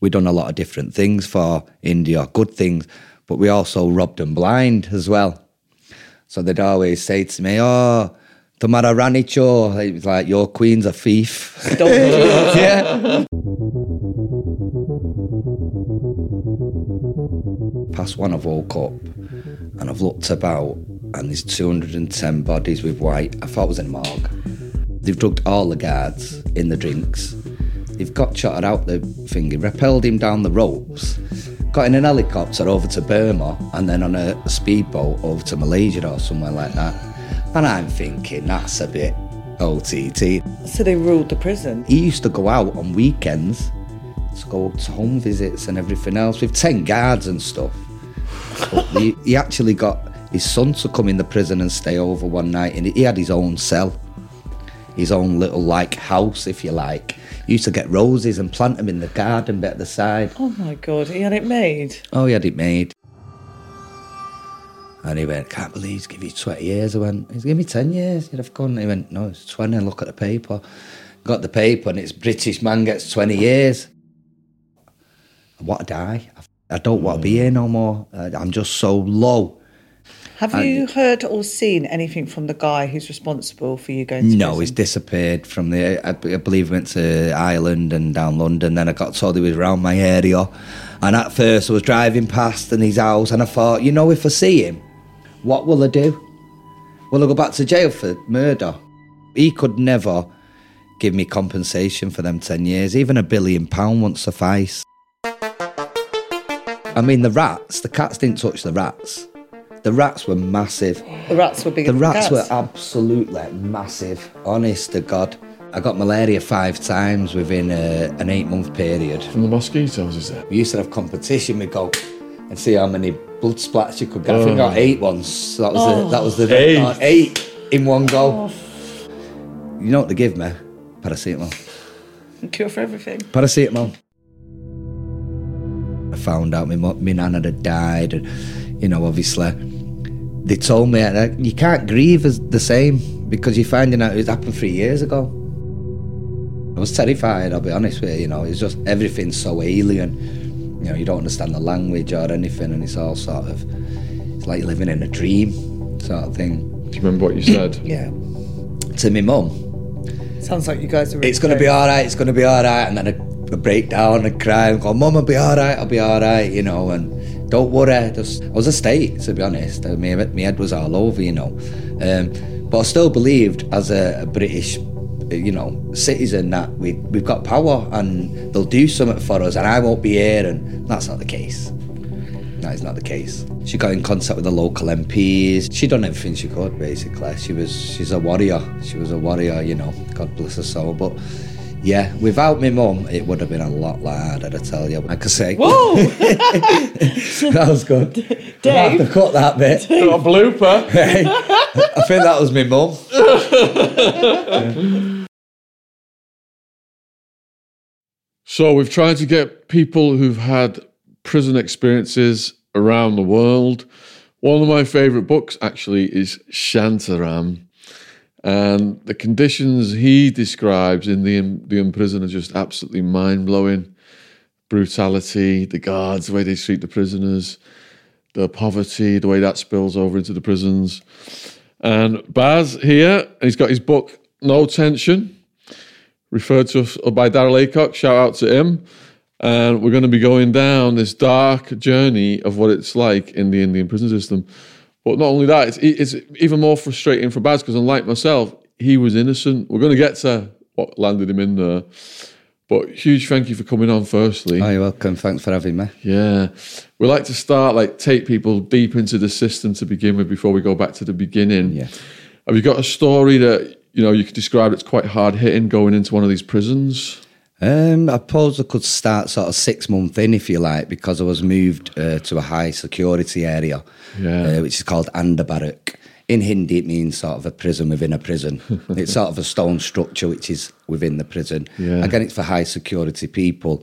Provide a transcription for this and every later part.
We done a lot of different things for India, good things, but we also robbed them blind as well. So they'd always say to me, "Oh, tomorrow Rani Cho," it was like your queen's a thief. yeah. Past one, I've woke up and I've looked about, and there's 210 bodies with white. I thought it was in a morgue. They've drugged all the guards in the drinks. They've got shot out the thing, he rappelled him down the ropes, got in an helicopter over to Burma, and then on a speedboat over to Malaysia or somewhere like that. And I'm thinking, that's a bit OTT. So they ruled the prison. He used to go out on weekends to go to home visits and everything else with 10 guards and stuff. He, he actually got his son to come in the prison and stay over one night, and he had his own cell, his own little like house, if you like. Used to get roses and plant them in the garden bit at the side. Oh my God, he had it made. Oh, he had it made. And he went, can't believe he's give you 20 years. I went, he's given me 10 years. You'd have gone. He went, no, it's 20. Look at the paper. Got the paper and it's British man gets 20 years. I want to die. I don't want to be here no more. Uh, I'm just so low. Have And- you heard or seen anything from the guy who's responsible for you going to No, prison? he's disappeared from the. I, I believe he went to Ireland and down London. Then I got told he was around my area, and at first I was driving past in his house, and I thought, you know, if I see him, what will I do? Will I go back to jail for murder? He could never give me compensation for them ten years. Even a billion pound won't suffice. I mean, the rats, the cats didn't touch the rats. The rats were massive. The rats were bigger The than rats cats. were absolutely massive. Honest to God. I got malaria five times within uh, an eight month period. From the mosquitoes, is it? We used to have competition. We'd go and see how many blood splats you could get. I think I got eight once. So that was the, that was the Eight. uh, eight in one go. You know what they give me? Paracetamol. Cure for everything. Paracetamol. I found out my, mu- my nan had died, and you know, obviously, they told me uh, you can't grieve as the same because you're finding out it happened three years ago. I was terrified. I'll be honest with you. You know, it's just everything's so alien. You know, you don't understand the language or anything, and it's all sort of it's like living in a dream, sort of thing. Do you remember what you said? Yeah. To my mum, Sounds like you guys are. it's going to be all right, it's going to be all right. And then a, I break down and cry and go, Mum, I'll be all right, I'll be all right, you know. And don't worry. Just, I was a state, to be honest. I mean, my head was all over, you know. Um, but I still believed as a, a British, you know, citizen that we, we've got power and they'll do something for us and I won't be here. And that's not the case. That is not the case. She got in contact with the local MPs. She done everything she could, basically. She was she's a warrior. She was a warrior, you know. God bless her soul. But yeah, without my mum, it would have been a lot harder. I tell you. Like I say, Whoa! that was good. Dave? I have to cut that bit. Got a blooper. I think that was my mum. So we've tried to get people who've had prison experiences around the world. One of my favourite books actually is Shantaram. And the conditions he describes in the the prison are just absolutely mind blowing. Brutality, the guards, the way they treat the prisoners, the poverty, the way that spills over into the prisons. And Baz here, he's got his book No Tension, referred to by Daryl Aycock. Shout out to him. And we're going to be going down this dark journey of what it's like in the Indian prison system. But not only that, it's, it's even more frustrating for Baz because, unlike myself, he was innocent. We're going to get to what landed him in there. But huge thank you for coming on, firstly. Oh, you're welcome. Thanks for having me. Yeah. We like to start, like, take people deep into the system to begin with before we go back to the beginning. Yeah. Have you got a story that, you know, you could describe that's quite hard hitting going into one of these prisons? Um, I suppose I could start sort of six months in, if you like, because I was moved uh, to a high security area, Yeah. uh, which is called Anda Barrack. In Hindi, it means sort of a prison within a prison. it's sort of a stone structure which is within the prison. Yeah. Again, it's for high security people.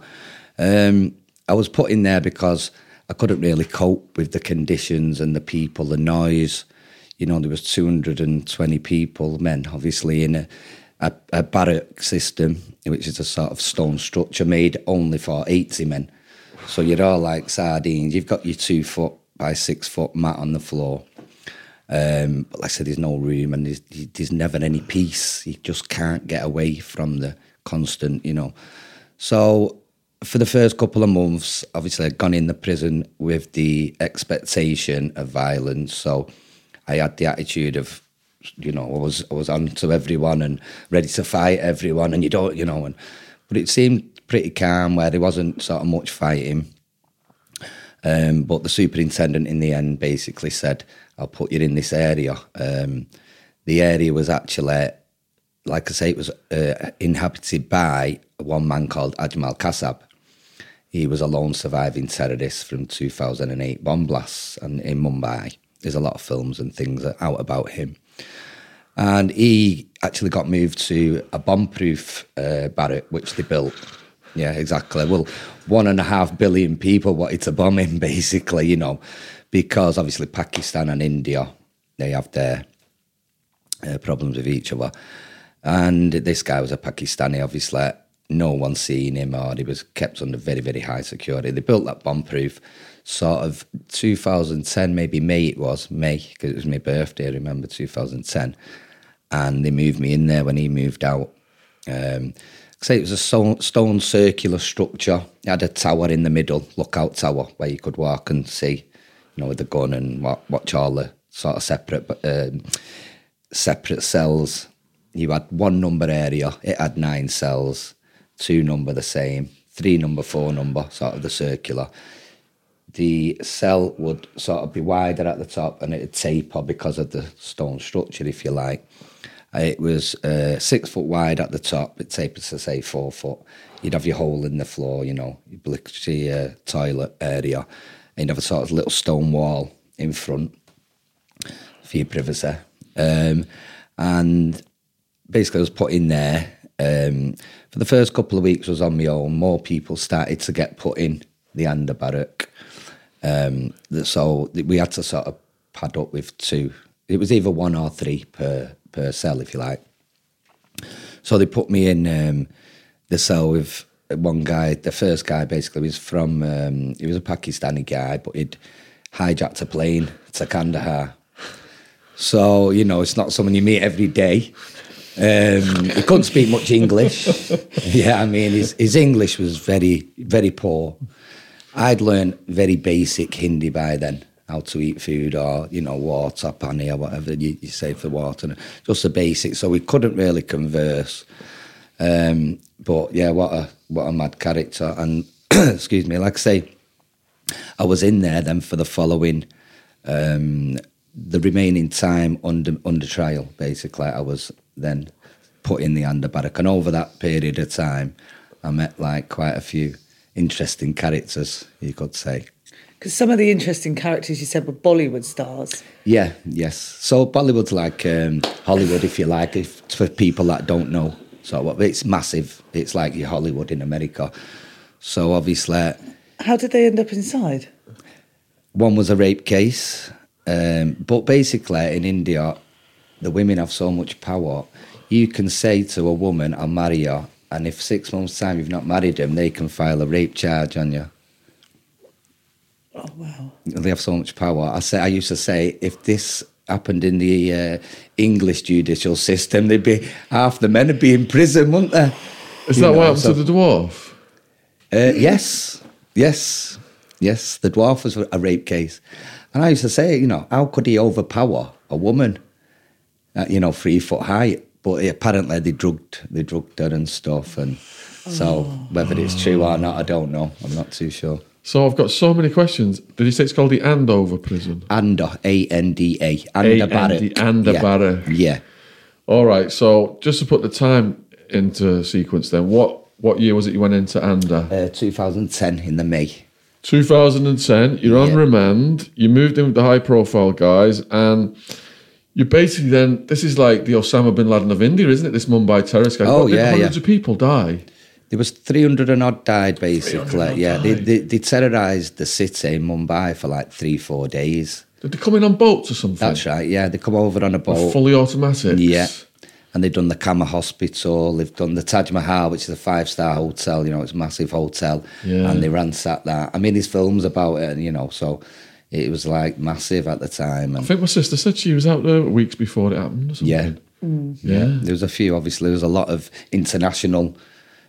Um, I was put in there because I couldn't really cope with the conditions and the people, the noise. You know, there was 220 people, men, obviously, in a, a, a barrack system, which is a sort of stone structure made only for 80 men. So you're all like sardines. You've got your two foot by six foot mat on the floor. Um, but like I said, there's no room and there's, there's never any peace. You just can't get away from the constant, you know. So for the first couple of months, obviously I'd gone in the prison with the expectation of violence. So I had the attitude of, you know, I was I was on to everyone and ready to fight everyone, and you don't, you know, and but it seemed pretty calm where there wasn't sort of much fighting. Um, but the superintendent in the end basically said, "I'll put you in this area." Um, the area was actually, like I say, it was uh, inhabited by one man called Ajmal Kasab. He was a lone surviving terrorist from 2008 bomb blasts and in Mumbai. There's a lot of films and things out about him. And he actually got moved to a bomb-proof uh, barrack, which they built. Yeah, exactly. Well, one and a half billion people wanted to bomb him, basically, you know, because obviously Pakistan and India, they have their uh, problems with each other. And this guy was a Pakistani, obviously. No one seen him, or he was kept under very, very high security. They built that bomb-proof sort of 2010, maybe May it was, May, because it was my birthday, I remember 2010 and they moved me in there when he moved out. Um, say it was a stone, stone circular structure. It had a tower in the middle, lookout tower, where you could walk and see, you know, with the gun and watch all the sort of separate, um, separate cells. You had one number area. It had nine cells, two number the same, three number, four number, sort of the circular. The cell would sort of be wider at the top and it'd taper because of the stone structure, if you like. It was uh, six foot wide at the top. It tapers to say four foot. You'd have your hole in the floor, you know, your uh, toilet area. And you'd have a sort of little stone wall in front for your privacy. Um, and basically, I was put in there. Um, for the first couple of weeks, I was on my own. More people started to get put in the Anda barrack. Um, so we had to sort of pad up with two. It was either one or three per per cell, if you like. So they put me in um, the cell with one guy. The first guy basically was from, um, he was a Pakistani guy, but he'd hijacked a plane to Kandahar. So, you know, it's not someone you meet every day. Um, he couldn't speak much English. yeah, I mean, his, his English was very, very poor. I'd learned very basic Hindi by then how to eat food or, you know, water, pani or whatever you, you say for water. Just the basics. So we couldn't really converse. Um, but yeah, what a what a mad character. And excuse me, like I say, I was in there then for the following um, the remaining time under under trial, basically. I was then put in the Anda barrack. And over that period of time I met like quite a few interesting characters, you could say. Because some of the interesting characters you said were Bollywood stars. Yeah, yes. So Bollywood's like um, Hollywood, if you like, if, for people that don't know. So it's massive. It's like your Hollywood in America. So obviously. How did they end up inside? One was a rape case. Um, but basically, in India, the women have so much power. You can say to a woman, I'll marry you. And if six months' time you've not married them, they can file a rape charge on you. Oh wow! They have so much power. I say I used to say if this happened in the uh, English judicial system, they'd be half the men would be in prison, wouldn't they? Is you that know, what happened so, to the dwarf? Uh, yes, yes, yes. The dwarf was a rape case, and I used to say, you know, how could he overpower a woman? Uh, you know, three foot high, but apparently they drugged they drugged her and stuff, and so whether it's true or not, I don't know. I'm not too sure. So I've got so many questions. Did you say it's called the Andover prison? Anda, A N D A, Anda Barrack. Anda yeah. Yeah. All right. So just to put the time into sequence, then what what year was it you went into Anda? Uh, 2010 in the May. 2010. You're on remand. You moved in with the high profile guys, and you basically then this is like the Osama bin Laden of India, isn't it? This Mumbai terrorist guy. Oh what, yeah, hundreds yeah. of people die. There was 300 and odd died, basically. Yeah, died. They, they, they terrorised the city in Mumbai for like three, four days. Did they come in on boats or something? That's right, yeah. They come over on a boat. With fully automatic? Yeah. and they've done the Cama Hospital, they've done the Taj Mahal, which is a five star hotel. You know, it's a massive hotel, Yeah. and they ransacked that. I mean, there's films about it, and you know, so it was like massive at the time. I think my sister said she was out there weeks before it happened or something. Mm. Yeah. Yeah. there was a few. Obviously, there was a lot of international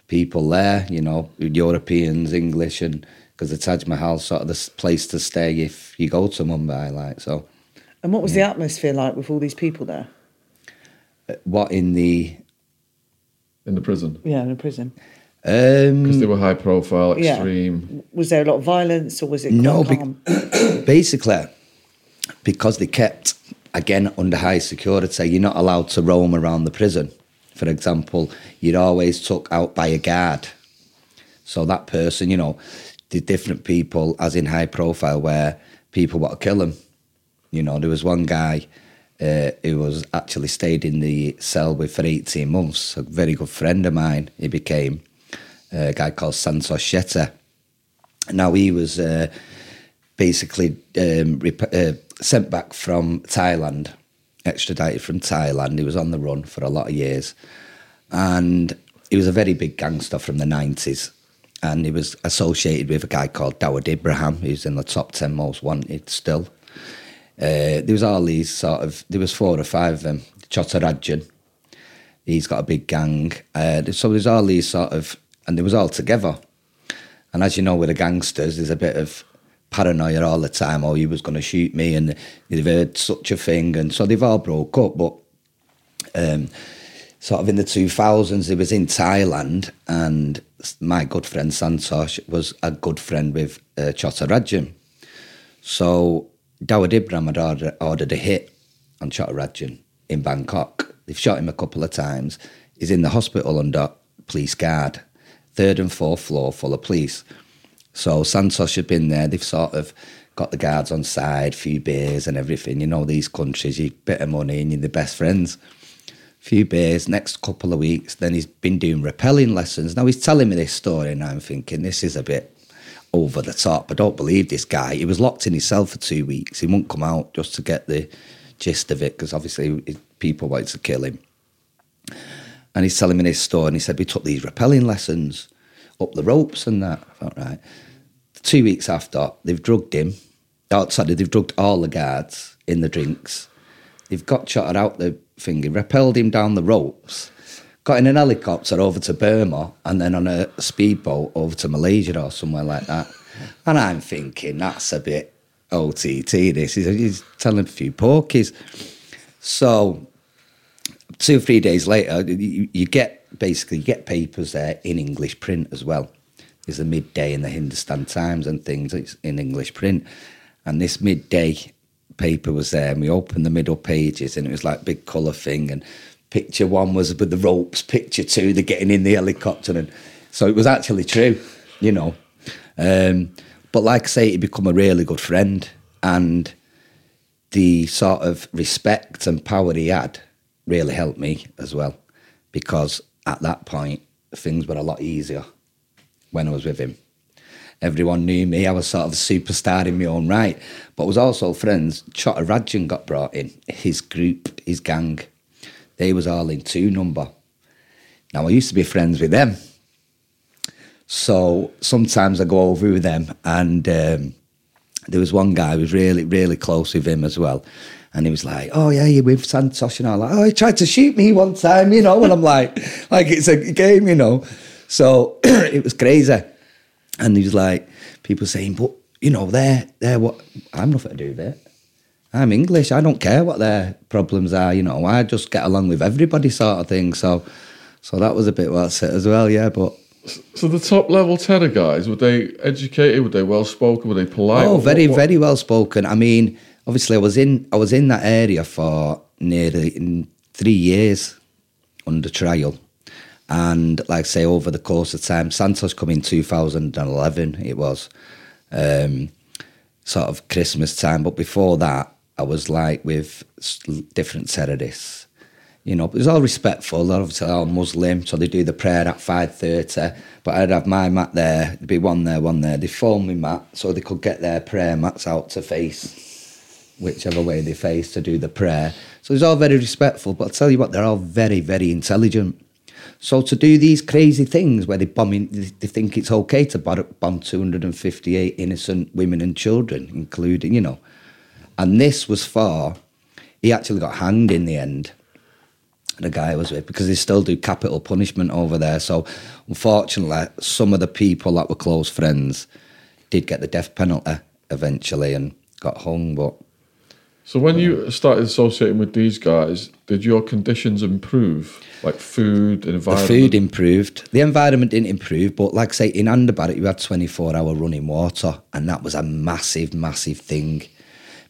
people there. You know, Europeans, English, and because the Taj Mahal sort of the place to stay if you go to Mumbai. Like so, And what was the atmosphere like with all these people there? Uh, what in the In the prison. Yeah, in the prison. Because um, they were high profile, Yeah. extreme. Was there a lot of violence or was it No, quite bec- basically because they kept again under high security you're not allowed to roam around the prison for example you're always took out by a guard so that person you know the different people as in high profile where people want to kill them you know there was one guy uh, who was actually stayed in the cell with for 18 months a very good friend of mine he became a guy called Santosh Shetty. now he was uh, basically um, rep- uh, sent back from Thailand, extradited from Thailand. He was on the run for a lot of years, and he was a very big gangster from the nineties. And he was associated with a guy called Dawood Ibrahim, who's in the top ten most wanted still. Uh, there was all these sort of. There was four or five of them. Chhota Rajan, he's got a big gang. Uh, so there's all these sort of, and they was all together. And as you know, with the gangsters, there's a bit of paranoia all the time. Oh, he was going to shoot me, and they've heard such a thing, and so they've all broke up. But um, sort of in the 2000s, it was in Thailand, and my good friend Santosh was a good friend with uh, Chhota Rajan. So Dawood Ibrahim had ordered, ordered a hit on Chhota Rajan in Bangkok. They've shot him a couple of times. He's in the hospital under police guard, third and fourth floor full of police. So Santosh had been there. They've sort of got the guards on side, few beers and everything. You know, these countries, you bit of money and you're the best friends. Few beers, next couple of weeks, then he's been doing rappelling lessons. Now he's telling me this story and I'm thinking, this is a bit over the top. I don't believe this guy. He was locked in his cell for two weeks. He wouldn't come out just to get the gist of it because obviously people wanted to kill him. And he's telling me this story and he said, we took these rappelling lessons up the ropes and that. I thought, right. Two weeks after, they've drugged him. Oh, Outside, they've drugged all the guards in the drinks. They've got shot out the finger, rappelled him down the ropes, got in an helicopter over to Burma, and then on a speedboat over to Malaysia or somewhere like that. And I'm thinking, that's a bit OTT, this. He's, he's telling a few porkies. So, two or three days later, you, you get basically you get papers there in English print as well. There's a Mid-Day in the Hindustan Times and things it's in English print. And this Mid-Day paper was there, and we opened the middle pages, and it was like big colour thing. And picture one was with the ropes, picture two, they're getting in the helicopter. And so it was actually true, you know. Um, but like I say, he become a really good friend. And the sort of respect and power he had really helped me as well because at that point things were a lot easier when I was with him. Everyone knew me. I was sort of a superstar in my own right. But was also friends. Chhota Rajan got brought in. His group, his gang, they was all in two number. Now I used to be friends with them. So sometimes I go over with them and um, there was one guy who was really, really close with him as well. And he was like, Oh, yeah, you're with Santosh. And I'm like, Oh, he tried to shoot me one time, you know. And I'm like, like it's a game, you know. So it was crazy. And he was like, people saying, But, you know, they're, they're what? I'm nothing to do with it. I'm English. I don't care what their problems are, you know. I just get along with everybody, sort of thing. So, so that was a bit what's it as well, yeah. But So the top level terror guys, were they educated? Were they well spoken? Were they polite? Oh, very, what- very well spoken. I mean, obviously, I was in I was in that area for nearly three years under trial, and like I say, over the course of time, Santosh come in 2011. It was um, sort of Christmas time, but before that, I was like with different terrorists. You know, it was all respectful. They're obviously all Muslim, so they do the prayer at five thirty. But I'd have my mat there. There'd be one there, one there. They'd phone me mat so they could get their prayer mats out to face whichever way they face to do the prayer. So he's all very respectful, but I'll tell you what, they're all very, very intelligent. So to do these crazy things where they bombing, they think it's okay to bomb 258 innocent women and children, including, you know. And this was for, he actually got hanged in the end, the guy I was with, because they still do capital punishment over there. So unfortunately, some of the people that were close friends did get the death penalty eventually and got hung, but so when you started associating with these guys, did your conditions improve, like food, environment? The food improved. The environment didn't improve, but like I say, in Anda barrack, you had 24-hour running water, and that was a massive, massive thing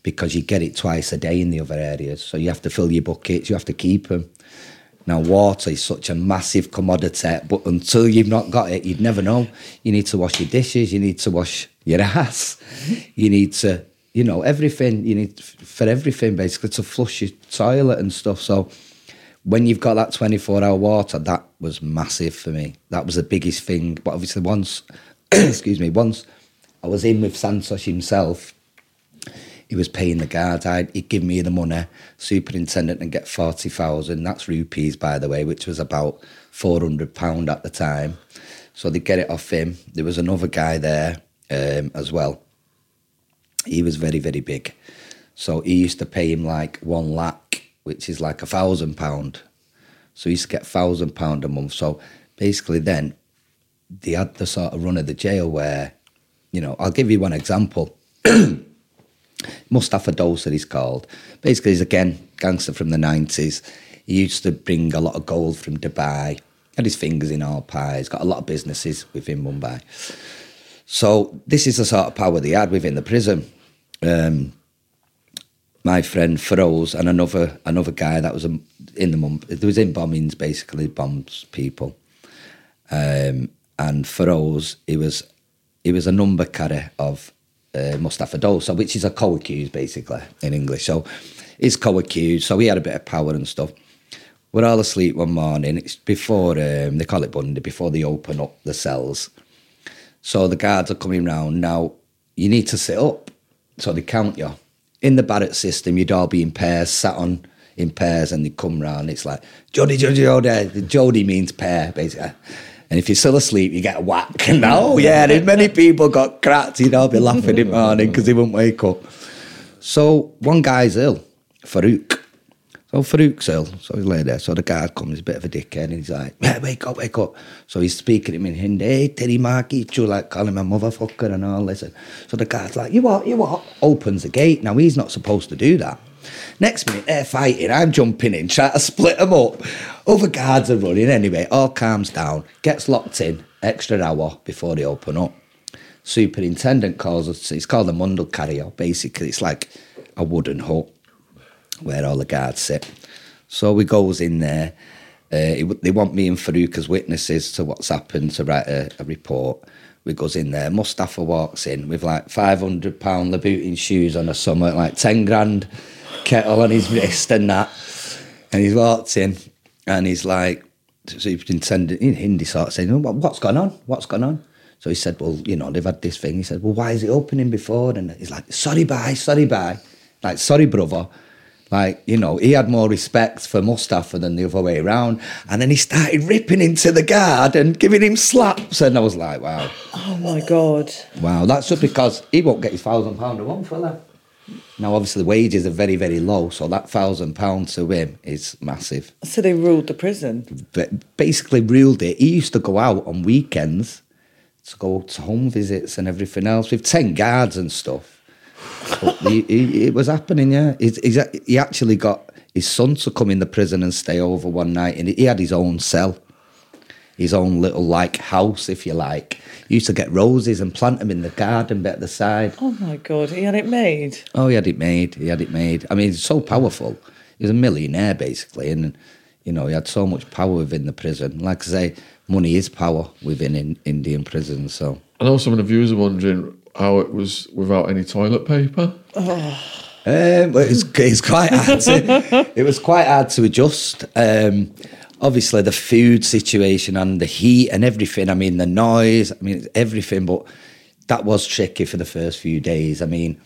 because you get it twice a day in the other areas. So you have to fill your buckets, you have to keep them. Now, water is such a massive commodity, but until you've not got it, you'd never know. You need to wash your dishes, you need to wash your ass, you need to you know, everything you need for everything basically to flush your toilet and stuff. So when you've got that 24 hour water, that was massive for me. That was the biggest thing. But obviously, once, excuse me, once I was in with Santosh himself, he was paying the guard. I'd, he'd give me the money, superintendent, and get 40,000. That's rupees, by the way, which was about £400 at the time. So they get it off him. There was another guy there um, as well he was very, very big. So he used to pay him like one lakh, which is like a thousand pound. So he used to get thousand pound a month. So basically, then they had the sort of run of the jail where, you know, I'll give you one example. Mustafa Dossa, he's called. Basically, he's again gangster from the nineties. He used to bring a lot of gold from Dubai. Had his fingers in all pies. Got a lot of businesses within Mumbai. So this is the sort of power they had within the prison um, my friend Feroz and another another guy that was in the mum. It was in bombings, basically bombs people. Um, and Feroz, he was he was a number carrier of uh, Mustafa Dossa, which is a co-accused basically in English. So he's co-accused, so he had a bit of power and stuff. We're all asleep one morning. It's before um, they call it Bundy, before they open up the cells. So the guards are coming round. Now you need to sit up so they count you. In the Barrett system, you'd all be in pairs, sat on in pairs, and they come round. It's like, Jody, Jody, Jody. Jody means pair, basically. And if you're still asleep, you get a whack. And oh, yeah, and many people got cracked. You'd all be laughing in the morning because they wouldn't wake up. So one guy's ill, Farouk. So Farouk's ill, so he's lay there. So the guard comes, he's a bit of a dickhead, and he's like, yeah, wake up, wake up. So he's speaking to him in Hindi, hey, Teddy Marky, you like calling him a motherfucker and all this. So the guard's like, you what, you what? Opens the gate. Now he's not supposed to do that. Next minute, they're fighting. I'm jumping in, trying to split them up. Other guards are running anyway. All calms down, gets locked in, extra hour before they open up. Superintendent calls us, it's called a mundal carrier. Basically, it's like a wooden hut where all the guards sit. So we goes in there. Uh, they want me and Farouk as witnesses to what's happened to write a, a report. We goes in there. Mustafa walks in with like five hundred pound Louboutin shoes on a summer, like ten grand kettle on his wrist and that. And he's walked in and he's like, superintendent in Hindi sort of saying, "What's going on? What's going on?" So he said, "Well, you know, they've had this thing." He said, "Well, why is it opening before?" And he's like, "Sorry, bye, sorry, bye." Like, sorry, brother. Like, you know, he had more respect for Mustafa than the other way around. And then he started ripping into the guard and giving him slaps. And I was like, wow. Oh my God. Wow. That's just because he won't get his thousand pound a month for that. Now, obviously, the wages are very, very low. So that thousand pound to him is massive. So they ruled the prison? But basically, ruled it. He used to go out on weekends to go to home visits and everything else with 10 guards and stuff he, he, it was happening, yeah. He's, he's, he actually got his son to come in the prison and stay over one night, and he had his own cell, his own little like house, if you like. He used to get roses and plant them in the garden bit at the side. Oh my god, he had it made. Oh, he had it made. He had it made. I mean, he's so powerful. He was a millionaire basically, and you know he had so much power within the prison. Like I say, money is power within in, Indian prisons. So I know some of the viewers are wondering how it was without any toilet paper? Um, it's, it's quite hard. To, it was quite hard to adjust. Um, obviously, the food situation and the heat and everything. I mean, the noise. I mean, everything. But that was tricky for the first few days. I mean,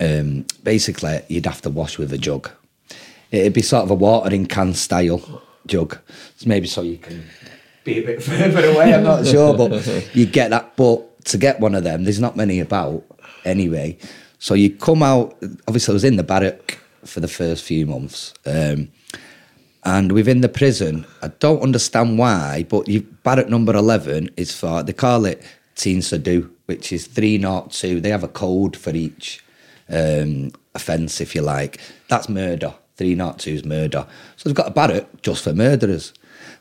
um, basically, you'd have to wash with a jug. It'd be sort of a watering can style jug. So maybe so you can be a bit further away. I'm not sure, but you get that. But to get one of them, there's not many about anyway. So you come out. Obviously, I was in the barrack for the first few months. Um, and within the prison, I don't understand why, but you barrack number 11 is for, they call it Teen Sadu, which is 302. They have a code for each um, offence, if you like. That's murder. 302 is murder. So they've got a barrack just for murderers.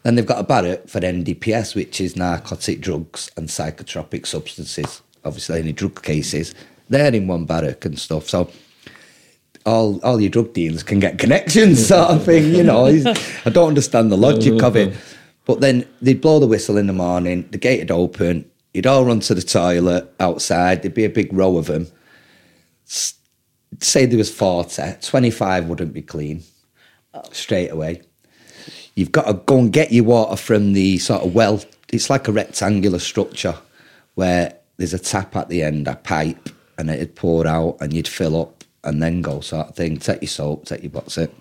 Then they've got a barrack for NDPS, which is narcotic drugs and psychotropic substances. Obviously, any drug cases, they're in one barrack and stuff. So all all your drug dealers can get connections, sort of thing. You know, I don't understand the logic of it. But then they'd blow the whistle in the morning, the gate would open, you'd all run to the toilet outside. There'd be a big row of them. S- Say there was 40, 25 wouldn't be clean straight away. You've got to go and get your water from the sort of well. It's like a rectangular structure where there's a tap at the end, a pipe, and it'd pour out and you'd fill up and then go sort of thing. Take your soap, take your box it.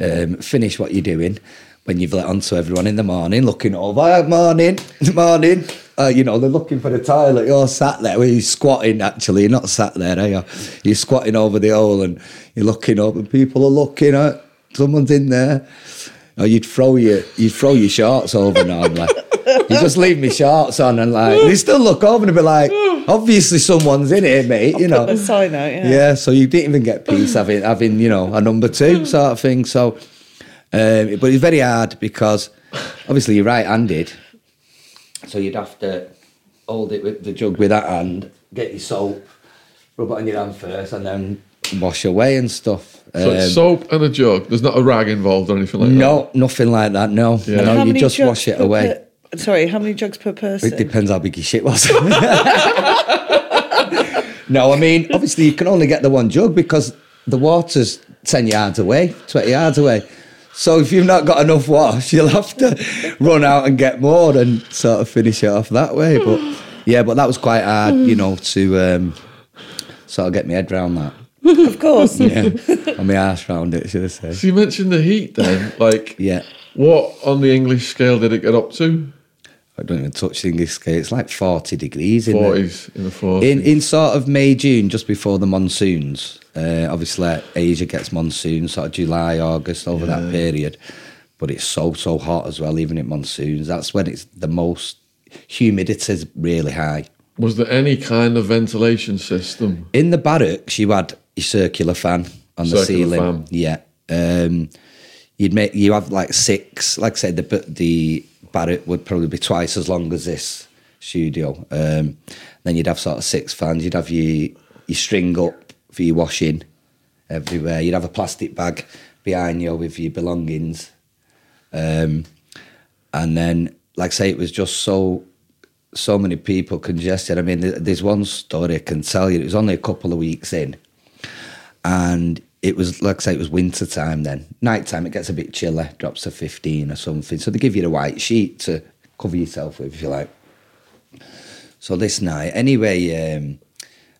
Um, finish what you're doing when you've let on to everyone in the morning, looking over, "Ah, morning, morning. Uh, you know, they're looking for the toilet. You're sat there, well, you're squatting actually, you're not sat there, are you? You're squatting over the hole and you're looking up and people are looking at someone's in there. Or you'd throw your you'd throw your shorts over normally. you just leave me shorts on and like they still look over and be like, obviously someone's in here, mate. You know. Sign out, yeah. Yeah, so you didn't even get peace having having you know a number two sort of thing. So, um, but it's very hard because obviously you're right-handed, so you'd have to hold it with the jug with that hand, get your soap, rub it on your hand first, and then wash away and stuff. So it's Um, soap and a jug. There's not a rag involved or anything like that. no, nothing like that. No, Yeah. no, you just wash it away. per- sorry, how many jugs per person? It depends how big your shit was. no, I mean, obviously you can only get the one jug because the water's 10 yards away, 20 yards away. So if you've not got enough wash, you'll have to run out and get more and sort of finish it off that way. But yeah, but that was quite hard, you know, to um, sort of get my head around that. Of course. Yeah, on my arse round it, should I say. So you mentioned the heat then. Like, Yeah. what on the English scale did it get up to? I don't even touch the English scale. It's like 40 degrees in there. 40s in the 40s. In in sort of May June, just before the monsoons. Uh, obviously, Asia gets monsoons, sort of July August over that period. But it's so so hot as well, even in monsoons. That's when it's the most humidity is really high. Was there any kind of ventilation system? In the barracks, you had your circular fan on the ceiling. fan. Yeah. Um, you'd make you have like six. Like I said, the the barrack would probably be twice as long as this studio. Um, then you'd have sort of six fans. You'd have your your string up for your washing everywhere. You'd have a plastic bag behind you with your belongings. Um, and then, like I say, it was just so so many people congested. I mean, there's one story I can tell you. It was only a couple of weeks in, and it was like I say, it was winter time. Then night time, it gets a bit chilly, drops to fifteen or something. So they give you the white sheet to cover yourself with, if you like. So this night, anyway, um,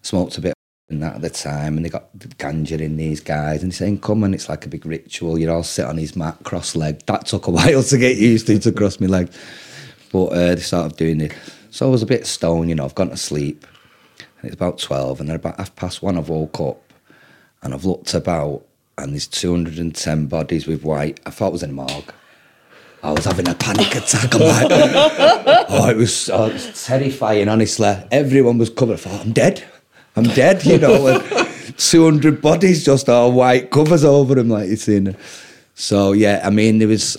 smoked a bit and that at the time, and they got ganja in these guys, and they're saying, "Come on, it's like a big ritual. You're all sit on his mat, cross-legged." That took a while to get used to to cross my legs, but uh, they started doing it. So I was a bit stoned, you know. I've gone to sleep, and it's about twelve, and then about half past one, I've woke up, and I've looked about, and there's 210 bodies with white. I thought it was in a morgue. I was having a panic attack. I'm like, oh, it was, oh, it was terrifying, honestly. Everyone was covered. I thought, I'm dead. I'm dead, you know. And 200 bodies, just all white covers over them, like you've seen. So, yeah, I mean, it was,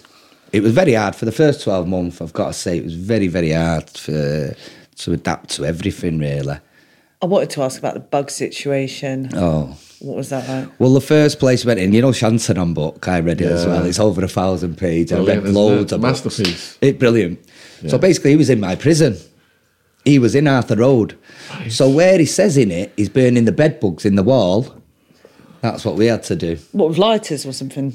it was very hard for the first 12 months, I've got to say. It was very, very hard for, to adapt to everything, really. I wanted to ask about the bug situation. Oh, What was that like? Well, the first place we went in, you know, Shantaram book, I read it as well. It's over a thousand pages. I read loads it? of books. Masterpiece. It brilliant. So basically, he was in my prison. He was in Arthur Road. So where he says in it, he's burning the bed bugs in the wall. That's what we had to do. What with lighters or something?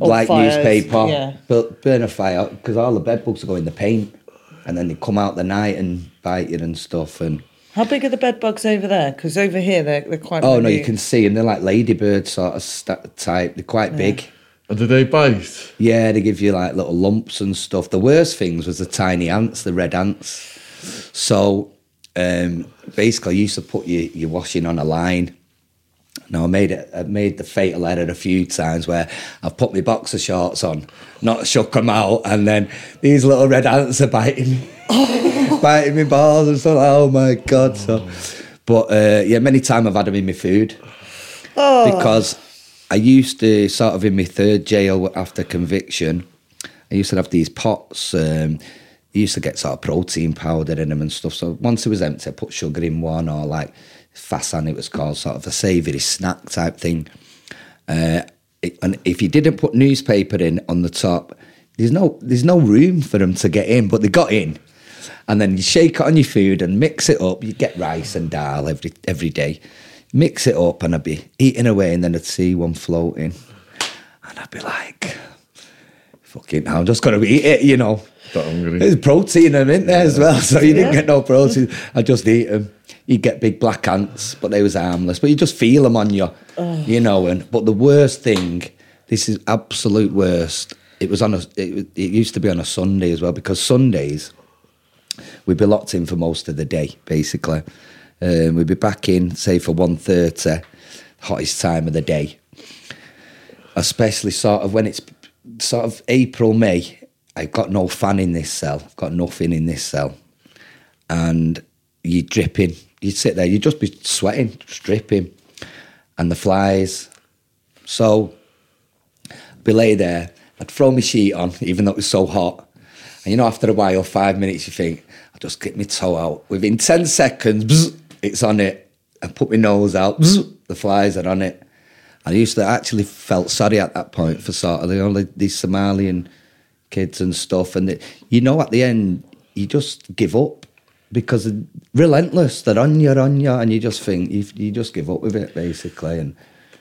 Or like fires? newspaper, Yeah. but burn a fire because all the bed bugs go in the paint, and then they come out the night and bite you and stuff. And How big are the bed bugs over there? Because over here they're, they're quite. Oh no, you can see them. They're like ladybird sort of st- type. They're quite big. And do they bite? Yeah, they give you like little lumps and stuff. The worst things was the tiny ants, the red ants. So um, basically, I used to put your, your washing on a line. Now I made it. I made the fatal error a few times where I've put my boxer shorts on, not shook them out, and then these little red ants are biting, me, biting me balls and stuff. Oh my god! So, but uh, yeah, many times I've had them in my food because I used to sort of in my third jail after conviction. I used to have these pots. Um, I used to get sort of protein powder in them and stuff. So once it was empty, I put sugar in one or like fasan, it was called, sort of a savoury snack type thing. Uh, it- and if you didn't put newspaper in on the top, there's no there's no room for them to get in, but they got in. And then you shake it on your food and mix it up. You get rice and dal every every day. Mix it up, and I'd be eating away, and then I'd see one floating, and I'd be like, "Fucking, hell, I'm just gonna eat it," you know. There's protein in them, isn't there, as well? So you didn't get no protein. I just eat them. You get big black ants, but they was harmless. But you just feel them on you, you know. And but the worst thing, this is absolute worst. It was on a. It, it used to be on a Sunday as well because Sundays we'd be locked in for most of the day, basically. Um, we'd be back in, say, for 1.30, hottest time of the day. Especially sort of when it's sort of April, May, I've got no fan in this cell. I've got nothing in this cell. And you're dripping. You'd sit there, you'd just be sweating, just dripping. And the flies. So I'd be lay there, I'd throw my sheet on, even though it was so hot. And you know, after a while, five minutes, you think, I'll just get my toe out. Within 10 seconds, bzz, it's on it. I put my nose out, bzz, the flies are on it. I used to actually felt sorry at that point for sort of the only these Somalian kids and stuff. And the, you know, at the end, you just give up because they're relentless. They're on you, on you, and you just think you, you just give up with it basically. And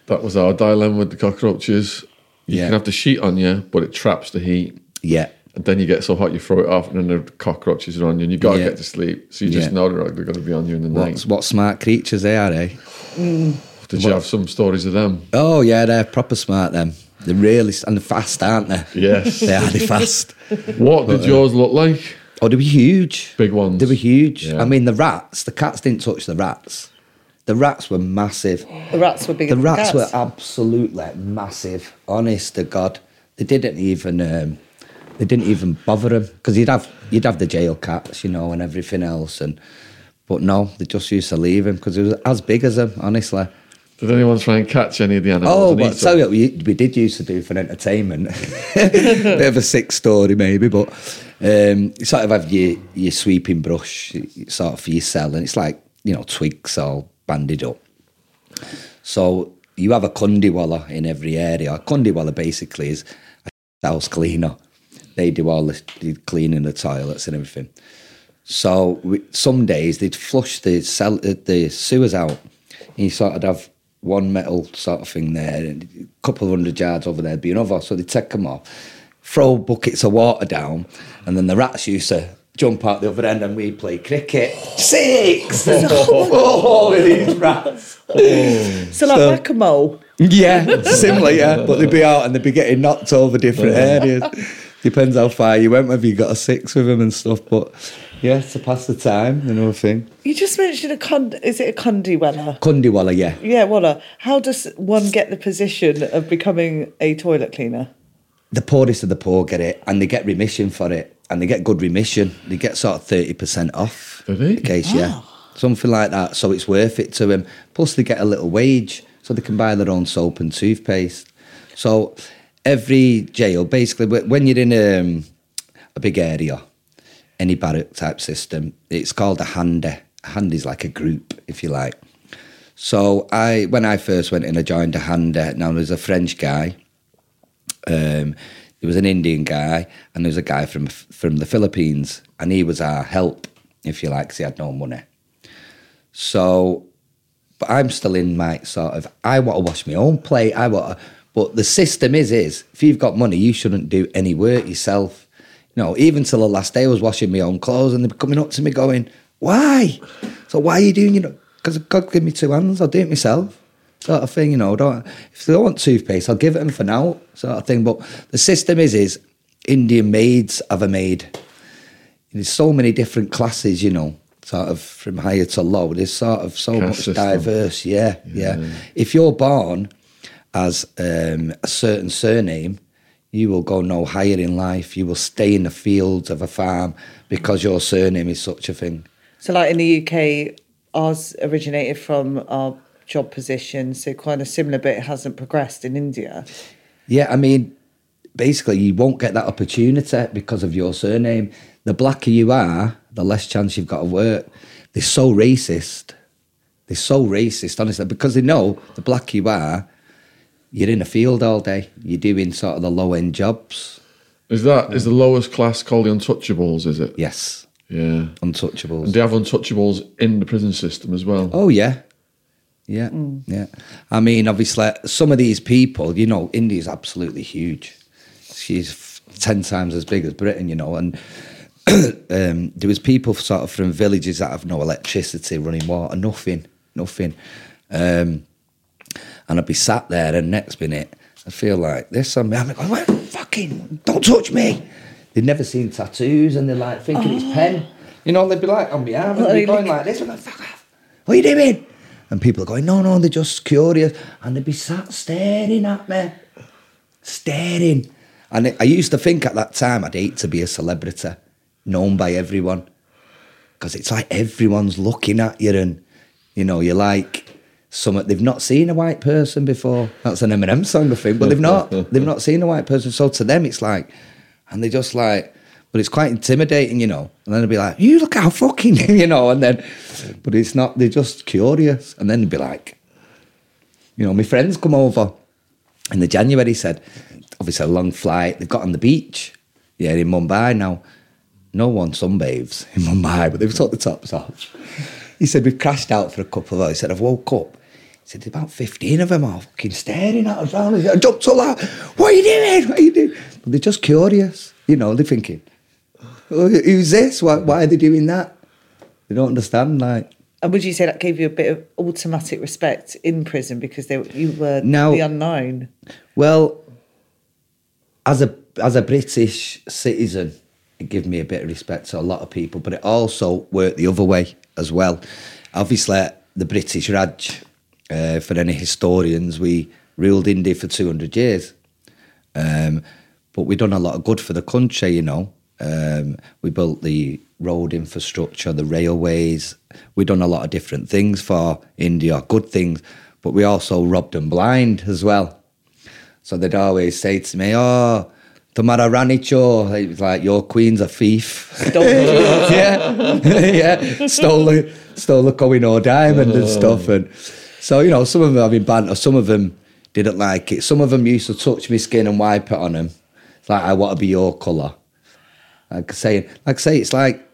That was our dilemma with the cockroaches. You Yeah. can have the sheet on you, but it traps the heat. yeah, And then you get so hot you throw it off, and then the cockroaches are on you, and you got to Yeah. get to sleep. So you just Yeah. know they're, they're going to be on you in the night. what, what smart creatures they are, eh? Did you have some stories of them? Oh yeah, they're proper smart. Them, they're really and they're fast, aren't they? Yes. they are. They're fast. What did yours look like? Oh, they were huge. Big ones. They were huge. Yeah. I mean, the rats. The cats didn't touch the rats. The rats were massive. The rats were bigger The than rats cats. were absolutely massive. Honest to God, they didn't even. Um, they didn't even bother him because you'd have you'd have the jail cats, you know, and everything else, and but no, they just used to leave him because he was as big as him, Honestly. Did anyone try and catch any of the animals? Oh, but tell you what we, we did used to do for entertainment. Bit of a sick story, maybe, but um, you sort of have your, your sweeping brush, sort of for your cell, and it's like, you know, twigs all banded up. So you have a kundiwala in every area. A kundiwala basically is a house cleaner. They do all the, the cleaning the toilets and everything. So we, some days they'd flush the cell, uh, the sewers out. And you sort of have one metal sort of thing there, and a couple of hundred yards over there would be another. So they'd take them off, throw buckets of water down, and then the rats used to jump out the other end, and we play cricket. Six! oh, with these rats. so like whack a mole. Yeah, similar, yeah. But they'd be out and they'd be getting knocked over different areas. Depends how far you went, whether you got a six with them and stuff. But yeah, to pass the time, you know, thing. You just mentioned a con. Is it a Kundi Weller? Kundiwala, yeah. Yeah, Walla. How does one get the position of becoming a toilet cleaner? The poorest of the poor get it, and they get remission for it, and they get good remission. They get sort of thirty percent off. Do they? In case, yeah, ah. something like that. So it's worth it to them. Plus, they get a little wage, so they can buy their own soap and toothpaste. So every jail, basically, when you're in um, a big area, any barrack type system, it's called a handy. A handy is like a group, if you like. So I, when I first went in, I joined a handy. Now there's a French guy um, there was an Indian guy and there was a guy from from the Philippines, and he was our help, if you like, 'cause he had no money. So, but I'm still in my sort of. I want to wash my own plate. I want, to, but the system is is if you've got money, you shouldn't do any work yourself. You know, even till the last day, I was washing my own clothes, and they were coming up to me going, Why? So why are you doing, you know, because God gave me two hands, I'll do it myself. Sort of thing, you know. Don't if they don't want toothpaste, I'll give it them for now, sort of thing. But the system is is Indian maids have a maid. There's so many different classes, you know, sort of from higher to low. There's sort of so much system. diverse, yeah, yeah. If you're born as um, a certain surname, you will go no higher in life. You will stay in the fields of a farm because your surname is such a thing. So, like in the UK, ours originated from our job position, so kind of similar, but it hasn't progressed in India. Yeah, I mean, basically, you won't get that opportunity because of your surname. The blacker you are, the less chance you've got to work. They're so racist. They're so racist, honestly, because they know the blacker you are, you're in a field all day. You're doing sort of the low end jobs. Is that is the lowest class called the untouchables? Is it? Yes, Yeah. untouchables. And they have untouchables in the prison system as well. Oh yeah, yeah, yeah. I mean, obviously, some of these people, you know, India's absolutely huge. She's f- ten times as big as Britain, you know, and um, there was people sort of from villages that have no electricity, running water, nothing, nothing. Um, and I'd be sat there, and next minute, I feel like this. I'm, I'm going, "Well, fucking, don't touch me. They'd never seen tattoos, and they're like thinking it's pen. You know, they'd be like on my arm, and they'd be going like this. I'm like, fuck off. What are you doing? And people are going, no, no, they're just curious. And they'd be sat staring at me, staring. And I used to think at that time I'd hate to be a celebrity, known by everyone. Because it's like everyone's looking at you and, you know, you're like, some they've not seen a white person before. That's an Eminem song, I think, but they've not. they've not seen a white person. So to them, it's like, and they just like, but it's quite intimidating, you know. And then they'd be like, "You look how fucking," you know. And then, but it's not. They're just curious. And then they'd be like, you know, my friends come over in the January. Said, obviously a long flight. They've got on the beach, yeah, in Mumbai now. No one sunbathes in Mumbai, but they've took the tops off. He said we've crashed out for a couple of hours. He said I've woke up. Said about fifteen of them are fucking staring at us round. I jumped all out. What are you doing? What are you doing? But they're just curious, you know. They're thinking, "Oh, who's this? Why, why are they doing that? They don't understand. Like, And would you say that gave you a bit of automatic respect in prison because they, you were No. the unknown? Well, as a as a British citizen, it gave me a bit of respect to a lot of people, but it also worked the other way as well. Obviously, the British Raj, uh, for any historians, we ruled India for 200 years. Um, but we done a lot of good for the country, you know. Um, we built the road infrastructure, the railways. We done a lot of different things for India, good things. But we also robbed them blind as well. So they'd always say to me, "Oh, Tamara Ranicho," it was like your queen's a thief. yeah, yeah, stole the stole the Kohinoor diamond and stuff, and so you know, some of them having banter, some of them didn't like it. Some of them used to touch my skin and wipe it on them. It's like I want to be your colour. Like saying, like I say, it's like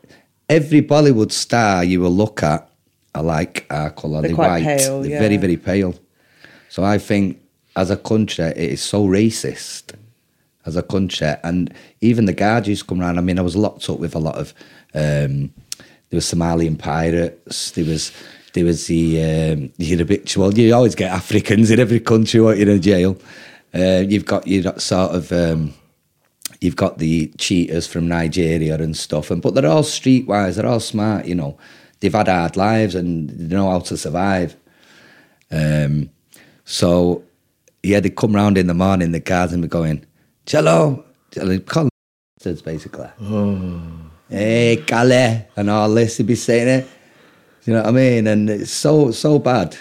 every Bollywood star you will look at are like our colour. They're They're, quite white. pale, They're yeah. very, very pale. So I think as a country, it is so racist as a country. And even the guards used to come around. I mean, I was locked up with a lot of, um, there was Somalian pirates. There was, there was the, um, the habitual, you always get Africans in every country when you're in jail. Uh, you've got, you got sort of, um, you've got the cheaters from Nigeria and stuff, and but they're all streetwise, they're all smart, you know. They've had hard lives and they know how to survive. Um, so yeah, they come round in the morning, the guards and be going, Cello, call basically. Hey, Kale, and all this, they'd be saying it. You know what I mean? And it's so so bad.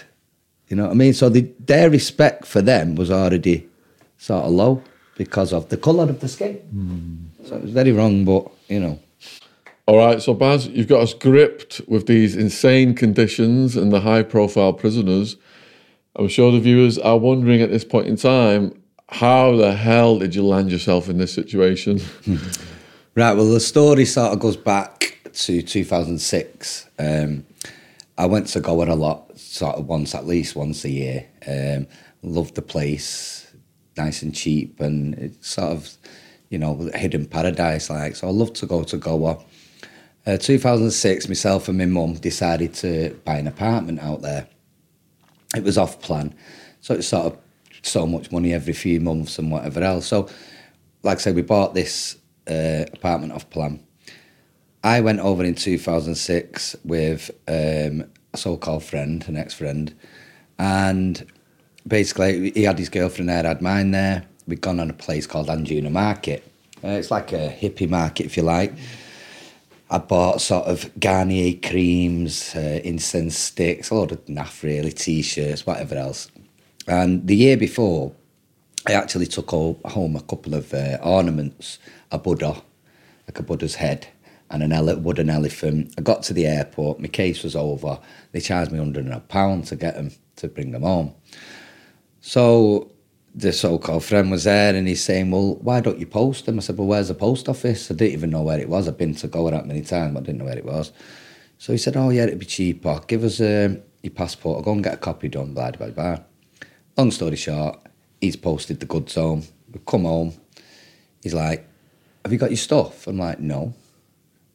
You know what I mean? So the, their respect for them was already sort of low because of the colour of the skin. So it was very wrong, but you know. All right, so Baz, you've got us gripped with these insane conditions and the high profile prisoners. I'm sure the viewers are wondering at this point in time, how the hell did you land yourself in this situation? Right, well, the story sort of goes back to 2006. Um, I went to Goa a lot, sort of once, at least once a year. Um, loved the place, nice and cheap, and it's sort of, you know, hidden paradise like. So I love to go to Goa. Uh, 2006, myself and my mum decided to buy an apartment out there. It was off plan, so it's sort of so much money every few months and whatever else. So, like I said, we bought this uh, apartment off plan. I went over in 2006 with um, a so-called friend, an ex-friend, and basically he had his girlfriend there, I had mine there. We'd gone on a place called Anjuna Market. Uh, it's like a hippie market, if you like. I bought sort of Garnier creams, uh, incense sticks, a lot of naff really, t-shirts, whatever else. And the year before, I actually took home a couple of uh, ornaments, a Buddha, like a Buddha's head, and an ele- wooden elephant. I got to the airport, my case was over. They charged me hundred and a pound to get them to bring them home. So the so-called friend was there, and he's saying, "Well, why don't you post them?" I said, "Well, where's the post office?" I didn't even know where it was. I've been to Goa that many times, but I didn't know where it was. So he said, "Oh yeah, it'd be cheaper. Give us um, your passport. I'll go and get a copy done." Blah blah blah. Long story short, he's posted the goods home. We come home. He's like, "Have you got your stuff?" I'm like, "No."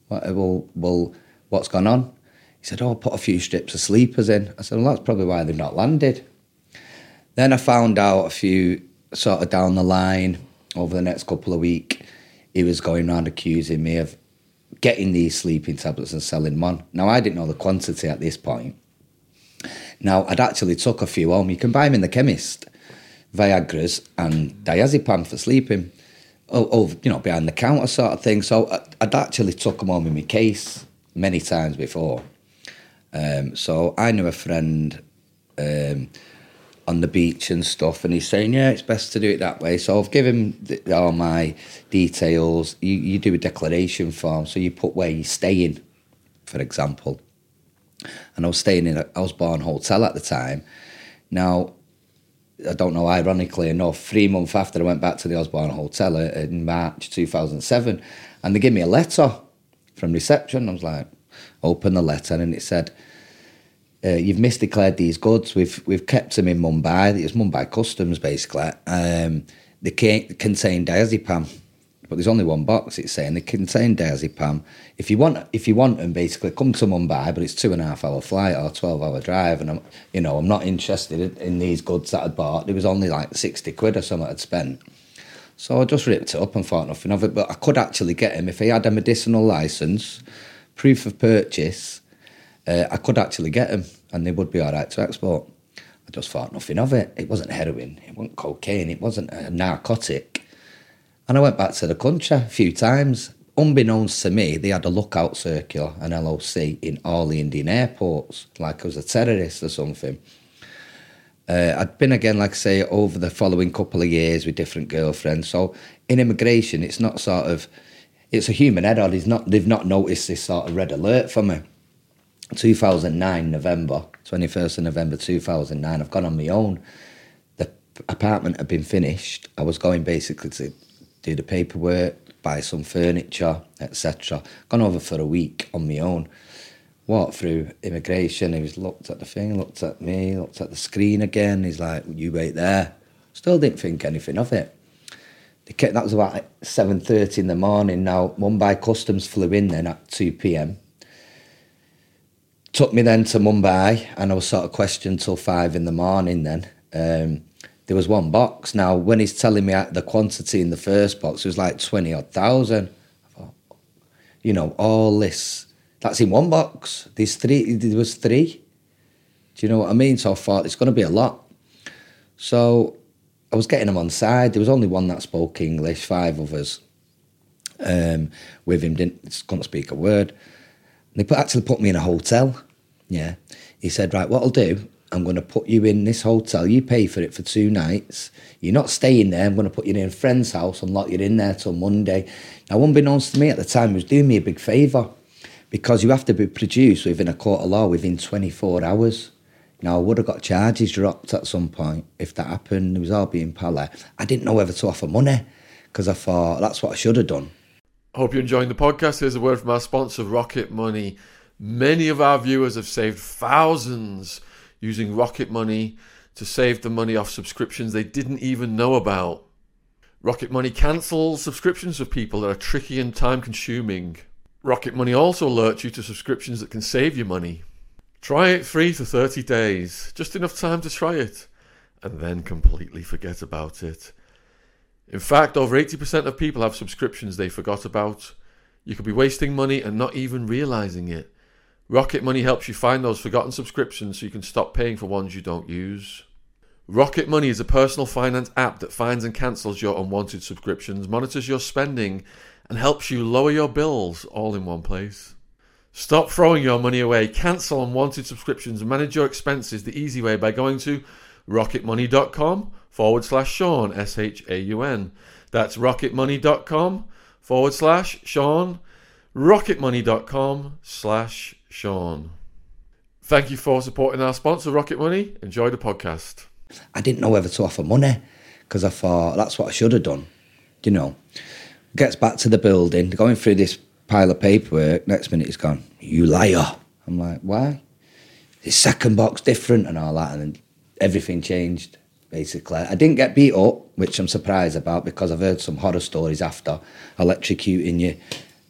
What, uh, well, well, what's gone on? He said, "Oh, I put a few strips of sleepers in." I said, "Well, that's probably why they've not landed." Then I found out a few sort of down the line over the next couple of weeks, he was going around accusing me of getting these sleeping tablets and selling them on. Now, I didn't know the quantity at this point. Now, I'd actually took a few home. You can buy them in the chemist, Viagra's and diazepam for sleeping. Oh, you know, behind the counter sort of thing. So I'd actually took them home in my case many times before. Um, so I knew a friend um, on the beach and stuff, and he's saying, "Yeah, it's best to do it that way." So I've given him all my details. You, you do a declaration form, so you put where you're staying, for example. And I was staying in a Osborne hotel at the time. Now, I don't know, ironically enough, three months after I went back to the Osborne Hotel in March 2007, and they gave me a letter from reception. I was like, open the letter, and it said, uh, you've misdeclared these goods. We've we've kept them in Mumbai. It's Mumbai Customs basically. Um, they contain diazepam, but there's only one box. It's saying they contain diazepam. If you want, if you want them, basically come to Mumbai, but it's two and a half hour flight or twelve hour drive, and I'm, you know, I'm not interested in, in these goods that I bought. There was only like sixty quid or something I'd spent. So I just ripped it up and thought nothing of it. But I could actually get him if he had a medicinal license, proof of purchase uh, I could actually get them and they would be all right to export. I just thought nothing of it. It wasn't heroin, it wasn't cocaine, it wasn't a narcotic. And I went back to the country a few times. Unbeknownst to me, they had a lookout circular, an LOC, in all the Indian airports, like I was a terrorist or something. Uh, I'd been again, like I say, over the following couple of years with different girlfriends. So in immigration, it's not sort of, it's a human error. It's not, they've not noticed this sort of red alert for me. 2009 November, 21st of November 2009, I've gone on my own. The apartment had been finished. I was going basically to do the paperwork, buy some furniture, etc. Gone over for a week on my own. Walked through immigration. He was looked at the thing, looked at me, looked at the screen again. He's like, "You wait there." Still didn't think anything of it. Kept, that was about seven thirty in the morning. Now Mumbai Customs flew in then at two p.m took me then to Mumbai, and I was sort of questioned till five in the morning. Then um, there was one box. Now, when he's telling me the quantity in the first box, it was like twenty odd thousand. I thought, you know, all this that's in one box. There's three. There was three. Do you know what I mean? So I thought it's going to be a lot. So I was getting him on side. There was only one that spoke English. Five us um, with him didn't couldn't speak a word. They put, actually put me in a hotel. Yeah. He said, right, what I'll do, I'm going to put you in this hotel. You pay for it for two nights. You're not staying there. I'm going to put you in a friend's house and lock you in there till Monday. Now, unbeknownst to me at the time, was doing me a big favour because you have to be produced within a court of law within 24 hours. Now, I would have got charges dropped at some point if that happened. It was all being pally. I didn't know whether to offer money because I thought that's what I should have done. Hope you're enjoying the podcast. Here's a word from our sponsor, Rocket Money. Many of our viewers have saved thousands using Rocket Money to save the money off subscriptions they didn't even know about. Rocket Money cancels subscriptions for people that are tricky and time consuming. Rocket Money also alerts you to subscriptions that can save you money. Try it free for 30 days, just enough time to try it, and then completely forget about it. In fact, over 80% of people have subscriptions they forgot about. You could be wasting money and not even realizing it. Rocket Money helps you find those forgotten subscriptions so you can stop paying for ones you don't use. Rocket Money is a personal finance app that finds and cancels your unwanted subscriptions, monitors your spending, and helps you lower your bills all in one place. Stop throwing your money away, cancel unwanted subscriptions, and manage your expenses the easy way by going to rocketmoney.com forward slash Shaun, S H A U N. That's rocketmoney.com forward slash Shaun, rocketmoney.com slash Shaun. Thank you for supporting our sponsor, Rocket Money. Enjoy the podcast. I didn't know whether to offer money because I thought that's what I should have done. You know, gets back to the building, going through this pile of paperwork. Next minute, he's gone, You liar. I'm like, Why? His second box different and all that. And then everything changed, basically. I didn't get beat up, which I'm surprised about because I've heard some horror stories after electrocuting you.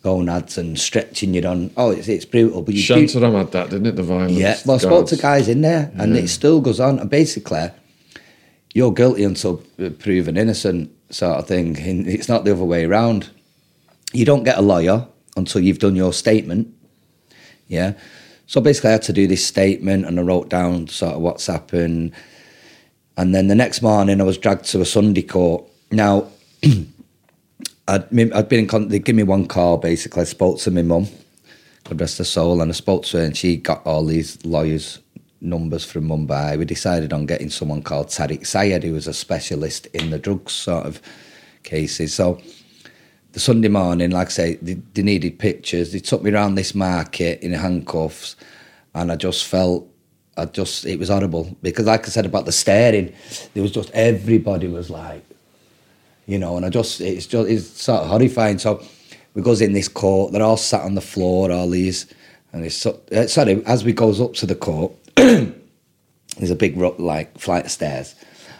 Gonads and stretching you on. Oh, it's, it's brutal. But you do, Shantaram had that, didn't it? The violence. yeah, well, I spoke to guys in there, and it still goes on. And basically, you're guilty until proven innocent, sort of thing. And it's not the other way around. You don't get a lawyer until you've done your statement. Yeah. So basically, I had to do this statement, and I wrote down sort of what's happened. And then the next morning, I was dragged to a Sunday court. Now, I'd, I'd been in contact, they give me one call basically. I spoke to my mum, God rest her soul, and I spoke to her, and she got all these lawyers' numbers from Mumbai. We decided on getting someone called Tariq Sayed, who was a specialist in the drugs sort of cases. So the Sunday morning, like I say, they, they needed pictures. They took me around this market in handcuffs, and I just felt. I just, it was horrible because, like I said about the staring, there was just everybody was like, you know, and I just it's just it's sort of horrifying. So we goes in this court, they're all sat on the floor, all these, and it's so, uh, sorry. As we goes up to the court, there's a big like flight of stairs.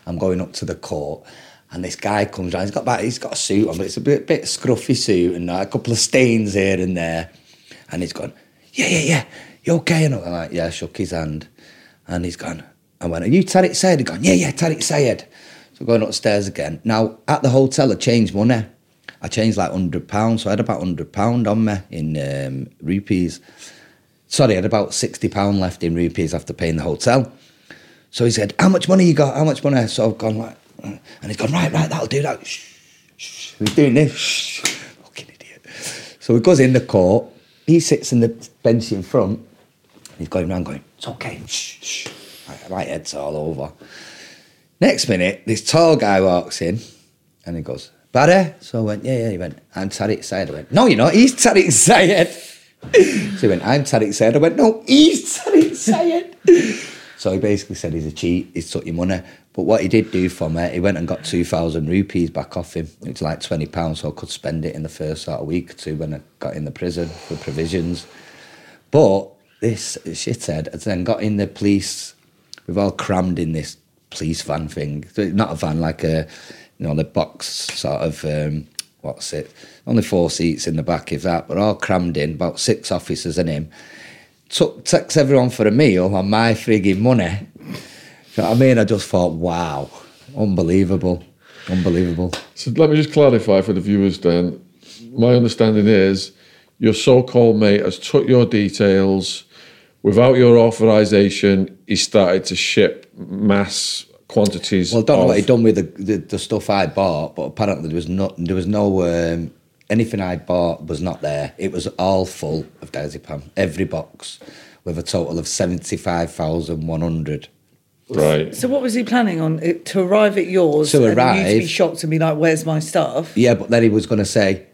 I'm going up to the court, and this guy comes round. He's got about, he's got a suit on, but it's a bit bit scruffy suit and a couple of stains here and there, and he's gone, yeah, yeah, yeah, you okay? And I'm like, yeah, I shook his hand, and he's gone. I went, are you Tariq Sayed? He's gone, yeah, yeah, Tariq Sayed. So going upstairs again. Now at the hotel, I changed money. I changed like hundred pounds, so I had about hundred pound on me in um, rupees. Sorry, I had about sixty pound left in rupees after paying the hotel. So he said, "How much money you got? How much money?" So I've gone like, and he's gone right, right, that'll do that. Shh, shh. He's doing this. Shh. Fucking idiot. So he goes in the court. He sits in the bench in front. He's going around going, "It's okay." Shh, shh. My, my head's all over. Next minute, this tall guy walks in, and he goes, "Barry." So I went, "Yeah, yeah." He went, "I'm Tariq Sayed." I went, "No, you're not. He's Tariq Sayed." so he went, "I'm Tariq Sayed." I went, "No, he's Tariq Sayed." So he basically said he's a cheat, he's took your money. But what he did do for me, he went and got 2,000 rupees back off him. It's like £20, so I could spend it in the first sort of week or two when I got in the prison for provisions. But this shithead has then got in the police, we've all crammed in this police van thing. Not a van, like a, you know, the box sort of, um, what's it? Only four seats in the back, if that, but all crammed in, about six officers and him took takes everyone for a meal on my frigging money. You know what I mean? I just thought, wow, unbelievable, unbelievable. So let me just clarify for the viewers then. My understanding is your so called mate has took your details without your authorization. He started to ship mass quantities. Well, I don't know of, what he'd done with the, the, the stuff I bought, but apparently there was no there was no um, anything I bought was not there. It was all full of diazepam, every box, with a total of seventy five thousand one hundred. Right. So what was he planning on? To arrive at yours To and then you to be arrive- shocked and be like, where's my stuff? Yeah, but then he was going to say.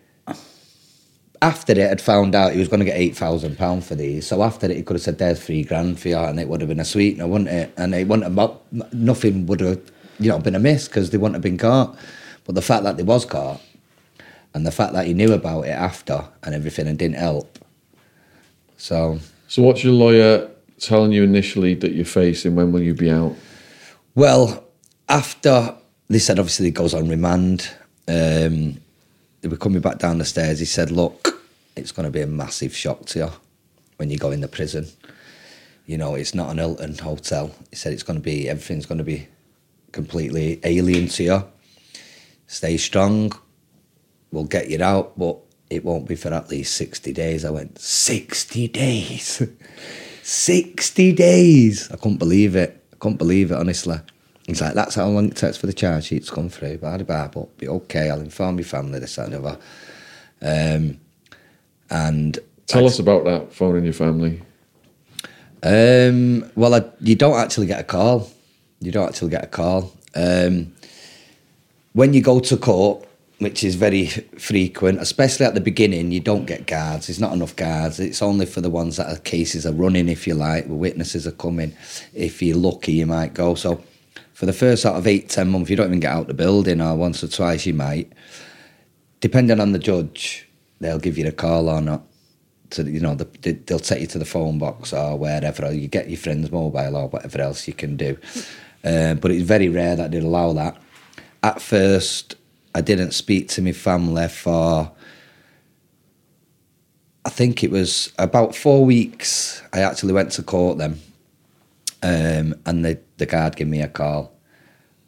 After it, had found out he was going to get eight thousand pound for these. So after it, he could have said, "There's three grand for you," and it would have been a sweetener, wouldn't it? And it wouldn't have nothing would have, you know, been amiss because they wouldn't have been caught. But the fact that they was caught, and the fact that he knew about it after and everything and didn't help. So So, what's your lawyer telling you initially that you're facing? When will you be out? Well, after they said obviously he goes on remand, um, they were coming back down the stairs. He said, "Look, it's going to be a massive shock to you when you go in the prison. You know, it's not an Hilton hotel. He said it's going to be everything's going to be completely alien to you. Stay strong. We'll get you out, but it won't be for at least 60 days. I went, 60 days? 60 days? I couldn't believe it. I couldn't believe it, honestly. He's like, that's how long it takes for the charge sheet to come through. Blah, blah, but be okay. I'll inform your family, this, that, and the other. Um, and Tell us about that, phone in your family. um, well, I, you don't actually get a call. You don't actually get a call. Um, when you go to court, which is very frequent, especially at the beginning, you don't get guards. There's not enough guards. It's only for the ones that are cases are running, if you like, where witnesses are coming. If you're lucky, you might go. So for the first sort of eight, ten months, you don't even get out the building, or once or twice you might. Depending on the judge, they'll give you a call or not. To you know, the, they'll take you to the phone box or wherever, or you get your friend's mobile or whatever else you can do. Uh, but it's very rare that they'd allow that. At first, I didn't speak to my family for. I think it was about four weeks. I actually went to court then, um, and the the guard gave me a call,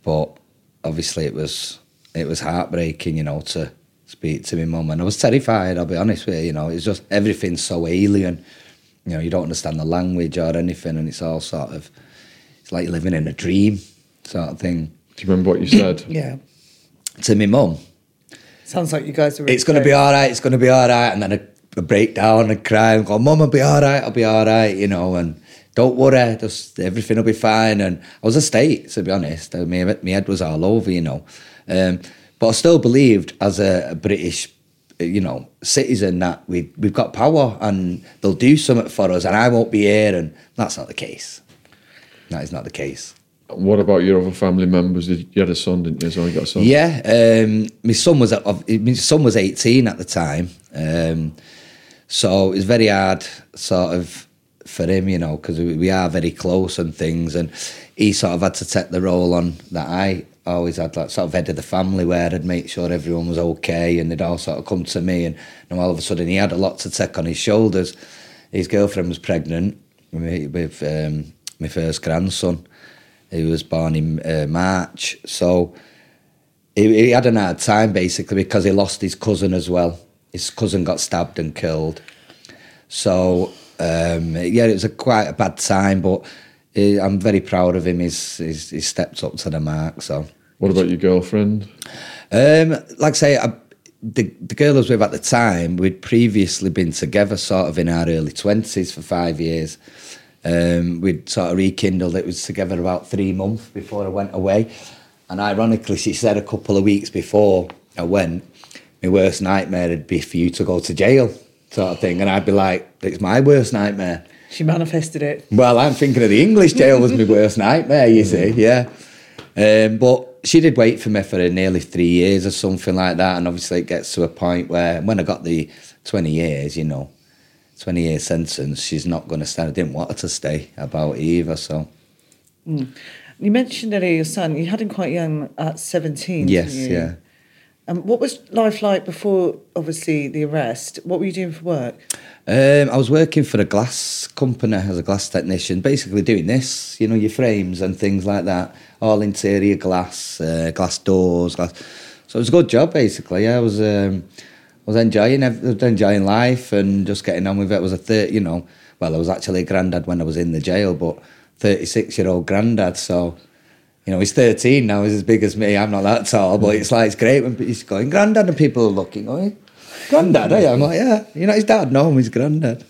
but obviously it was it was heartbreaking, you know, to speak to my mum, and I was terrified. I'll be honest with you, you know, it's just everything's so alien. You know, you don't understand the language or anything, and it's all sort of it's like you're living in a dream, sort of thing. Do you remember what you said? Yeah. To my mum, Sounds like you guys are. it's going to be all right, it's going to be all right. And then I, I break down and cry and go, Mum, I'll be all right, I'll be all right, you know, and don't worry, just everything will be fine. And I was a state, to be honest. I mean, my head was all over, you know. Um, but I still believed as a, a British, you know, citizen that we, we've got power and they'll do something for us and I won't be here. And that's not the case. That is not the case. What about your other family members? Did- You had a son, didn't you? So you got a son. Yeah, um, my son was my son was eighteen at the time, um, so it was very hard, sort of, for him, you know, because we, we are very close and things, and he sort of had to take the role on that I always had, like sort of head of the family, where I'd make sure everyone was okay, and they'd all sort of come to me, and, and all of a sudden he had a lot to take on his shoulders. His girlfriend was pregnant with, um, my first grandson. He was born in uh, March, so he, he had a hard time basically because he lost his cousin as well. His cousin got stabbed and killed. So um, yeah, it was a quite a bad time, but eh, I'm very proud of him. He's, he's, he's stepped up to the mark. So What about your girlfriend? um, like I say, I, the, the girl I was with at the time, we'd previously been together sort of in our early 20s for five years. Um, we'd sort of rekindled it, was together about three months before I went away. And ironically, she said a couple of weeks before I went, my worst nightmare would be for you to go to jail, sort of thing. And I'd be like, it's my worst nightmare. She manifested it. Well, I'm thinking of the English jail was my worst nightmare, you see, yeah. Um, but she did wait for me for nearly three years or something like that. And obviously, it gets to a point where when I got the 20 years, you know, 20 year sentence, she's not going to stay. I didn't want her to stay about it either. So, You mentioned earlier your son. You had him quite young at 17. yes, didn't you? yeah. And what was life like before, obviously, the arrest? What were you doing for work? Um, I was working for a glass company as a glass technician, basically doing this, you know, your frames and things like that, all interior glass, uh, glass doors, glass. So it was a good job, basically. Yeah, I was, um, I was enjoying, ev- I was enjoying life and just getting on with it. I was a third, you know, well, I was actually a granddad when I was in the jail, but thirty-six year old granddad. So, you know, he's thirteen now. He's as big as me. I'm not that tall, but it's like it's great when he's going granddad and people are looking, going, granddad. Are you? I'm like, yeah. You know, his dad. No, he's granddad.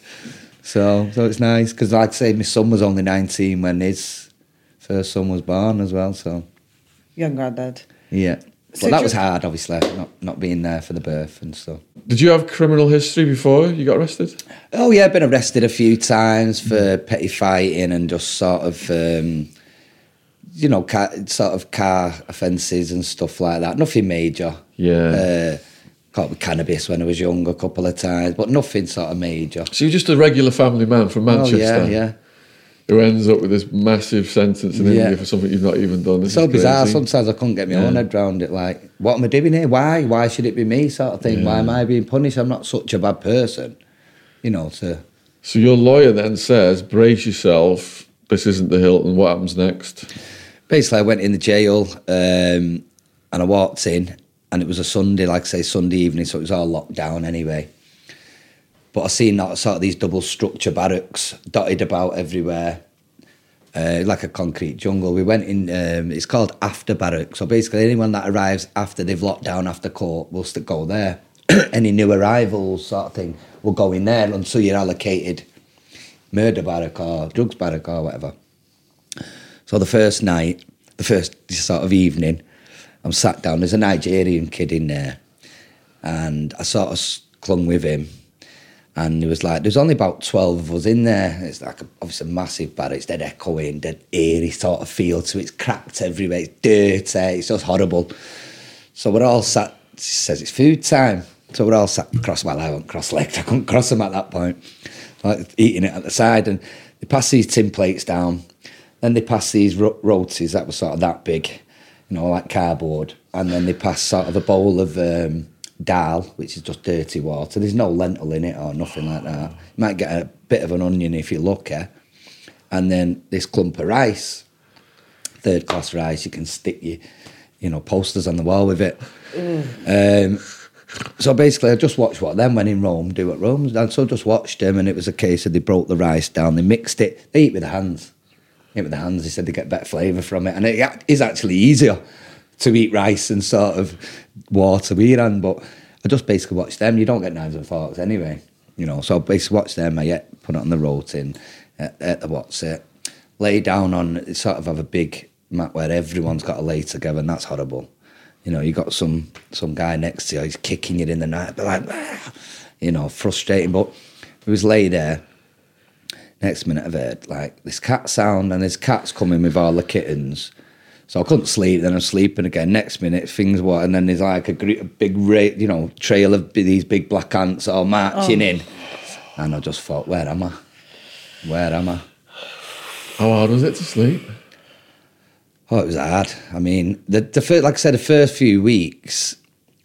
So, so it's nice because, like I say, my son was only 19 when his first son was born as well. So, Young granddad. yeah. But So that do was hard, obviously, not not being there for the birth and stuff. Did you have criminal history before you got arrested? Oh yeah, I've been arrested a few times for petty fighting and just sort of, um, you know, car, sort of car offences and stuff like that. Nothing major. Yeah. Uh, caught with cannabis when I was young a couple of times, but nothing sort of major. So you're just a regular family man from Oh Manchester. yeah, yeah. who ends up with this massive sentence in Yeah. India for something you've not even done. This so is bizarre. Sometimes I couldn't get my own head around it. Like, what am I doing here? Why? Why should it be me? Sort of thing. Why am I being punished? I'm not such a bad person. You know, to So your lawyer then says, brace yourself. This isn't the Hilton. What happens next? basically, I went in the jail um, and I walked in, and it was a Sunday, like say, Sunday evening, so it was all locked down anyway. But I seen that sort of these double structure barracks dotted about everywhere, uh, like a concrete jungle. We went in. Um, it's called after barracks. So basically, anyone that arrives after they've locked down after court will still go there. Any new arrivals, sort of thing, will go in there until you're allocated murder barrack or drugs barrack or whatever. So the first night, the first sort of evening, I'm sat down. There's a Nigerian kid in there, and I sort of clung with him. And it was like, there's only about 12 of us in there. It's like, a, obviously, a massive barrack. It's dead echoing, dead eerie sort of feel it. It's cracked everywhere. It's dirty. It's just horrible. So we're all sat, says it's food time. So we're all sat cross, well, I wasn't cross legged. I couldn't cross them at that point. Like eating it at the side. And they pass these tin plates down. Then they pass these ro- rotis that were sort of that big, you know, like cardboard. And then they pass out of a bowl of um, dal, which is just dirty water. There's no lentil in it or nothing like that. You might get a bit of an onion if you're lucky. And then this clump of rice, third class rice, you can stick your, you know, posters on the wall with it. Um, so basically, I just watched what them when in Rome do what Rome's done. So I just watched them, and it was a case of they broke the rice down, they mixed it, they eat with their hands. With the hands. They said they get better flavour from it, and it is actually easier to eat rice and sort of water with your hand. But I just basically watch them. You don't get knives and forks anyway, you know. So I basically watch them. I yet put it on the rotin, at, at the what's it, lay down on sort of have a big mat where everyone's got to lay together, and that's horrible. You know, you got some some guy next to you, he's kicking you in the night, but like, you know, frustrating. But we was lay there. Next minute, I've heard like this cat sound, and this cat's coming with all the kittens. So I couldn't sleep. Then I'm sleeping again. Next minute, things what, and then there's like a, gre- a big, ra- you know, trail of b- these big black ants all marching oh. in, and I just thought, where am I? Where am I? How hard was it to sleep? Oh, it was hard. I mean, the, the first, like I said, the first few weeks,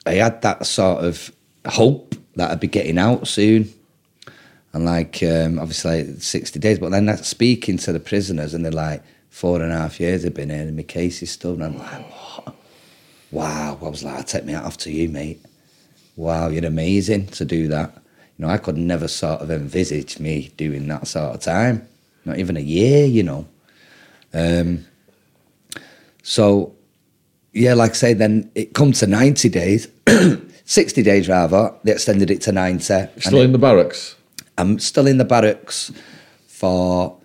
I had that sort of hope that I'd be getting out soon. And like, um, obviously, like 60 days. But then that's speaking to the prisoners, and they're like, four and a half years I've been here, and my case is still. And I'm like, what? Wow. I was like, take me out off to you, mate. Wow, you're amazing to do that. You know, I could never sort of envisage me doing that sort of time. Not even a year, you know. Um, so, yeah, like I say, then it come to 90 days, 60 days rather. They extended it to 90. and Still it- in the barracks? I'm still in the barracks for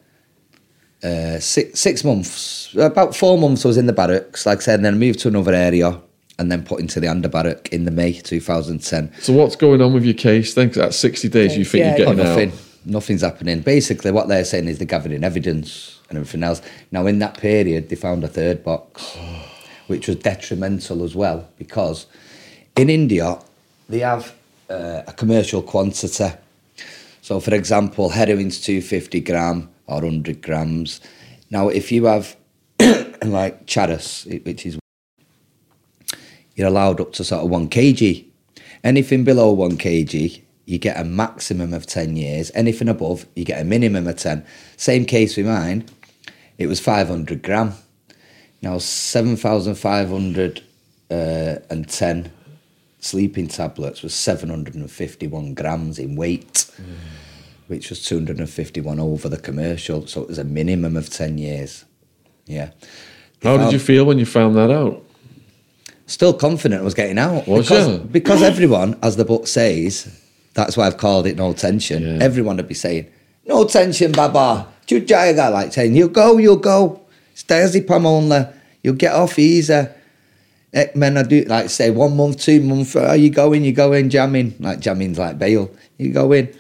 uh, six, six months. About four months I was in the barracks, like I said, and then I moved to another area and then put into the Anda barrack in the May 2010. So what's going on with your case then? 'Cause at 60 days, you think Yeah. you're Oh, getting nothing. out? Nothing's happening. Basically, what they're saying is they're gathering evidence and everything else. Now, in that period, they found a third box, which was detrimental as well because in India they have uh, a commercial quantity. So, for example, heroin's 250 gram or 100 grams. Now, if you have like charas, which is you're allowed up to sort of 1 kg. Anything below 1 kg, you get a maximum of 10 years. Anything above, you get a minimum of 10. Same case with mine, it was 500 gram. Now, 7,510 uh, sleeping tablets was 751 grams in weight, which was 251 over the commercial. So it was a minimum of 10 years. Yeah. How did you feel when you found that out? still confident I was getting out. Was because, ya? because everyone, as the book says, that's why I've called it No Tension. Yeah. Everyone would be saying, No tension, Baba. Chujayaga, like saying, You go, you go. Stazipam only. You'll get off easy. Eh, Men, I do like say one month, two months. Are you going? You go in jamming. Like jamming's like bail. You go in.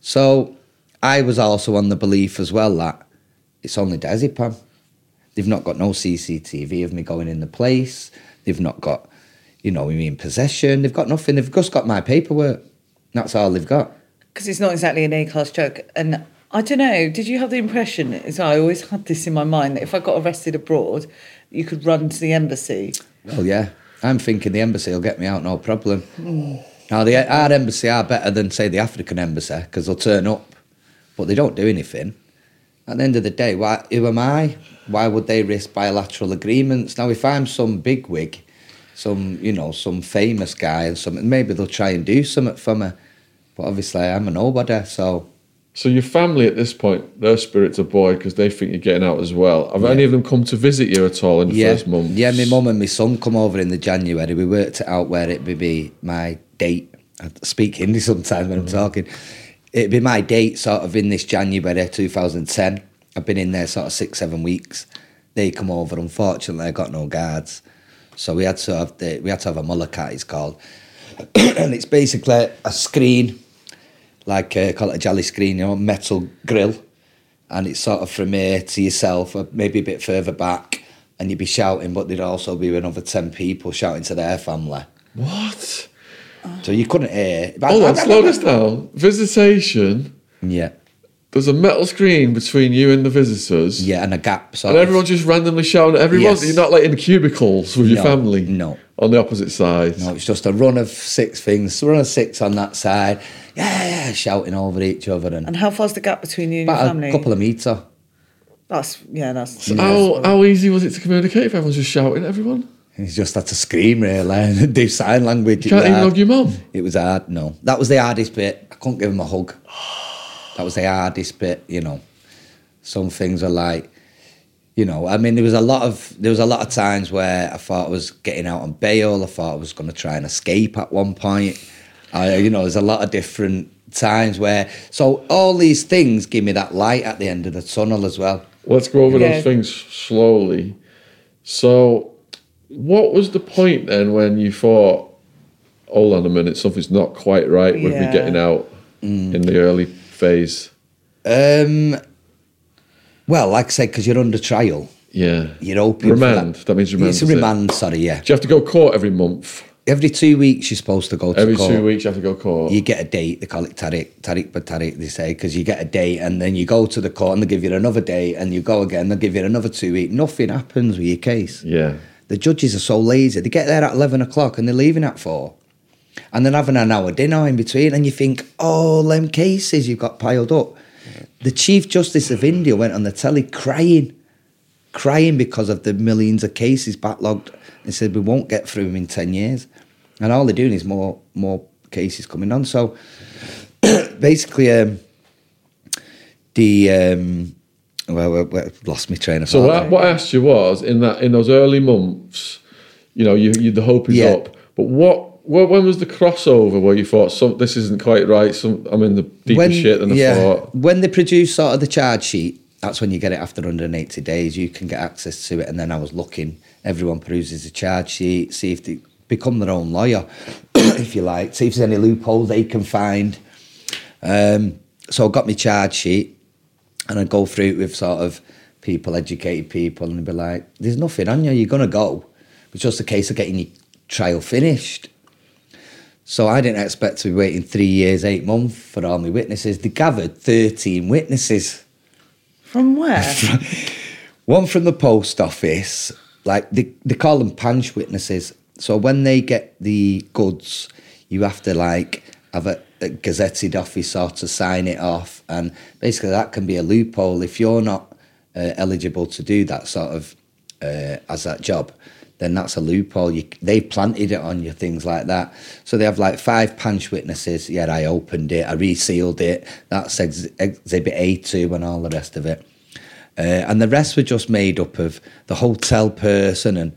So I was also on the belief as well that it's only diazepam. They've not got no CCTV of me going in the place. They've not got, you know, me in possession. They've got nothing. They've just got my paperwork. That's all they've got. because it's not exactly an A class joke. And I don't know. Did you have the impression? As I always had this in my mind that if I got arrested abroad, you could run to the embassy. Well, yeah. I'm thinking the embassy will get me out, no problem. Now, the, our embassy are better than, say, the African embassy because they'll turn up, but they don't do anything. At the end of the day, why, who am I? Why would they risk bilateral agreements? Now, if I'm some bigwig, some, you know, some famous guy and something, maybe they'll try and do something for me. But obviously, I'm a nobody, so So your family at this point, their spirits are buoyed because they think you're getting out as well. Have any of them come to visit you at all in the yeah, first month? yeah. My mum and my son come over in the January. We worked it out where it would be my date. I speak Hindi sometimes when I'm mm-hmm. talking. It'd be my date sort of in this January 2010. I've been in there sort of six, seven weeks. They come over. Unfortunately, I got no guards, so we had to have the, we had to have a mullicat. It's called, and it's basically a screen, like uh, call it a jelly screen, you know, metal grill, and it's sort of from here to yourself, or maybe a bit further back, and you'd be shouting, but there'd also be another ten people shouting to their family, What? so you couldn't hear. Hold on, slow this down. Visitation. Yeah, There's a metal screen between you and the visitors. yeah, and a gap. Sort And of. everyone just randomly shouting at everyone. Yes. You're not like in cubicles with your family. no. On the opposite side. No, it's just a run of six things, a run of six on that side. Yeah, yeah, shouting over each other and And how far's the gap between you and your family? a couple of meter. That's yeah. That's How, how easy was it to communicate if everyone's just shouting at everyone? You just had to scream really and do sign language. You can't it, even was hug your mum. it was hard. No, that was the hardest bit. I couldn't give him a hug. That was the hardest bit. You know, some things are like, you know, I mean, there was a lot of there was a lot of times where I thought I was getting out on bail. I thought I was going to try and escape at one point. I, you know, there's a lot of different times where. So all these things give me that light at the end of the tunnel as well. Let's go over Yeah. those things slowly. So, what was the point then when you thought, hold on a minute, something's not quite right with me getting out Mm. in the early phase? Um, well, like I said, because you're under trial, Yeah. you're open. Remand. For That means remand. It's a is it? remand, sorry, yeah. Do you have to go court every month? Every two weeks, you're supposed to go to court. Every court. two weeks you have to go court. You get a date. They call it tarik, tarik but tarik. They say because you get a date and then you go to the court and they give you another date and you go again. They give you another two weeks. Nothing happens with your case. yeah. The judges are so lazy. They get there at eleven o'clock and they're leaving at four, and then having an hour dinner in between. And you think, oh, them cases you've got piled up. The Chief Justice of India went on the telly crying, crying because of the millions of cases backlogged. They said we won't get through them in ten years, and all they're doing is more more cases coming on. So basically, um, the um, well, well, well, lost my train of So thought. what, what I asked you was in that in those early months, you know, you, you the hope is Yeah. up. But what, what when was the crossover where you thought some this isn't quite right? Some I'm in the deeper shit than I thought. When they produce sort of the charge sheet, that's when you get it after 180 days. You can get access to it. And then I was looking, everyone peruses the charge sheet, see if they become their own lawyer, if you like, see if there's any loopholes they can find. Um, so I got my charge sheet and I'd go through it with sort of people, educated people, and they'd be like, there's nothing on you, you're going to go. It's just a case of getting your trial finished. So I didn't expect to be waiting three years, eight months for all my witnesses. They gathered 13 witnesses. From where? One from the post office, like they, they call them panch witnesses. So when they get the goods, you have to like have a, a gazetted officer to sign it off. And basically that can be a loophole. If you're not uh, eligible to do that sort of, uh, as that job, then that's a loophole. You, they planted it on you, things like that. So they have like five panch witnesses. Yeah, I opened it, I resealed it. That's ex- exhibit A2 and all the rest of it. Uh, and the rest were just made up of the hotel person and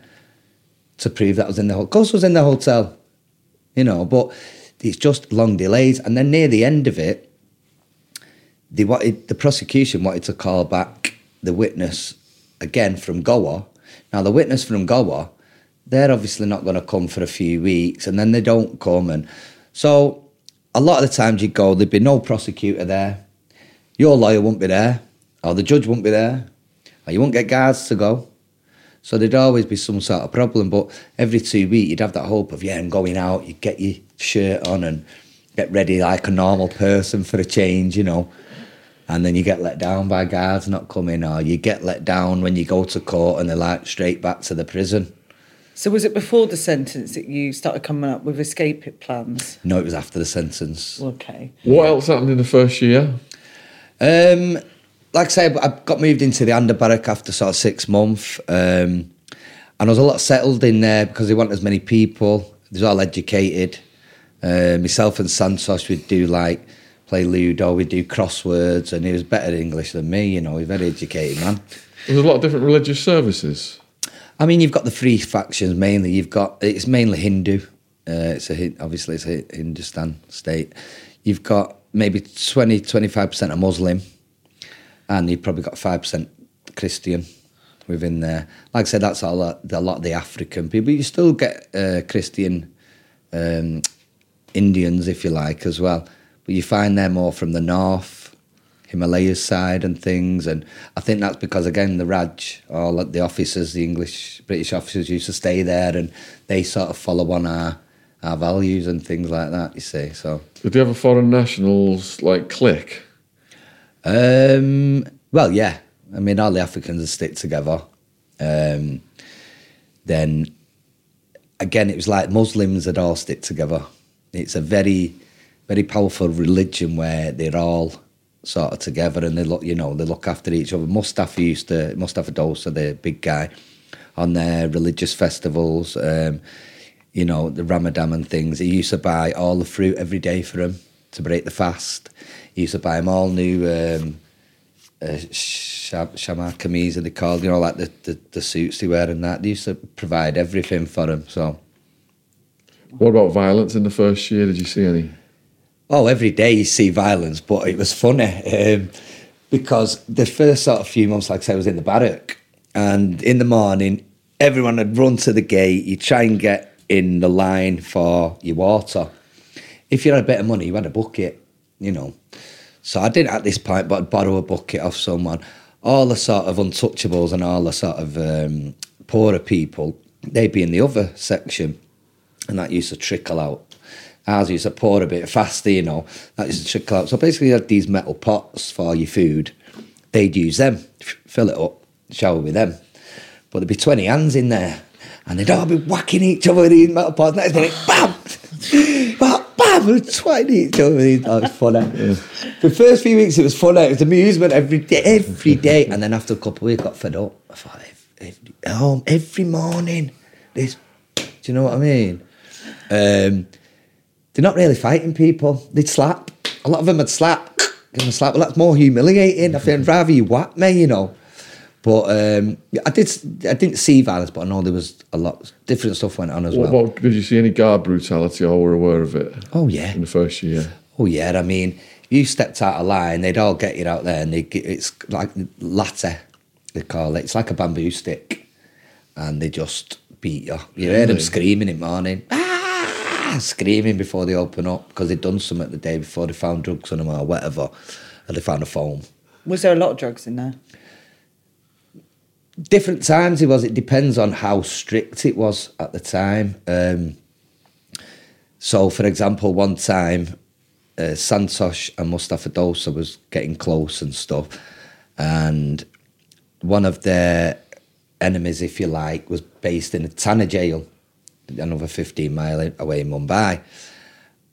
to prove that was in the hotel. Of was in the hotel, you know, but it's just long delays. And then near the end of it, they wanted the prosecution wanted to call back the witness again from Goa. Now the witness from Goa, they're obviously not going to come for a few weeks, and then they don't come, and so a lot of the times you go, there'd be no prosecutor there, your lawyer won't be there, or the judge won't be there, or you won't get guards to go. So there'd always be some sort of problem. But every two weeks, you'd have that hope of, yeah, I'm going out, you'd get your shirt on and get ready like a normal person for a change, you know. And then you get let down by guards not coming, or you get let down when you go to court and they're like straight back to the prison. So was it before the sentence that you started coming up with escape plans? No, it was after the sentence. Okay. What else happened in the first year? Um, like I say, I got moved into the Anda barrack after sort of six months, um, and I was a lot settled in there because they weren't as many people. They was all educated. Uh, myself and Santosh would do like play Ludo, we'd do crosswords, and he was better at English than me. You know, he's a very educated man. There's a lot of different religious services. I mean, you've got the three factions mainly. You've got it's mainly Hindu. Uh, it's a obviously it's a Hindustan state. You've got maybe 20 25 percent are Muslim, and you've probably got five percent Christian within there. Like I said, that's a lot, a lot of the African people. You still get uh, Christian um, Indians, if you like, as well. But you find they're more from the north, Himalayas side and things. And I think that's because, again, the Raj, all the officers, the English, British officers used to stay there and they sort of follow on our, our values and things like that, you see. So, Did you have a foreign nationals like clique? um, well, yeah. I mean, all the Africans stick together. Um, then, again, it was like Muslims had all stick together. It's a very, very powerful religion where they're all sort of together and they look, you know, they look after each other. Mustafa used to, Mustafa Dossa, the big guy, on their religious festivals, um, you know, the Ramadan and things. He used to buy all the fruit every day for him to break the fast. He used to buy them all new um, uh, shalwar kameez, they called, you know, like the, the, the suits they wear and that. They used to provide everything for him. So, What about violence in the first year? Did you see any? Oh, every day you see violence, but it was funny um, because the first sort of few months, like I said, was in the barrack. And in the morning, everyone had run to the gate. You try and get in the line for your water. If you had a bit of money, you had a bucket, you know. So I didn't at this point, but I'd borrow a bucket off someone. All the sort of untouchables and all the sort of um, poorer people, they'd be in the other section, and that used to trickle out. Ours you pour a bit faster, you know. That should trickle. So basically, you had these metal pots for your food. They'd use them, fill it up, shower with them. But there'd be 20 hands in there, and they'd all be whacking each other with these metal pots. Next minute, bam! bam! Bam! and Twatting each other with these. That was funny. The first few weeks, it was funny. It was amusement every day, every day. And then after a couple of weeks, I got fed up. I thought, every, home every morning. This, do you know what I mean? Um, they're not really fighting people. They'd slap. A lot of them would slap. Give them a slap. Well, that's more humiliating. I think rather you whack me, you know. But um, I did. I didn't see violence, but I know there was a lot different stuff went on as What well. about, did you see any guard brutality or were aware of it Oh yeah. in the first year? Oh yeah. I mean, if you stepped out of line, they'd all get you out there, and they it's like lathi. They call it. It's like a bamboo stick, and they just beat you. You heard them screaming in the morning. Ah, screaming before they open up because they'd done something the day before. They found drugs on them or whatever, and they found a phone. Was there a lot of drugs in there? different times it was. It depends on how strict it was at the time. Um, so, for example, one time, uh, Santosh and Mustafa Dossa was getting close and stuff, and one of their enemies, if you like, was based in a Thane jail, another 15 mile away in Mumbai.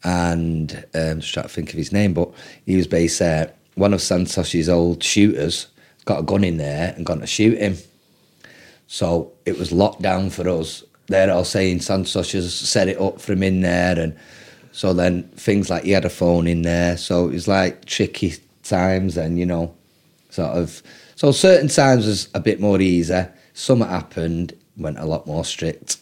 And um, just trying to think of his name, but he was based there. One of Santosh's old shooters got a gun in there and gone to shoot him. So it was locked down for us. They're all saying Santosh has set it up for him in there. And so then things like he had a phone in there. So it was like tricky times and, you know, sort of. So certain times was a bit more easy. Some happened, went a lot more strict.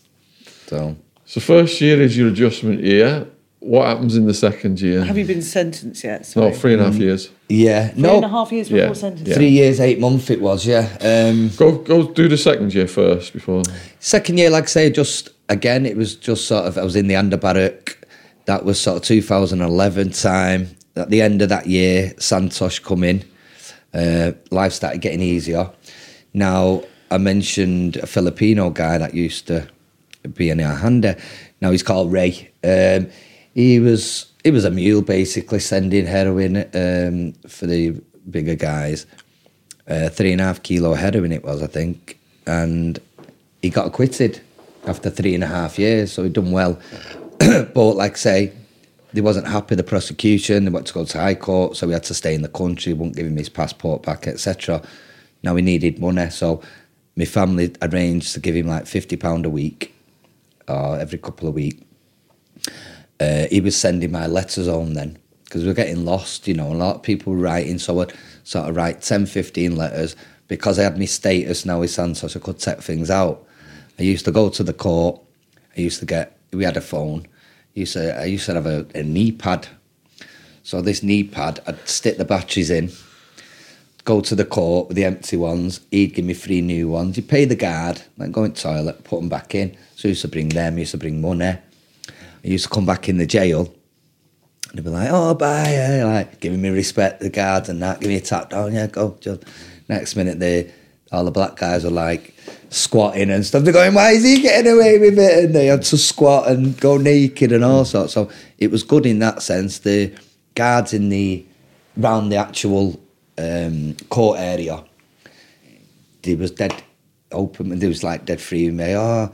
So So first year is your adjustment year. What happens in the second year? Have you been sentenced yet? no, three and a half years. yeah, Three no, and a half years before Yeah. sentencing. Yeah. three years, eight months it was, yeah. Um, Go go do the second year first before. Second year, like I say, just again, it was just sort of I was in the Anda barrack. That was sort of 2011 time. At the end of that year, Santosh come in. Uh, life started getting easier. Now I mentioned a Filipino guy that used to be in our Anda. Now he's called Ray. Um, he was he was a mule basically sending heroin um, for the bigger guys. Uh, three and a half kilo heroin it was, I think, and he got acquitted after three and a half years. So he'd done well, but like say, they wasn't happy. The prosecution they wanted to go to high court, so we had to stay in the country. Wouldn't give him his passport back, etc. Now we needed money, so my family arranged to give him like fifty pound a week, or every couple of weeks. Uh, he was sending my letters home then because we were getting lost, you know. A lot of people writing, so I'd sort of write 10, 15 letters because I had my status now with Santosh. I could set things out. I used to go to the court. I used to get. We had a phone. I used to. I used to have a, a knee pad. So this knee pad, I'd stick the batteries in. Go to the court with the empty ones. He'd give me three new ones. You pay the guard, then go in the toilet, put them back in. So I used to bring them. I used to bring money. I used to come back in the jail. And they'd be like, oh, bye. Yeah, like, giving me respect, the guards and that. Give me a tap down. Yeah, go. Next minute, they, all the black guys are like squatting and stuff. They're going, why is he getting away with it? And they had to squat and go naked and all sorts. So it was good in that sense. The guards in the, round the actual um, court area, there was dead open. there was like dead free me. Oh,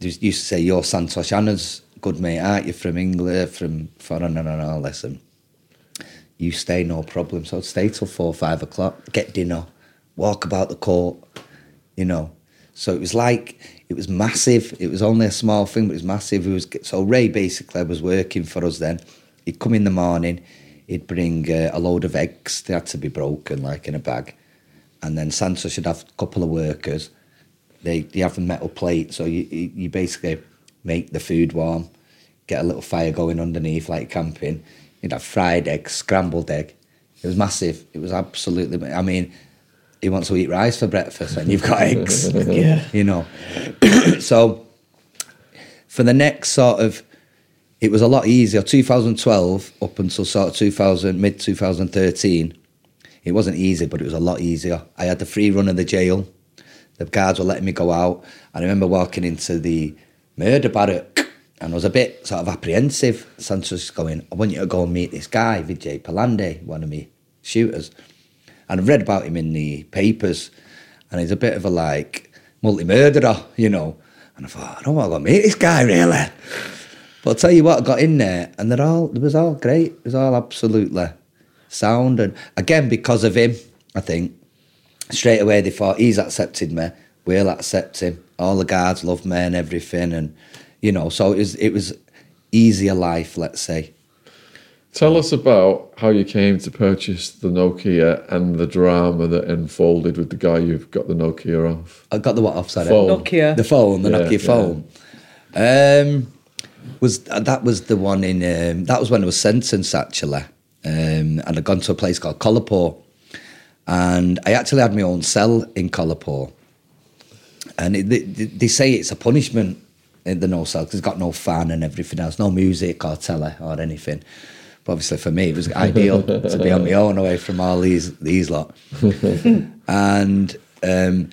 they used to say, you're Santosh Anna's good mate, aren't you, from England, from foreign and all. And you stay, no problem. So I'd stay till four, five o'clock, get dinner, walk about the court, you know. So it was like, it was massive. It was only a small thing, but it was massive. It was So Ray basically was working for us then. He'd come in the morning, he'd bring uh, a load of eggs. They had to be broken, like in a bag. And then Santosh should have a couple of workers. They, they have a metal plate, so you, you you basically make the food warm, get a little fire going underneath, like camping. You'd have fried egg, scrambled egg. It was massive. It was absolutely. I mean, he wants to eat rice for breakfast, and you've got eggs. Yeah. You know. so for the next sort of, it was a lot easier. 2012 up until sort of 2000 mid 2013, it wasn't easy, but it was a lot easier. I had the free run of the jail. The guards were letting me go out. I remember walking into the murder barrack and I was a bit sort of apprehensive. Santosh going, I want you to go and meet this guy, Vijay Palande, one of me shooters. And I've read about him in the papers, and he's a bit of a like multi murderer, you know. And I thought, I don't want to go meet this guy really. But I'll tell you what, I got in there, and they're all it was all great. It was all absolutely sound, and again because of him, I think straight away they thought he's accepted me, we'll accept him. All the guards love me and everything, and you know, so it was it was easier life, let's say. Tell us about how you came to purchase the Nokia and the drama that unfolded with the guy you've got the Nokia off. I got the what off, sorry? Phone. Nokia. The phone, the Yeah, Nokia yeah. phone. Um, was that was the one in? Um, that was when I was sentenced actually, um, and I'd gone to a place called Kolhapur, and I actually had my own cell in Kolhapur, and it, they, they say it's a punishment in the no cell because it's got no fan and everything else, no music or telly or anything. But obviously for me, it was ideal to be on my own away from all these these lot. and um,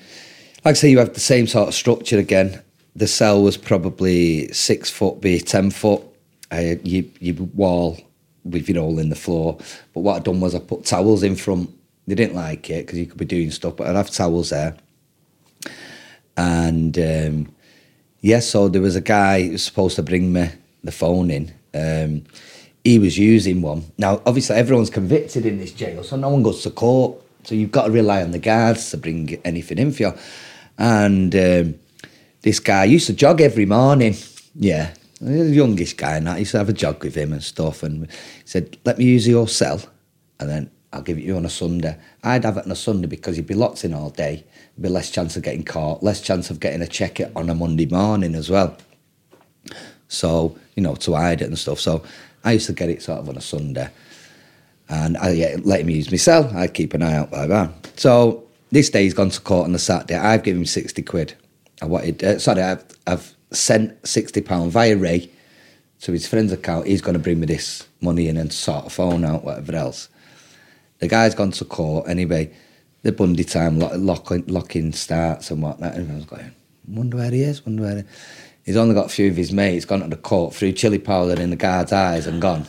like I say, you have the same sort of structure again. The cell was probably six foot by ten foot. I, you you wall with your hole in the floor. But what I'd done was I put towels in front. They didn't like it because you could be doing stuff, but I'd have towels there. And um, yeah, so there was a guy who was supposed to bring me the phone in. Um, he was using one. Now, obviously, everyone's convicted in this jail, so no one goes to court. So you've got to rely on the guards to bring anything in for you. And um, this guy used to jog every morning. Yeah, the youngest guy, and that. I used to have a jog with him and stuff. And he said, "Let me use your cell, and then I'll give it you on a Sunday." I'd have it on a Sunday because you'd be locked in all day. There'd be less chance of getting caught, less chance of getting a check it on a Monday morning as well. So you know to hide it and stuff. So I used to get it sort of on a Sunday, and I yeah, let him use my cell. I'd keep an eye out by that. So this day he's gone to court on the Saturday. I've given him sixty quid. I wanted uh, sorry, I've I've sent sixty pound via Ray to his friend's account. He's going to bring me this money in and sort a phone out, whatever else. The guy's gone to court anyway. The Bundy time lock, locking locking starts and whatnot. And was going, wonder where he is. Wonder where. He... He's only got a few of his mates gone to the court, threw chili powder in the guard's eyes and gone.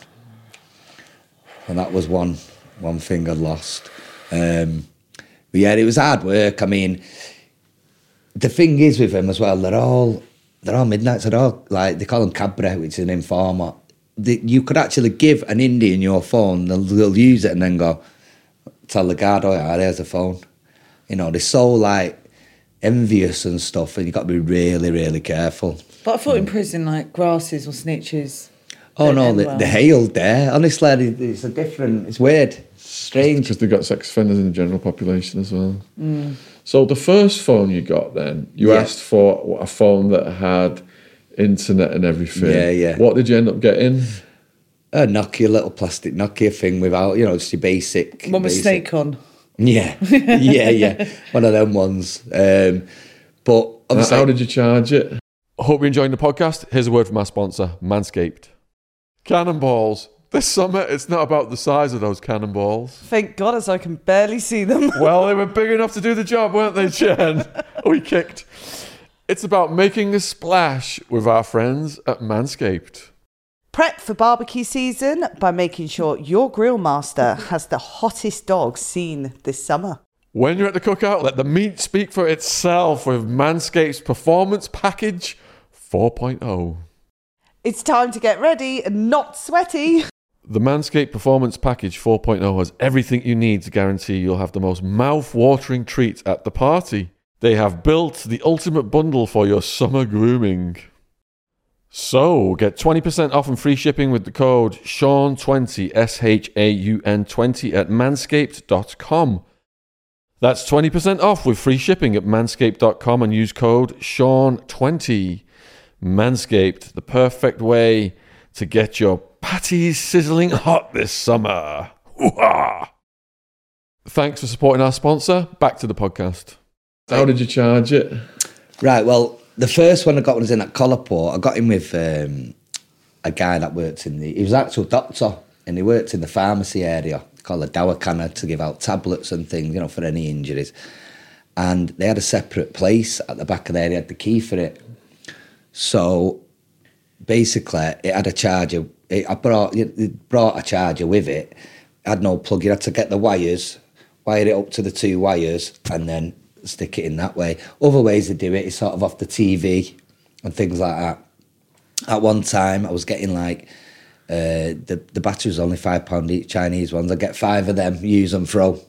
And that was one one thing I'd lost. Um, but yeah, it was hard work. I mean, the thing is with them as well, they're all they're all midnights. They're all like they call them cabra, which is an informer. The, you could actually give an Indian your phone, they'll, they'll use it and then go tell the guard, oh yeah, there's a phone. You know, they're so like envious and stuff, and you've got to be really, really careful. But I thought in prison, like grasses or snitches. Oh no, end the, well. the hailed there. Honestly, it's a different. It's weird, strange. because they've got sex offenders in the general population as well. Mm. So the first phone you got, then you Yeah. asked for a phone that had internet and everything. Yeah, yeah. What did you end up getting? A Nokia little plastic Nokia thing without, you know, just your basic. One with basic- snake on. Yeah, yeah, yeah. One of them ones. Um, but obviously, How did you charge it? I hope you're enjoying the podcast. Here's a word from our sponsor, Manscaped. Cannonballs. This summer, it's not about the size of those cannonballs. Thank God, as I can barely see them. Well, they were big enough to do the job, weren't they, Jen? we kicked. It's about making a splash with our friends at Manscaped. Prep for barbecue season by making sure your grill master has the hottest dog seen this summer. When you're at the cookout, let the meat speak for itself with Manscaped's Performance Package 4.0. It's time to get ready and not sweaty. The Manscaped Performance Package 4.0 has everything you need to guarantee you'll have the most mouth-watering treat at the party. They have built the ultimate bundle for your summer grooming. So, get 20% off and free shipping with the code SHAUN20, S H A U N 20 at manscaped.com. That's 20% off with free shipping at manscaped.com and use code SHAUN20. Manscaped, the perfect way to get your patties sizzling hot this summer. Hoo-ha! Thanks for supporting our sponsor. Back to the podcast. How did you charge it? right. Well, the first one I got was in at Kolhapur. I got him with um, a guy that worked in the. He was actual doctor, and he worked in the pharmacy area called the Dawakhana to give out tablets and things, you know, for any injuries. And they had a separate place at the back of there. They had the key for it. So basically, it had a charger. It, I brought it brought a charger with it. Had no plug. You had to get the wires, wire it up to the two wires, and then stick it in that way. Other ways to do it is sort of off the TV and things like that. At one time, I was getting like uh, the the battery was only five pound each Chinese ones. I get five of them, use and throw,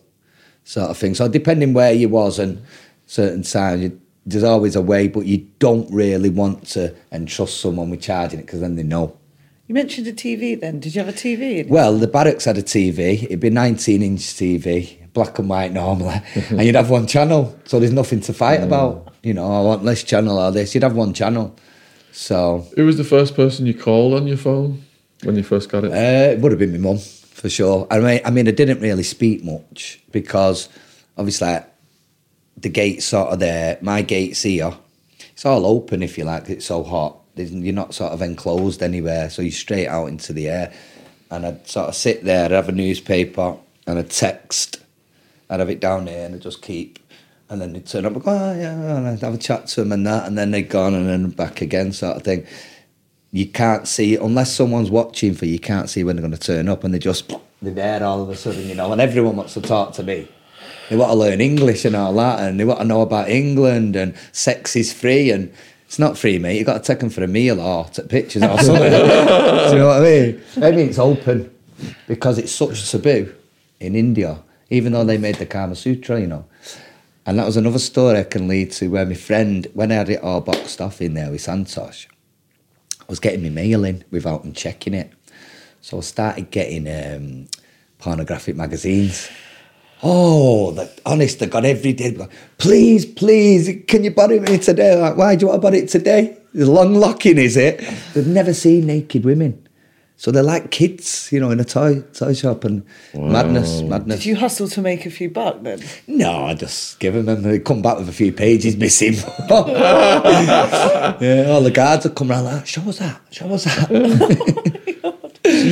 sort of thing. So depending where you was and certain times, you, there's always a way, but you don't really want to entrust someone with charging it because then they know. You mentioned a TV then. Did you have a TV? Well, the barracks had a TV. It'd be 19 inch TV, black and white normally, and you'd have one channel. So there's nothing to fight about. You know, I want this channel or this. You'd have one channel. So Who was the first person you called on your phone when you first got it? uh, it would have been my mum for sure. I mean, I mean, I didn't really speak much because obviously the gate's sort of there. My gate's here. It's all open if you like. It's so hot. You're not sort of enclosed anywhere, so you're straight out into the air. And I'd sort of sit there, I'd have a newspaper and a text. I'd have it down there and I'd just keep. And then they'd turn up and go, oh, yeah, and I'd have a chat to them and that. And then they'd gone and then back again, sort of thing. You can't see, unless someone's watching for you, you can't see when they're going to turn up. And they just, they're there all of a sudden, you know. And everyone wants to talk to me. They want to learn English and all that, and they want to know about England and sex is free and it's not free, mate. You've got to take them for a meal or take pictures or something. Do you know what I mean? I mean, it's open because it's such a taboo in India, even though they made the Kama Sutra, you know. And that was another story I can lead to where my friend, when I had it all boxed off in there with Santosh, I was getting my mail in without him checking it. So I started getting um, pornographic magazines. Oh, the, honest to God, every day, like, please, please, can you buy me today? Like, why do you want to buy it today? The long locking, is it? They've never seen naked women. So they're like kids, you know, in a toy toy shop and madness, madness. Did you hustle to make a few buck then? No, I just give them and they come back with a few pages missing. yeah, all the guards would come around like, show us that, show us that.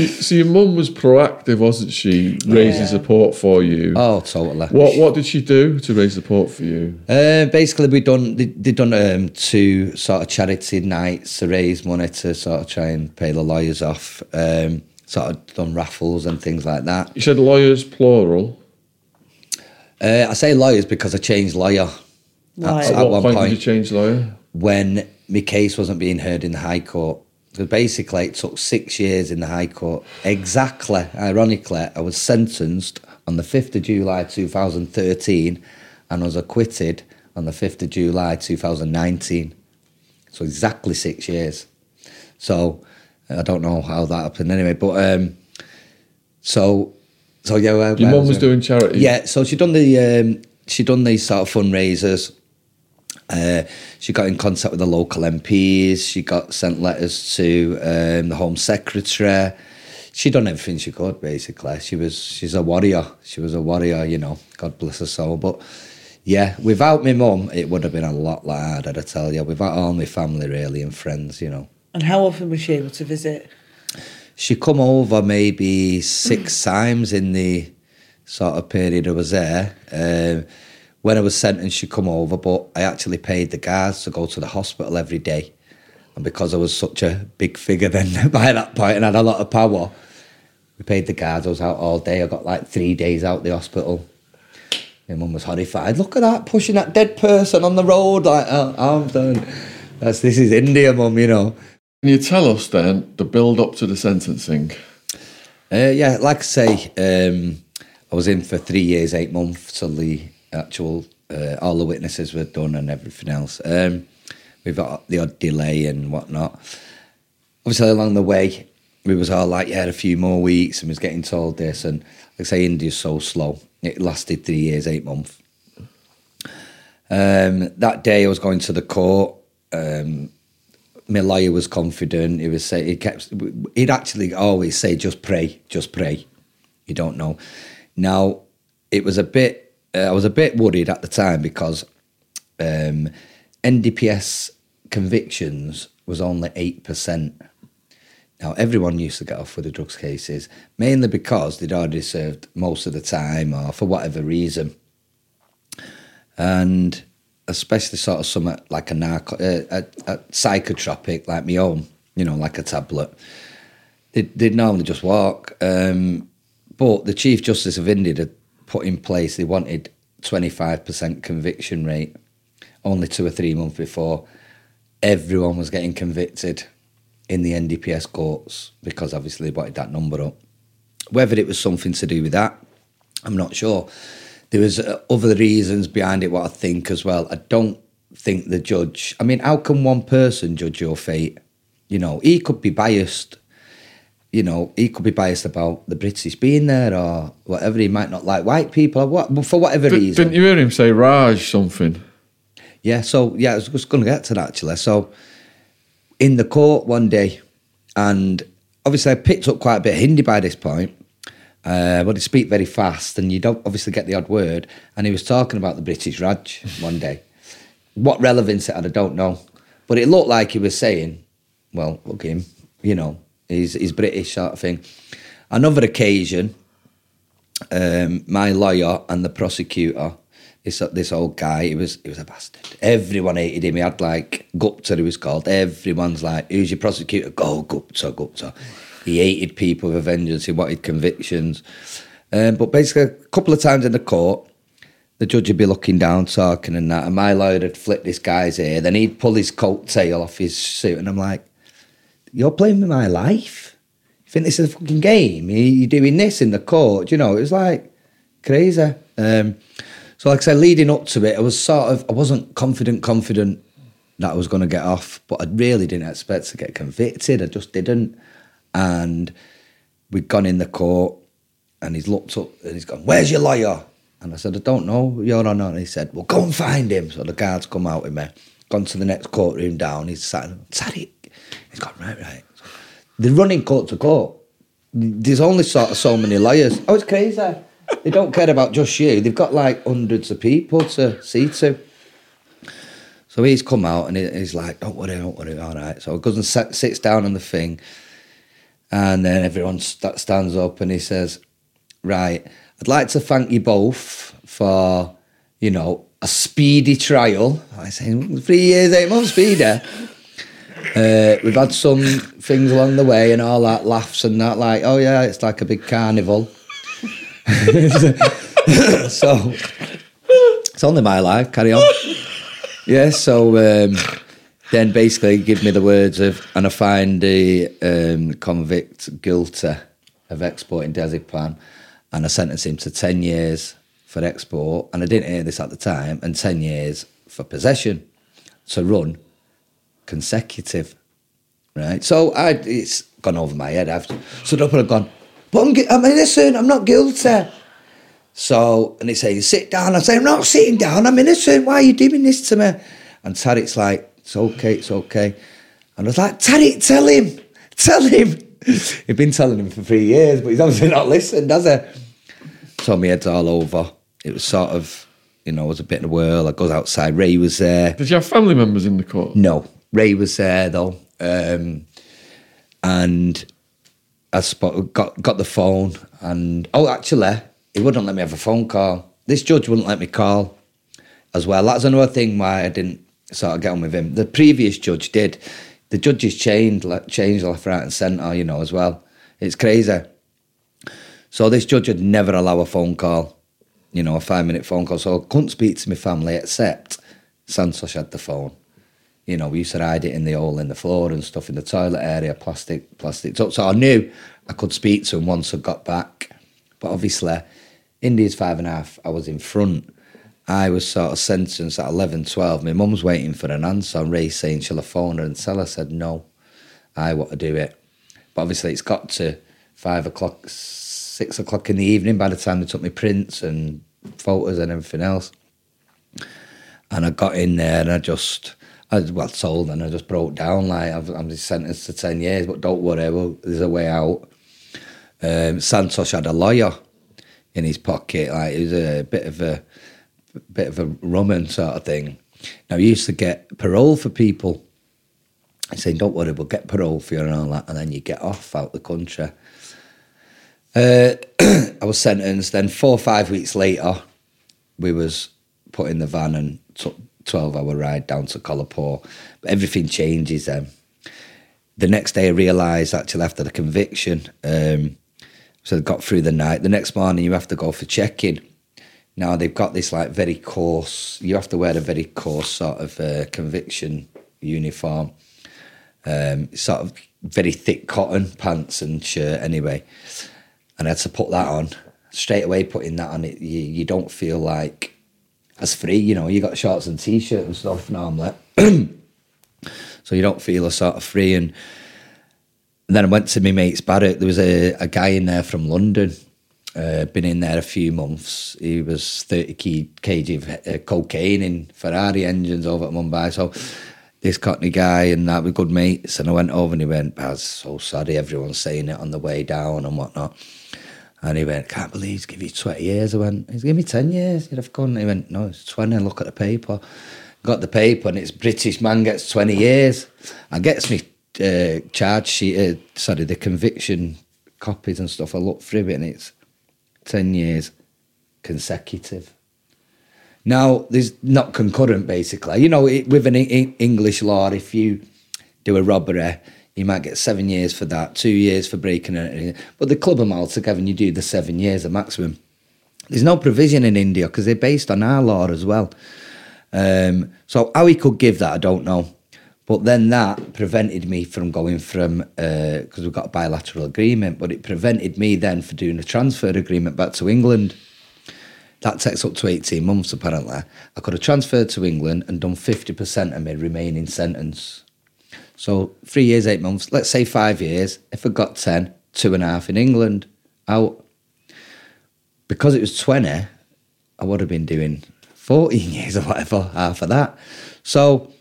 So your mum was proactive, wasn't she? Raising Yeah. support for you. oh, totally. What what did she do to raise support for you? Uh, basically, we done they, they done um, two sort of charity nights to raise money to sort of try and pay the lawyers off. Um, sort of done raffles and things like that. You said lawyers plural. Uh, I say lawyers because I changed lawyer. Right. At, At at what one point, point, did you change lawyer? when my case wasn't being heard in the High Court. Because basically, it took six years in the High Court. Exactly, ironically, I was sentenced on the 5th of July 2013 and was acquitted on the 5th of July 2019. So exactly six years. So I don't know how that happened anyway. But um, so, so yeah. where- Your mum was doing charity. Yeah, so she done the um, she done these sort of fundraisers. Uh, she got in contact with the local MPs. She got sent letters to um, the Home Secretary. She done everything she could. Basically, she was she's a warrior. She was a warrior. You know, God bless her soul. But yeah, without my mum, it would have been a lot harder. I tell you. Without all my family, really, and friends, you know. And how often was she able to visit? She come over maybe six times in the sort of period I was there. Um, when I was sentenced, she come over, but I actually paid the guards to go to the hospital every day. And because I was such a big figure then by that point and had a lot of power, we paid the guards. I was out all day. I got like three days out the hospital. My mum was horrified. Look at that, pushing that dead person on the road. Like, oh, I'm done. That's, this is India, mum, you know. Can you tell us then the build up to the sentencing? Uh, yeah, like I say, um, I was in for three years, eight months till the actual, uh, all the witnesses were done and everything else. Um, we've got the odd delay and whatnot. Obviously, along the way, we was all like, yeah, a few more weeks, and was getting told this. And like I say, India's so slow. It lasted three years, eight months. Um, that day, I was going to the court. Um, my lawyer was confident. He was say he kept. He'd actually always say, "Just pray, just pray." You don't know. Now, it was a bit. Uh, I was a bit worried at the time because um, NDPS convictions was only eight percent. Now, everyone used to get off with the drugs cases, mainly because they'd already served most of the time or for whatever reason. And especially sort of something like a, narco- uh, a, a psychotropic, like my own, you know, like a tablet, they'd, they'd normally just walk. Um, but the Chief Justice of India had put in place, they wanted 25% conviction rate only two or three months before. Everyone was getting convicted in the NDPS courts because obviously they wanted that number up. Whether it was something to do with that, I'm not sure. There was uh, other reasons behind it. What I think as well. I don't think the judge. I mean, how can one person judge your fate? You know, he could be biased. You know, he could be biased about the British being there or whatever. He might not like white people or what for whatever Di- reason. Didn't you hear him say Raj something? Yeah, so yeah, I was just going to get to that actually. So in the court one day, and obviously I picked up quite a bit of Hindi by this point, uh, but he speak very fast, and you don't obviously get the odd word. And he was talking about the British Raj one day. What relevance it had, I don't know, but it looked like he was saying, "Well, look him, you know, he's he's British sort of thing." Another occasion, um, my lawyer and the prosecutor, this this old guy, he was he was a bastard. Everyone hated him. He had like Gupta, he was called. Everyone's like, "Who's your prosecutor?" Go Gupta, Gupta. He hated people with a vengeance. He wanted convictions. Um, but basically, a couple of times in the court, the judge would be looking down, talking and that, and my lawyer would flip this guy's ear. Then he'd pull his coat tail off his suit, and I'm like, "You're playing with my life." You think this is a fucking game? You're doing this in the court, you know? It was like crazy. Um, so, like I said, leading up to it, I was sort of, I wasn't confident, confident that I was going to get off, but I really didn't expect to get convicted. I just didn't. And we'd gone in the court, and he's looked up and he's gone, "Where's your lawyer?" And I said, "I don't know, Your Honour." And he said, "Well, go and find him." So the guards come out with me, gone to the next courtroom down. He's sat, Tariq. He's gone right, right. They're running court to court. There's only sort of so many lawyers. Oh, it's crazy. They don't care about just you. They've got like hundreds of people to see to. So he's come out and he's like, "Don't worry, don't worry, all right." So he goes and sit, sits down on the thing, and then everyone st- stands up and he says, "Right, I'd like to thank you both for, you know, a speedy trial." I say, three years, eight months speedy. Uh, we've had some things along the way and all that laughs and that, like, oh yeah, it's like a big carnival. so It's only my life. Carry on. yeah. So um, then basically give me the words of, and I find the um, convict guilty of exporting diazepam, and I sentence him to ten years for export, and I didn't hear this at the time, and ten years for possession to run consecutive. Right. So I it's gone over my head. I've stood up and I've gone, but I'm, I'm innocent, I'm not guilty. So, and he says, sit down. I say, I'm not sitting down, I'm innocent. Why are you doing this to me? And Tariq's like, it's okay, it's okay. And I was like, Tariq, tell him, tell him. He'd been telling him for three years, but he's obviously not listened, has he? So my head's all over. It was sort of, you know, it was a bit of a whirl. I goes outside. Ray was there. Did you have family members in the court? No, Ray was there though, um, and I spot, got got the phone, and oh, actually, he wouldn't let me have a phone call. This judge wouldn't let me call, as well. That's another thing why I didn't sort of get on with him. The previous judge did. The judges changed, changed left, right, and centre, you know, as well. It's crazy. So this judge would never allow a phone call, you know, a five minute phone call. So I couldn't speak to my family except Santosh had the phone. You know, we used to hide it in the hole in the floor and stuff in the toilet area, plastic, plastic. So, so I knew I could speak to him once I got back. But obviously, India's five and a half, I was in front. I was sort of sentenced at 11, 12. My mum's waiting for an answer. And Ray saying, Shall I phone her and tell her? Said, No, I want to do it. But obviously, it's got to five o'clock, six o'clock in the evening by the time they took me prints and photos and everything else. And I got in there and I just, I well told and I just broke down like I've, I'm sentenced to 10 years, but don't worry, well, there's a way out. Um, Santosh had a lawyer in his pocket, like he was a bit of a bit of a rumman sort of thing. Now he used to get parole for people. I saying, "Don't worry, we'll get parole for you and all that," and then you get off out the country. Uh, I was sentenced. Then four or five weeks later, we was put in the van and took twelve hour ride down to Kolhapur. Everything changes then. The next day, I realised actually after the conviction, um, so I got through the night. The next morning, you have to go for check-in. Now they've got this like very coarse. You have to wear a very coarse sort of uh, conviction uniform. Um, sort of very thick cotton pants and shirt anyway. And I had to put that on straight away. Putting that on, it you, you don't feel like as free. You know, you got shorts and t-shirt and stuff normally, so you don't feel a sort of free. And, then I went to my mate's Barrett. There was a, a guy in there from London. Uh, been in there a few months. He was 30 kg, kg of uh, cocaine in Ferrari engines over at Mumbai. So this Cockney guy and that were good mates. And I went over and he went, was so sorry, everyone's saying it on the way down and whatnot. And he went, can't believe he's given you 20 years. I went, he's given me 10 years. You'd have gone. He went, no, it's 20. Look at the paper. Got the paper and it's British man gets 20 years. And gets me uh, charge sheet, uh, sorry, the conviction copies and stuff. I looked through it and it's 10 years consecutive. Now, there's not concurrent, basically. You know, it, with an E- English law, if you do a robbery, you might get seven years for that, two years for breaking it. But the club all together and you do the seven years, the maximum. There's no provision in India because they're based on our law as well. Um, so how he could give that, I don't know. But then that prevented me from going from because we've got a bilateral agreement. But it prevented me then for doing a transfer agreement back to England. That takes up to eighteen months apparently. I could have transferred to England and done fifty percent of my remaining sentence. So three years, eight months. Let's say five years. If I got ten, two and a half in England, out. Because it was twenty, I would have been doing fourteen years or whatever, half of that. So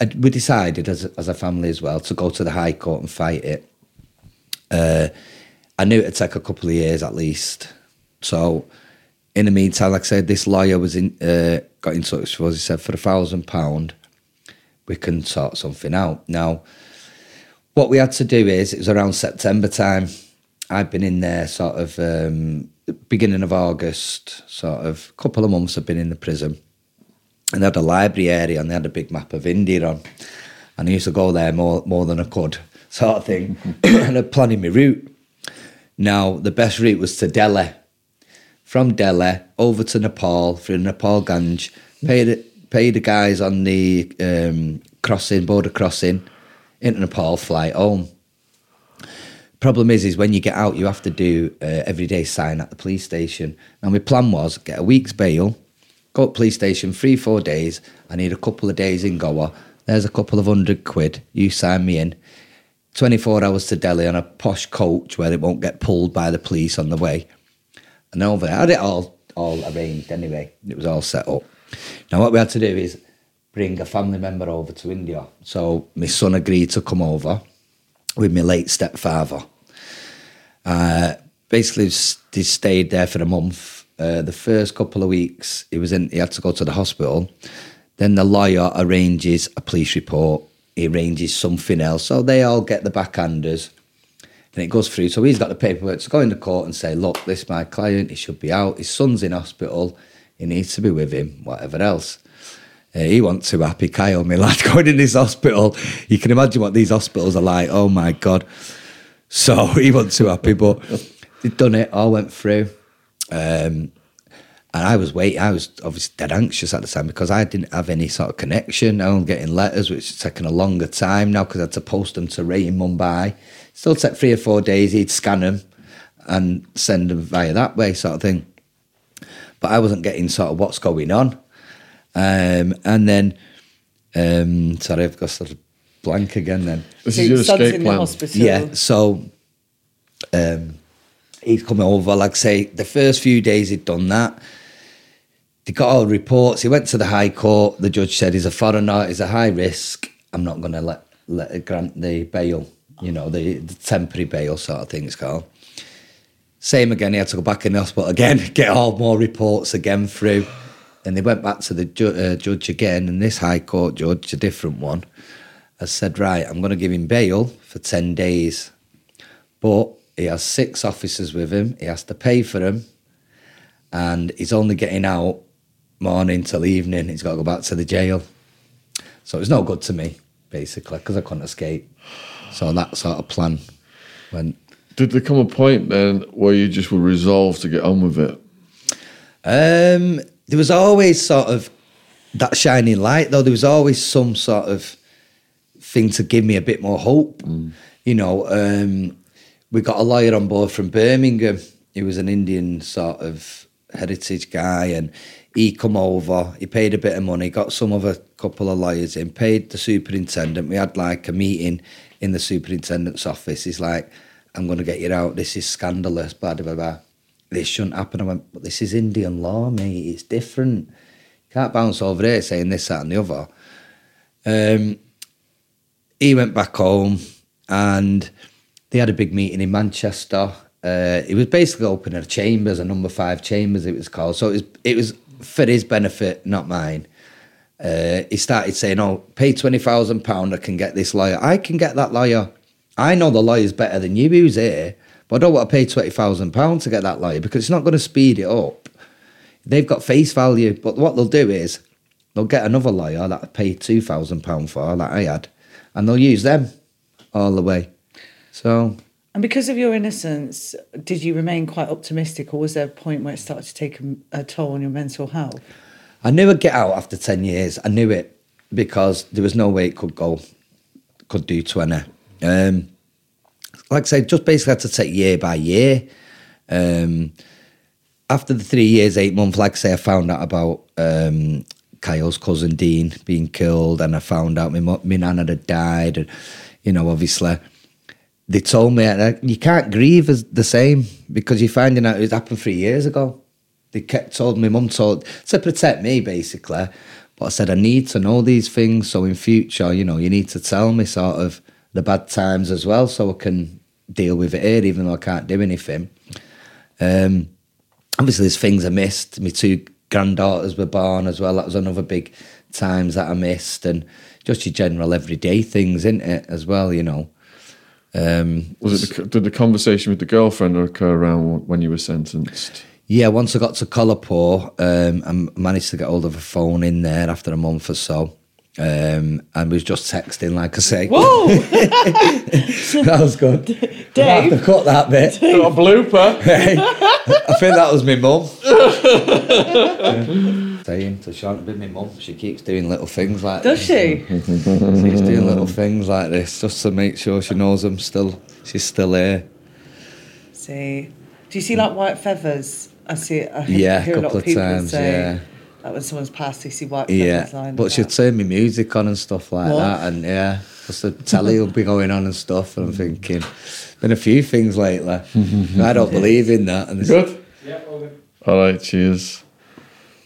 I- we decided as as a family as well to go to the High Court and fight it. Uh, I knew it'd take a couple of years at least. So in the meantime, like I said, this lawyer was in uh, got in touch with us. He said for a thousand pound, we can sort something out. Now, what we had to do is it was around September time. I'd been in there sort of um, beginning of August, sort of couple of months. I've been in the prison and they had a library area and they had a big map of India on. And I used to go there more more than I could, sort of thing. and I'm planning my route. Now, the best route was to Delhi from Delhi over to Nepal through Nepal Ganj, pay the, pay the guys on the um, crossing, border crossing into Nepal, fly home. Problem is, is when you get out, you have to do uh, everyday sign at the police station. And my plan was get a week's bail, go to police station three, four days. I need a couple of days in Goa. There's a couple of hundred quid. You sign me in. 24 hours to Delhi on a posh coach where it won't get pulled by the police on the way. And over there, I had it all, all arranged anyway. It was all set up. Now, what we had to do is bring a family member over to India. So my son agreed to come over with my late stepfather. Uh, basically, he stayed there for a month. Uh, the first couple of weeks, he was in. He had to go to the hospital. Then the lawyer arranges a police report. He arranges something else. So they all get the backhanders, and it goes through. So he's got the paperwork to go into court and say, "Look, this is my client. He should be out. His son's in hospital. He needs to be with him. Whatever else." Uh, he wasn't happy. Kyle, my lad, going in this hospital. You can imagine what these hospitals are like. Oh my God. So he wasn't too happy, but they'd done it, all went through. Um, and I was waiting, I was obviously dead anxious at the time because I didn't have any sort of connection. I was getting letters, which is taking a longer time now because I had to post them to Ray in Mumbai. Still take three or four days, he'd scan them and send them via that way, sort of thing. But I wasn't getting sort of what's going on. Um, and then, um, sorry, I've got sort of blank again then. This So is your your son's escape in the plan. hospital. Yeah, so um, he's coming over. Like I say, the first few days he'd done that. He got all the reports. He went to the High Court. The judge said he's a foreigner. He's a high risk. I'm not going to let let grant the bail. You know, the, the temporary bail sort of thing it's called. Same again. He had to go back in the hospital again, get all more reports again through. And they went back to the ju- uh, judge again, and this High Court judge, a different one, has said, right, I'm going to give him bail for 10 days. But he has six officers with him, he has to pay for them, and he's only getting out morning till evening. He's got to go back to the jail. So it's no good to me, basically, because I couldn't escape. So that sort of plan went. Did there come a point then where you just were resolved to get on with it? Um, there was always sort of that shining light, though. There was always some sort of thing to give me a bit more hope. You know, um, we got a lawyer on board from Birmingham. He was an Indian sort of heritage guy, and he come over. He paid a bit of money, got some other couple of lawyers in, paid the superintendent. We had like a meeting in the superintendent's office. He's like, "I'm going to get you out. This is scandalous." Blah blah blah. this shouldn't happen. I went, but this is Indian law, mate. It's different. Can't bounce over there saying this, that, and the other. Um, he went back home and they had a big meeting in Manchester. Uh, it was basically opening a chambers, a number five chambers, it was called. So it was, it was for his benefit, not mine. Uh, he started saying, "Oh, pay twenty thousand pound. I can get this lawyer. I can get that lawyer. I know the lawyer's better than you. Who's here? But I don't want to pay twenty thousand pounds to get that lawyer because it's not going to speed it up. They've got face value. But what they'll do is they'll get another lawyer that I paid two thousand pound for, that I had, and they'll use them all the way. So And because of your innocence, did you remain quite optimistic, or was there a point where it started to take a, a toll on your mental health? I knew I'd get out after 10 years. I knew it because there was no way it could go, could do 20. Um, like I said, just basically had to take year by year. Um, after the three years, eight months, like I say, I found out about um, Kyle's cousin Dean being killed, and I found out my, my nana had died. And, you know, obviously, they told me you can't grieve as the same because you're finding out it happened three years ago. They kept told my mum told to protect me basically, but I said I need to know these things so in future, you know, you need to tell me sort of the bad times as well so I can deal with it here, even though I can't do anything. Um, obviously, there's things I missed. My two granddaughters were born as well. That was another big times that I missed, and just your general everyday things, isn't it, as well? You know. Um, Was it the, did the conversation with the girlfriend occur around when you were sentenced? Yeah, once I got to Kolhapur, um, I managed to get hold of a phone in there after a month or so. Um, and was just texting, like I say. Whoa, that was good. I have to Dave. cut that bit. Got a blooper. I think that was my mum. Saying to Shaun, be my mum. She keeps doing little things like Does she? She's doing little things like this just to make sure she knows I'm still. She's still here. See, do you see like white feathers? I see. I hear, Yeah, a hear a lot couple of of people times, say yeah. That when someone's passed, they see white Yeah, lying but she'd about. turn me music on and stuff like What? that, and yeah, just the telly will be going on and stuff. And I'm thinking, been a few things lately. I don't believe in that. And it's- Good? All right, cheers.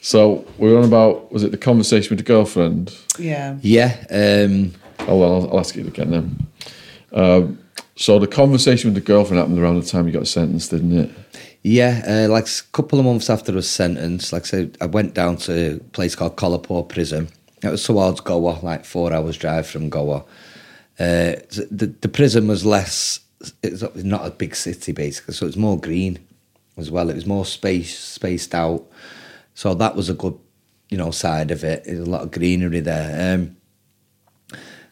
So we were on about, was it the conversation with the girlfriend? Yeah. Yeah, um, Oh, well, I'll, I'll ask you again then. Um, so the conversation with the girlfriend happened around the time you got sentenced, didn't it? yeah. Uh, like a couple of months after I was sentenced, like I said, I went down to a place called Kolhapur Prison. It was towards Goa, like four hours drive from Goa. Uh, the the prison was less. It's not a big city basically, so it was more green as well. It was more space spaced out. So that was a good, you know, side of it. There's a lot of greenery there. Um,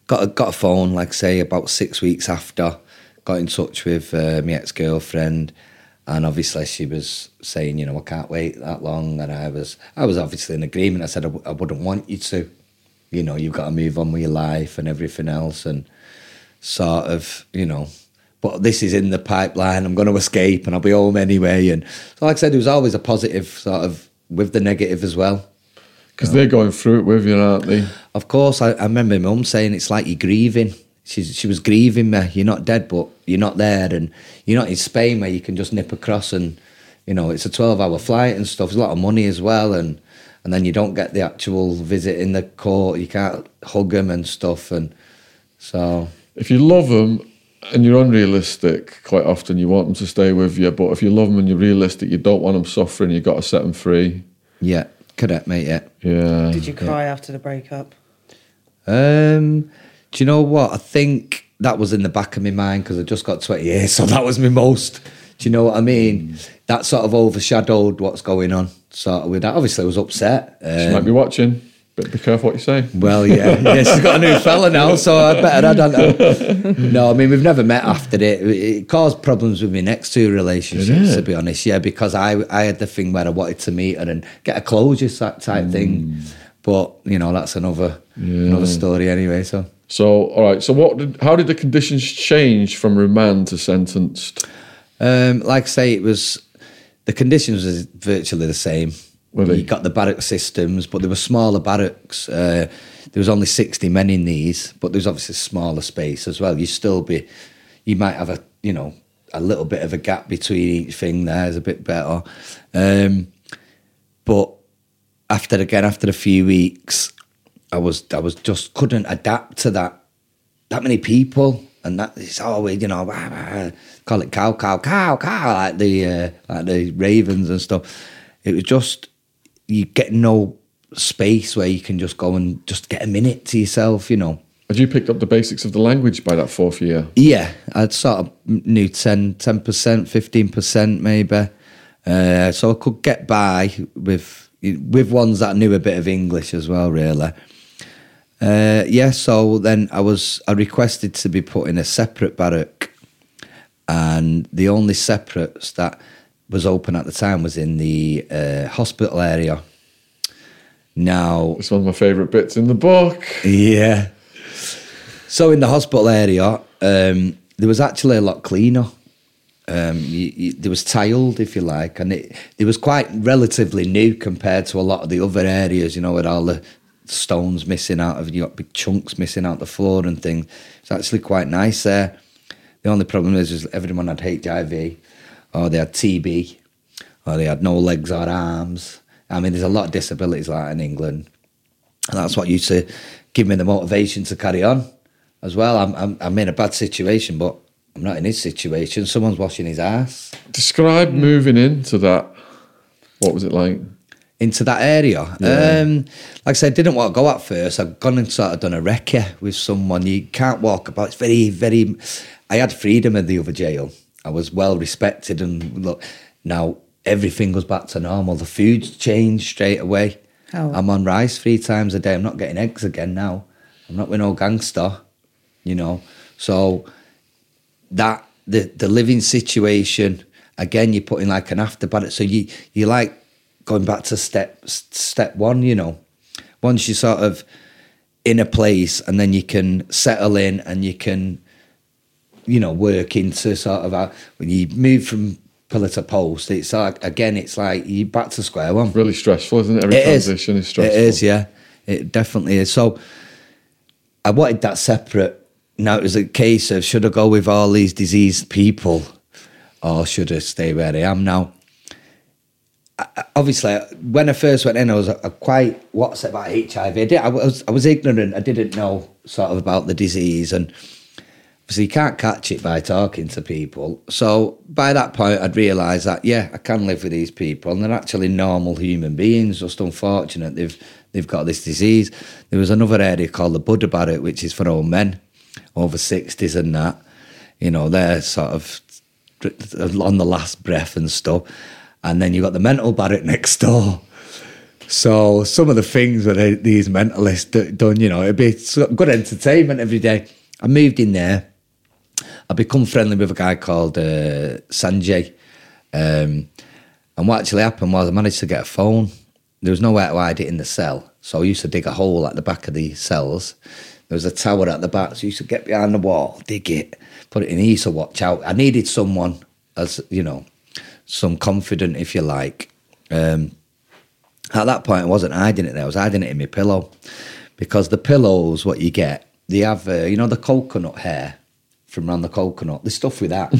got a, got a phone, like say, about six weeks after. Got in touch with uh, my ex girlfriend, and obviously she was saying, you know, I can't wait that long, and I was, I was obviously in agreement. I said I, w- I wouldn't want you to, you know, you've got to move on with your life and everything else, and sort of, you know. But this is in the pipeline. I'm going to escape, and I'll be home anyway. And so, like I said, there was always a positive sort of with the negative as well. Because they're going through it with you, aren't they? Of course, I, I remember my mum saying it's like you're grieving. She's, she was grieving me. You're not dead, but you're not there, and you're not in Spain where you can just nip across and, you know, it's a 12-hour flight and stuff. There's a lot of money as well, and and then you don't get the actual visit in the court. You can't hug them and stuff, and so If you love them and you're unrealistic, quite often you want them to stay with you. But if you love them and you're realistic, you don't want them suffering. You've got to set them free. yeah, correct, mate. Yeah. Yeah. Did you cry after the breakup? Um, do you know what? I think that was in the back of my mind because I just got 20 years, so that was my most. Do you know what I mean? That sort of overshadowed what's going on. Sort of with that. Obviously, I was upset. She Um, might be watching. But be careful what you say. well, yeah, yeah, she's got a new fella now, so I better add on. her. No, I mean we've never met after it. It caused problems with my next two relationships, to be honest. Yeah, because I I had the thing where I wanted to meet her and get a closure type type thing, but you know that's another another story anyway. So. So, all right. So, what? Did, how did the conditions change from remand to sentenced? Um, like I say, it was the conditions was virtually the same. You got the barrack systems, but there were smaller barracks. Uh, there was only sixty men in these, but there was obviously smaller space as well. You still be, you might have a you know a little bit of a gap between each thing. There's a bit better, um, but after again after a few weeks, I was I was just couldn't adapt to that that many people, and that it's always you know wah, wah, call it cow cow cow cow like the uh, like the ravens and stuff. It was just you get no space where you can just go and just get a minute to yourself, you know. Had you picked up the basics of the language by that fourth year? Yeah, I'd sort of knew 10 percent, fifteen percent maybe, uh, so I could get by with with ones that knew a bit of English as well, really. Uh, yeah, so then I was I requested to be put in a separate barrack, and the only separates that was open at the time was in the uh, hospital area. Now, It's one of my favourite bits in the book. yeah. So in the hospital area, um, there was actually a lot cleaner. Um, you, you, there was tiled, if you like, and it, it was quite relatively new compared to a lot of the other areas. You know, with all the stones missing out of you got big chunks missing out the floor and things. It's actually quite nice there. The only problem is, is everyone had HIV, or they had TB, or they had no legs or arms. I mean, there's a lot of disabilities like in England. And that's what used to give me the motivation to carry on as well. I'm, I'm, I'm in a bad situation, but I'm not in his situation. Someone's washing his ass Describe moving into that. What was it like? Into that area. Um, like I said, I didn't want to go at first. I've gone and sort of done a recce with someone. You can't walk about. It's very, very. I had freedom in the other jail. I was well respected, and look, now everything goes back to normal. The food's changed straight away. How? I'm on rice three times a day. I'm not getting eggs again now. I'm not with no gangster, you know. So that the the living situation again, you're putting like an after So you you like going back to step step one, you know. Once you sort of in a place, and then you can settle in, and you can, you know, work into sort of a, when you move from pillar to post. It's like again, it's like you back to square one. Really stressful, isn't it? Every It is. transition is stressful. It is, yeah. It definitely is. So I wanted that separate. Now it was a case of should I go with all these diseased people or should I stay where I am now? Obviously, when I first went in, I was quite what's about HIV. I, did, I was I was ignorant. I didn't know sort of about the disease, and obviously you can't catch it by talking to people. So by that point, I'd realised that yeah, I can live with these people, and they're actually normal human beings. Just unfortunate they've they've got this disease. There was another area called the Buddha Barrack, which is for old men over sixties and that. You know, they're sort of on the last breath and stuff. And then you've got the mental barrack next door. So some of the things that these mentalists do, done, you know, it'd be good entertainment every day. I moved in there. I become friendly with a guy called uh, Sanjay. Um, and what actually happened was I managed to get a phone. There was nowhere to hide it in the cell. So I used to dig a hole at the back of the cells. There was a tower at the back. So I used to get behind the wall, dig it, put it in here, so watch out. I needed someone as, you know, some confident, if you like. Um, at that point, I wasn't hiding it there. I was hiding it in my pillow because the pillows, what you get, they have, uh, you know, the coconut hair from around the coconut. They stuff with that.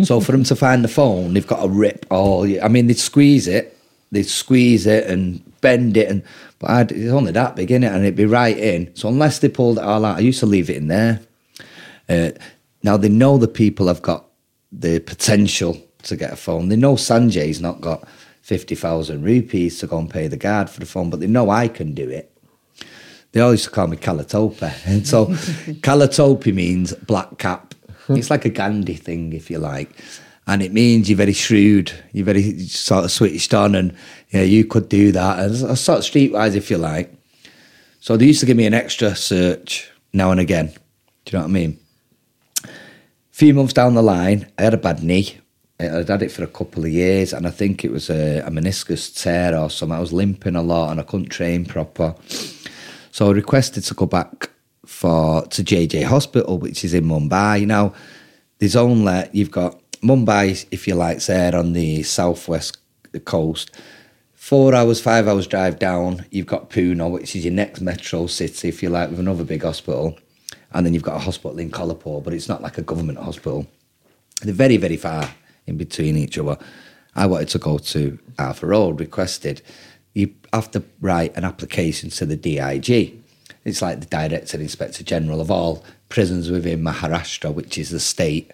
so for them to find the phone, they've got to rip all. I mean, they'd squeeze it, they'd squeeze it and bend it, and but I'd, it's only that big in it, and it'd be right in. So unless they pulled it all out, I used to leave it in there. Uh, now they know the people have got the potential to get a phone. They know Sanjay's not got fifty thousand rupees to go and pay the guard for the phone, but they know I can do it. They always used to call me Kalatopa. And so Kalatopi means black cap. It's like a Gandhi thing, if you like. And it means you're very shrewd, you're very sort of switched on, and yeah, you could do that. And sort of streetwise, if you like. So they used to give me an extra search now and again. Do you know what I mean? A few months down the line, I had a bad knee. I'd had it for a couple of years, and I think it was a, a meniscus tear or something. I was limping a lot, and I couldn't train proper. So I requested to go back for to JJ Hospital, which is in Mumbai. Now, there's only you've got Mumbai, if you like, there on the southwest coast. Four hours, five hours drive down. You've got Pune, which is your next metro city, if you like, with another big hospital, and then you've got a hospital in Kolhapur, but it's not like a government hospital. They're very, very far in between each other. I wanted to go to Arthur Road, requested. You have to write an application to the DIG. It's like the Director Inspector General of all prisons within Maharashtra, which is the state.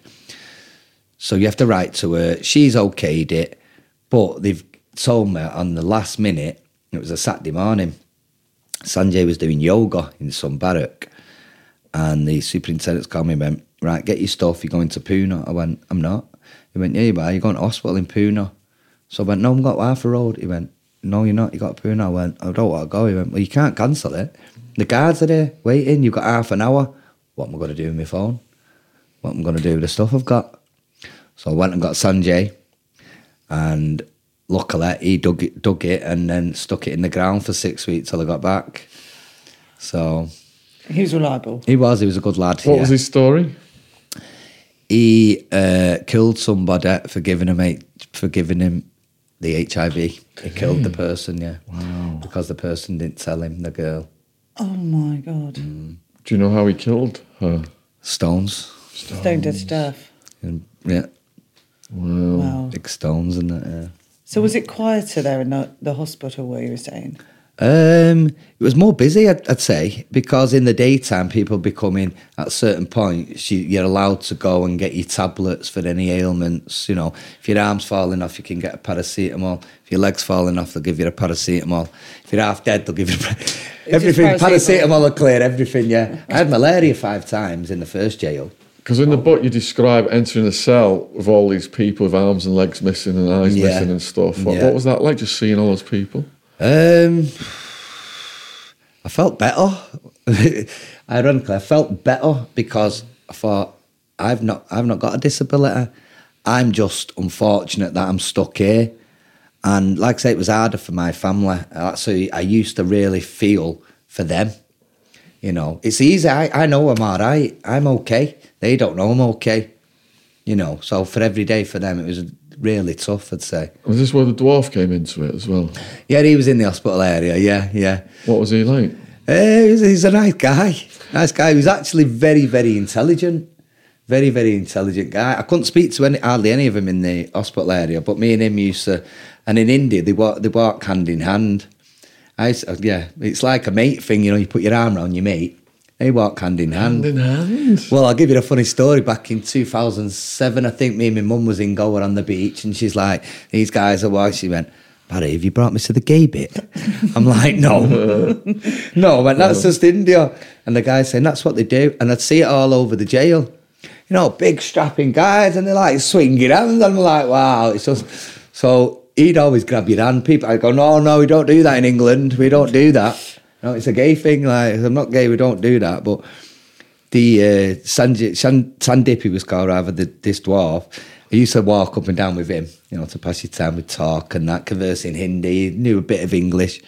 So you have to write to her. She's okayed it, but they've told me on the last minute, it was a Saturday morning, Sanjay was doing yoga in some barrack. And the superintendent's called me and went, Right, get your stuff, you're going to Pune. I went, I'm not. He went, Yeah, you are, you're going to hospital in Pune. So I went, No, I'm got Arthur Road. He went, No, you're not, you got Pune. I went, I don't want to go. He went, Well, you can't cancel it. The guards are there waiting, you've got half an hour. What am I going to do with my phone? What am I going to do with the stuff I've got? So I went and got Sanjay, and luckily he dug it, dug it and then stuck it in the ground for six weeks till I got back. So He was reliable. he was, he was a good lad. What yeah. was his story? He uh, killed somebody for giving him a, for giving him the HIV. He killed the person, yeah, because the person didn't tell him the girl. Oh my god. Mm. Do you know how he killed her? Stones, Stoned her to death. and yeah, Wow. big stones and that. Yeah. So was it quieter there in the, the hospital where you were staying? Um, it was more busy, I'd, I'd say, because in the daytime, people be coming at a certain point. You, you're allowed to go and get your tablets for any ailments. You know, if your arm's falling off, you can get a paracetamol. If your leg's falling off, they'll give you a paracetamol. If you're half dead, they'll give you a para- everything. paracetamol. Paracetamol will clear everything. Yeah, I had malaria five times in the first jail. Because in the book you describe entering a cell with all these people with arms and legs missing and eyes Yeah. missing and stuff. What, Yeah. what was that like? Just seeing all those people. Um, I felt better. Ironically, I felt better because I thought I've not I've not got a disability. I'm just unfortunate that I'm stuck here. And like I say, it was harder for my family. So I used to really feel for them. You know, it's easy. I, I know I'm all right. I'm okay. They don't know I'm okay. You know, so for every day for them, it was really tough, I'd say. Was this where the dwarf came into it as well? Yeah, he was in the hospital area. Yeah, yeah. What was he like? Uh, he's, he's a nice guy. Nice guy. He was actually very, very intelligent. Very, very intelligent guy. I couldn't speak to any, hardly any of them in the hospital area, but me and him used to. And in India, they walk, they walk hand in hand. I yeah, it's like a mate thing, you know. You put your arm around your mate. They walk hand in hand. Hand in hand. Well, I'll give you a funny story. Back in 2007, I think me and my mum was in Goa on the beach, and she's like, "These guys are why." She went, "Barry, have you brought me to the gay bit?" I'm like, "No, no." I went, "That's just India." And the guy saying, "That's what they do," and I'd see it all over the jail. You know, big strapping guys, and they're like swinging your hands, and I'm like, "Wow!" It's just so. He'd always grab your hand. People, I go, "No, no, we don't do that in England. We don't do that." No, it's a gay thing. Like, I'm not gay. We don't do that, but the uh, Sanji, San, Sandip, was called rather, the, this dwarf. I used to walk up and down with him, you know, to pass your time with talk and that, converse in Hindi. He knew a bit of English.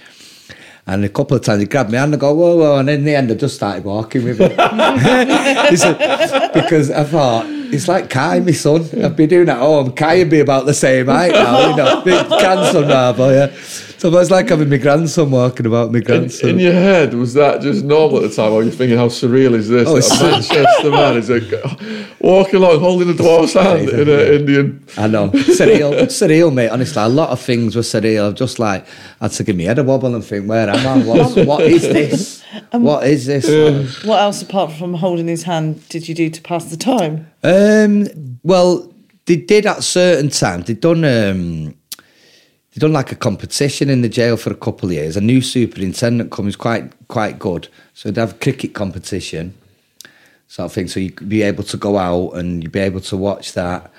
And a couple of times he grabbed me and I go, whoa, whoa. And in the end, I just started walking with him. Because I thought, it's like Kai, my son. I've been doing that at home. Kai would be about the same height now, you know, big grandson rather, yeah. So it's was like having my grandson walking about my In, grandson. in your head, was that just normal at the time? Or were you thinking, how surreal is this? Oh, a it's- Manchester man is a, walking along holding a dwarf's hand in an Indian. I know. Surreal. surreal, mate. Honestly, a lot of things were surreal. Just like, I had to give me head a wobble and think, where am I? What's, what is this? What is this? What else apart from holding his hand did you do to pass the time? Um, well, they did at certain times. They'd done um, they done like a competition in the jail for a couple of years. A new superintendent comes quite quite good, so they'd have a cricket competition sort of thing. So you could be able to go out and you'd be able to watch that.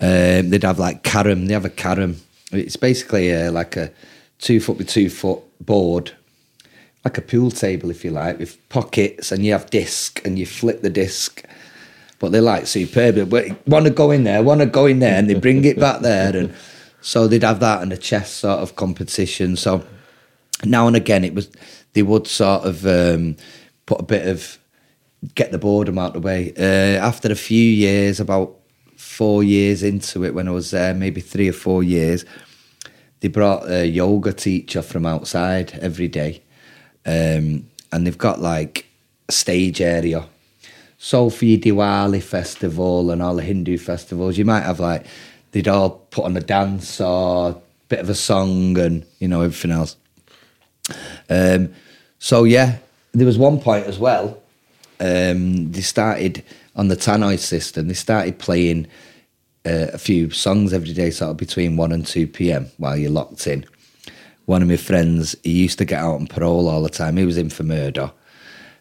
Um, they'd have like carom. They have a carom. It's basically uh, like a two foot by two foot board, like a pool table if you like, with pockets, and you have disc and you flip the disc. But they're like superb. But want to go in there, want to go in there, and they bring it back there, and so they'd have that and a chess sort of competition. So now and again, it was they would sort of um, put a bit of get the boredom out of the way. Uh, after a few years, about four years into it, when I was there, maybe three or four years, they brought a yoga teacher from outside every day, um, and they've got like a stage area. So for your Diwali festival and all the Hindu festivals, you might have like they'd all put on a dance or a bit of a song and you know everything else. Um, so yeah, there was one point as well. Um, they started on the Tannoy system. They started playing uh, a few songs every day, sort of between one and two p.m. while you're locked in. One of my friends, he used to get out on parole all the time. He was in for murder.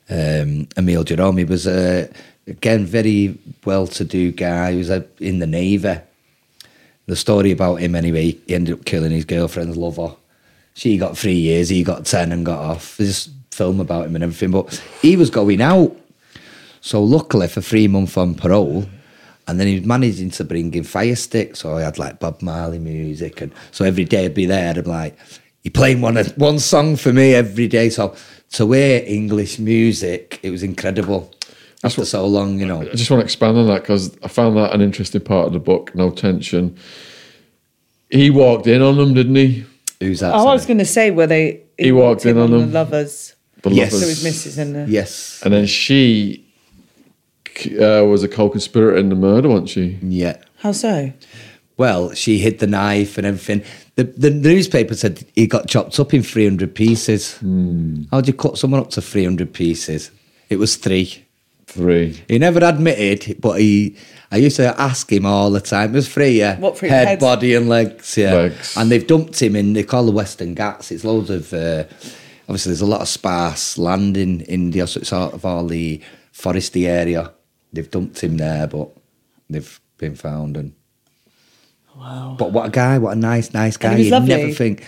Um, Emile Jerome, he was a again very well-to-do guy. He was uh, in the navy. The story about him, anyway, he ended up killing his girlfriend's lover. She got three years, he got ten and got off. There's film about him and everything, but he was going out. So luckily for three months on parole, and then he was managing to bring in fire sticks. So I had like Bob Marley music, and so every day I'd be there. I'd be like, "You playing one one song for me every day." So to hear English music, it was incredible. After so long, you know. I just want to expand on that because I found that an interesting part of the book. No tension. He walked in on them, didn't he? Who's that? Oh, I was going to say where they He walked in on the them. lovers. The Yes. So lovers. his missus in there. Yes. And then she uh, was a co-conspirator in the murder, wasn't she? Yeah. How so? Well, she hid the knife and everything. The, the newspaper said he got chopped up in 300 pieces. How'd you cut someone up to 300 pieces? It was three. Three. He never admitted, but he. I used to ask him all the time. It was three, yeah. What, three Head, heads? body, and legs, yeah. Legs. And they've dumped him in. They call the Western Ghats. It's loads of. Uh, obviously, there's a lot of sparse land in India, so it's sort of all the foresty area. They've dumped him there, but they've been found. And Wow. but what a guy! What a nice, nice guy. You lovely. never think.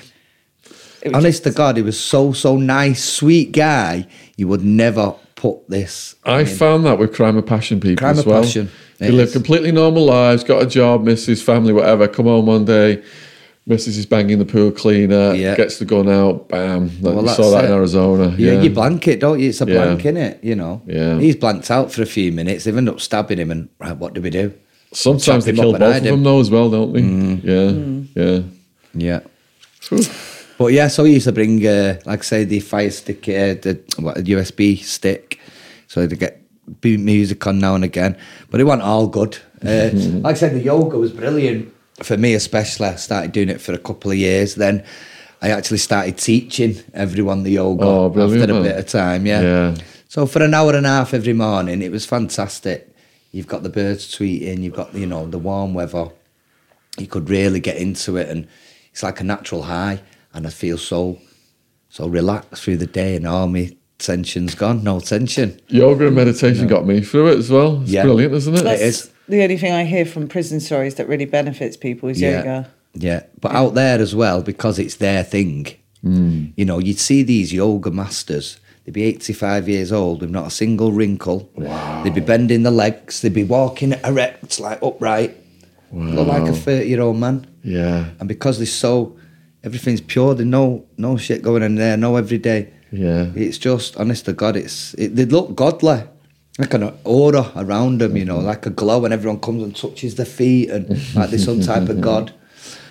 It was Honest to God, he was so so nice, sweet guy. You would never put this. I found that with crime of passion people Crime as of well. passion. They It live completely normal lives, got a job, misses, family, whatever. Come home one day, misses is banging the pool cleaner, Yeah. gets the gun out, bam. Like Well, you saw that in. Arizona. Yeah, Yeah, you blank it, don't you? It's a Yeah. blank, in it? You know. Yeah. He's blanked out for a few minutes. They've ended up stabbing him, and right, what do we do? Sometimes they kill both of them though as well, don't they? Mm. Yeah, yeah. Yeah. but yeah, so he used to bring, uh, like I say, the fire stick, uh, the what, a USB stick, so they get beat music on now and again. But it wasn't all good. Uh, like I said, the yoga was brilliant for me, especially. I started doing it for a couple of years. Then I actually started teaching everyone the yoga Oh, after a bit of time. Yeah. Yeah. So for an hour and a half every morning, it was fantastic. You've got the birds tweeting, you've got you know the warm weather. You could really get into it, and it's like a natural high. And I feel so so relaxed through the day, and all my tension's gone. No tension. Yoga and meditation got me through it as well. It's Yeah. brilliant, isn't it? It is. The only thing I hear from prison stories that really benefits people is Yeah. yoga. Yeah, but out there as well because it's their thing. Hmm. You know, you'd see these yoga masters. They'd be 85 years old with not a single wrinkle. Wow. They'd be bending the legs. They'd be walking erect, like upright. Look like a 30 year old man. Yeah, And because they're so, everything's pure. There's no no shit going in there. No everyday. yeah. It's just, honest to God, it's it, they look godly. Like an aura around them, you know, like a glow, and everyone comes and touches their feet, and like there's some type of God.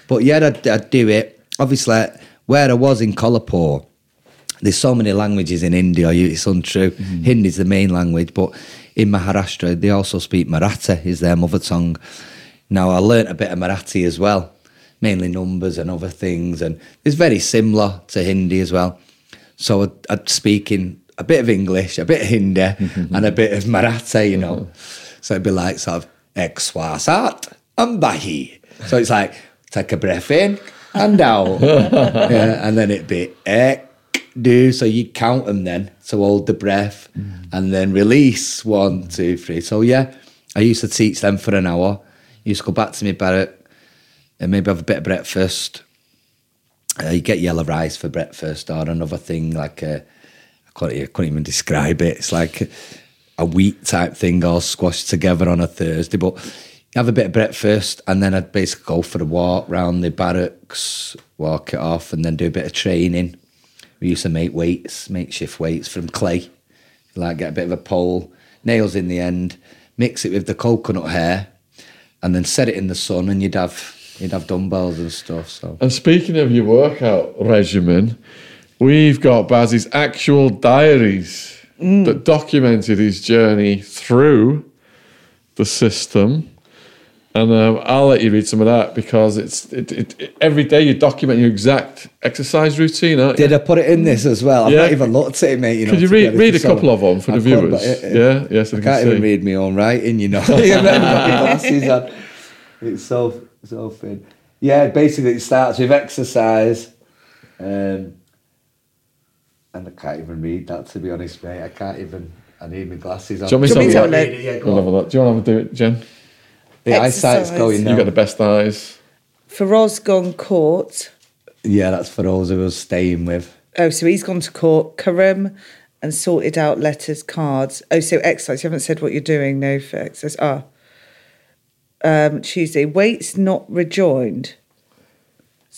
But yeah, I'd, I'd do it. Obviously, where I was in Kolhapur, there's so many languages in India, it's untrue. Mm. Hindi is the main language, but in Maharashtra, they also speak Marathi, is their mother tongue. Now, I learnt a bit of Marathi as well, mainly numbers and other things, and it's very similar to Hindi as well. So I'd, I'd speak in a bit of English, a bit of Hindi, and a bit of Marathi, you know. So it'd be like sort of Exwasat and Bahi. So it's like take a breath in and out. yeah, and then it'd be ek, do. So you count them then So hold the breath and then release one, two, three. So yeah, I used to teach them for an hour. used to go back to my barrack and maybe have a bit of breakfast. Uh, you get yellow rice for breakfast or another thing like a, I couldn't, I couldn't even describe it. It's like a, a wheat type thing all squashed together on a Thursday. But have a bit of breakfast and then I'd basically go for a walk round the barracks, walk it off, and then do a bit of training. We used to make weights, makeshift weights from clay. Like get a bit of a pole, nails in the end, mix it with the coconut hair, and then set it in the sun, and you'd have you'd have dumbbells and stuff. So And speaking of your workout regimen, we've got Baz's actual diaries mm. that documented his journey through the system. And um, I'll let you read some of that because it's it, it, it- every day you document your exact exercise routine, aren't you? Did I put it in this as well? I've Yeah. not even looked at it, mate. You know, Could you read, read a couple of them for I the could, viewers? it- it- yeah, yes, I I can't can even read my own writing, you know. I've got my glasses. It's so so thin. Yeah, basically it starts with exercise. Um, and I can't even read that to be honest, mate. I can't even I need my glasses on. Do you want me to Do you have a look? to have a Yeah, go a on. look. Do you want to have a do it, Jen? The eyesight's Exercise. going You now. got the best eyes. Feroz gone court. Yeah, that's for those who was staying with. Oh, so he's gone to court. Karim and sorted out letters, cards. Oh, so exercise. You haven't said what you're doing, no, for exercise. Ah. Um, Tuesday. Weights not rejoined.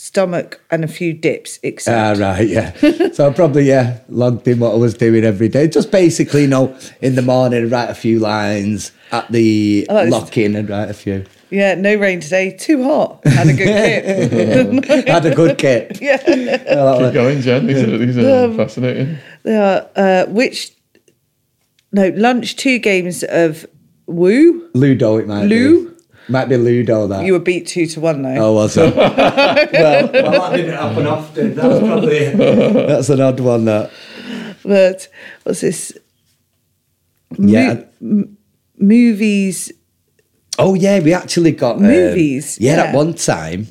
Stomach and a few dips, except. Ah, right, yeah. so I probably, yeah, logged in what I was doing every day. Just basically, you know, in the morning, write a few lines. At the Oh, lock in, and write a few. Yeah, no rain today. Too hot. Had a good kit. Had a good kit. yeah. Keep going, Jen. These are, these are Um, fascinating. Uh, uh, which. No, lunch, two games of Woo. Ludo, it might Lu? be. Might be Ludo, that. You were beat two to one, though. Oh, was it? well, well, that didn't happen often. That's probably that's an odd one. That But what's this? yeah. Movies. Oh yeah, we actually got um, Movies, yeah, yeah. at one time,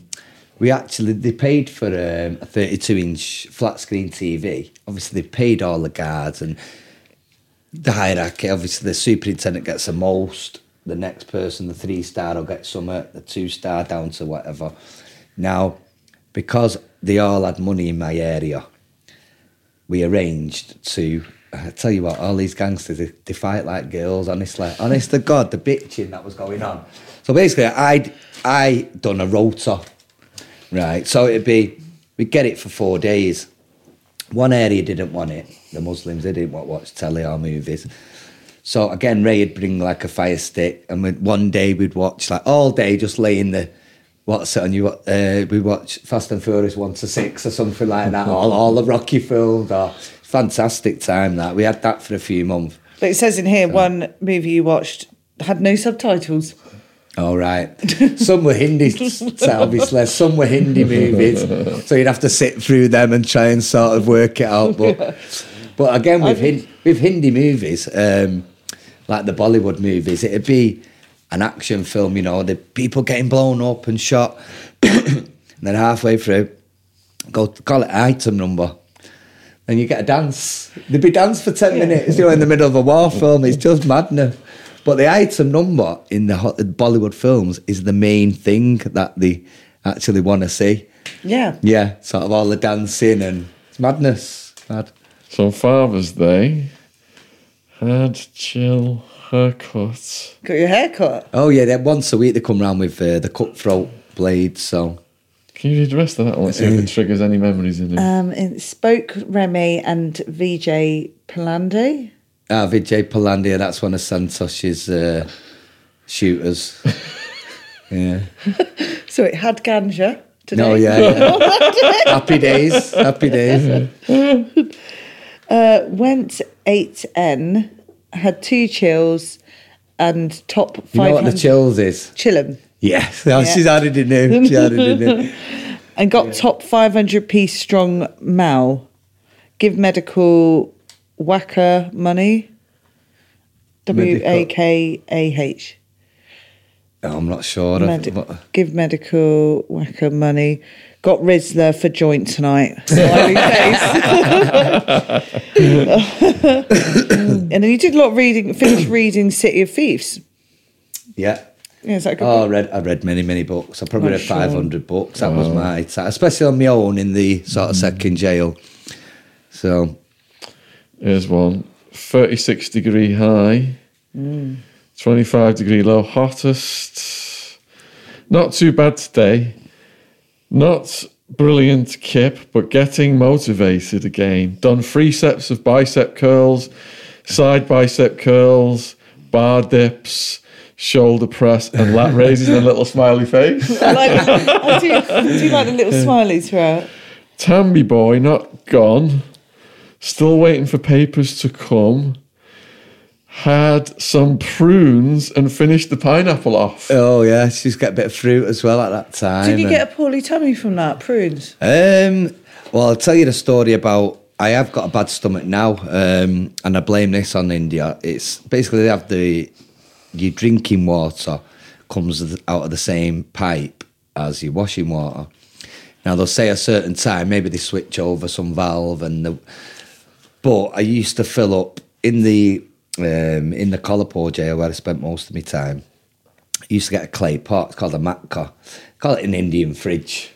we actually they paid for um, a thirty-two inch flat screen TV. Obviously, they paid all the guards and the hierarchy. Obviously, the superintendent gets the most. The next person, the three star, will get some. The two star down to whatever. Now, because they all had money in my area, we arranged to. I tell you what, all these gangsters they, they fight like girls. Honestly, honest to God, the bitching that was going on. So basically, I I done a rota, right? So it'd be we'd get it for four days. One area didn't want it. The Muslims they didn't want to watch telly or movies. So again, Ray would bring like a fire stick, and we'd, one day we'd watch like all day, just lay in the what's it on you? Uh, we watch Fast and Furious one to six or something like that. all all the Rocky films. Or, fantastic time that we had that for a few months. But it says in here one movie you watched had no subtitles. All right. Some were Hindi, obviously. Some were Hindi movies, so you'd have to sit through them and try and sort of work it out. But, but again, with Hin- with Hindi movies, um, like the Bollywood movies, it'd be an action film. You know, the people getting blown up and shot, and then halfway through, go call it item number. And you get a dance. There'd be dance for 10 minutes, you know, in the middle of a war film. It's just madness. But the item number in the Bollywood films is the main thing that they actually want to see. Yeah. Yeah, sort of all the dancing and it's madness. Mad. So Father's Day had chill haircuts. Got your hair cut. Oh, yeah, then once a week they come round with uh, the cutthroat blade. So, Can you read the rest of that? I want to see if it triggers any memories in him. Um, it spoke Remy and VJ Palande. ah, Vijay Palandia, that's one of Santosh's uh, shooters. yeah. So it had ganja today. No, yeah. yeah. happy days. Happy days. Uh, went 8N, had two chills and top You know what the chills is? Chillum. Yes, oh, she's already knew. She already knew. And got top 500 piece strong Mal. Give medical whacker money. W A K A H. Oh, I'm not sure. Medi- give medical whacker money. Got Rizla for joint tonight. Smiley face. and then you did a lot of reading, finished reading City of Thieves. Yeah. Yeah, is that a good Oh, I read, I read many, many books. I probably Oh, read sure. 500 books. That was my especially on my own in the sort of Mm. second jail. So, Here's one 36 degree high, 25 degree low, hottest. Not too bad today. Not brilliant kip, but getting motivated again. Done three sets of bicep curls, side bicep curls, bar dips, shoulder press, and lat raises, and a little smiley face. I, like, I, do, I do like the little smileys throughout. Tamby boy, not gone. Still waiting for papers to come. Had some prunes and finished the pineapple off. oh yeah, she's got a bit of fruit as well at that time. Did you get a poorly tummy from that? Prunes? Um, well, I'll tell you the story about. I have got a bad stomach now, um, and I blame this on India. It's basically they have the your drinking water comes out of the same pipe as your washing water. Now they'll say a certain time, maybe they switch over some valve, and the. But I used to fill up in the um, in the Kolhapur jail where I spent most of my time. I used to get a clay pot. It's called a matka. Call it an Indian fridge.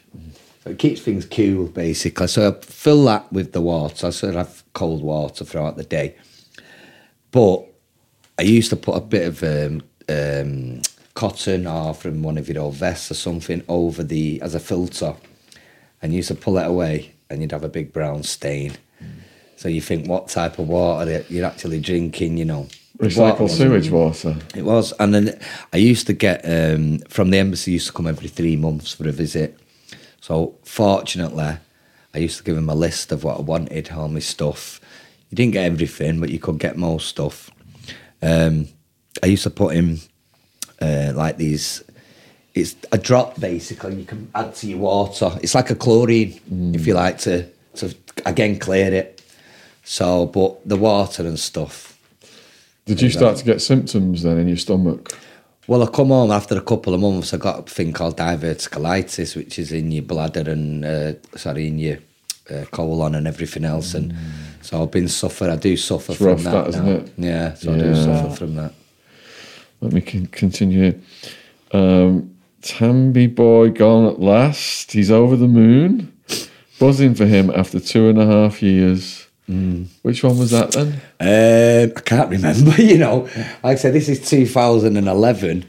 So it keeps things cool, basically. So I fill that with the water. So I have cold water throughout the day. But I used to put a bit of um, um, cotton or from one of your old vests or something over the as a filter, and used to pull it away, and you'd have a big brown stain. So you think what type of water you're actually drinking, you know? Recycled sewage water. it was, and then I used to get um, from the embassy. Used to come every three months for a visit. So fortunately, I used to give him a list of what I wanted, all my stuff. You didn't get everything, but you could get most stuff. Um, I used to put him uh, like these. It's a drop basically. You can add to your water. It's like a chlorine, if you like to to again clear it. So, but the water and stuff. Did you start to get symptoms then in your stomach? Well, I come home after a couple of months. I got a thing called diverticulitis, which is in your bladder and uh, sorry, in your uh, colon and everything else. And so I've been suffer. I do suffer from rough, that, now. it? Yeah, so I do suffer from that. Let me con- continue. Um, Tamby boy gone at last. He's over the moon. buzzing for him after two and a half years. Which one was that then? Um, I can't remember, you know. Like I said, this is 2011.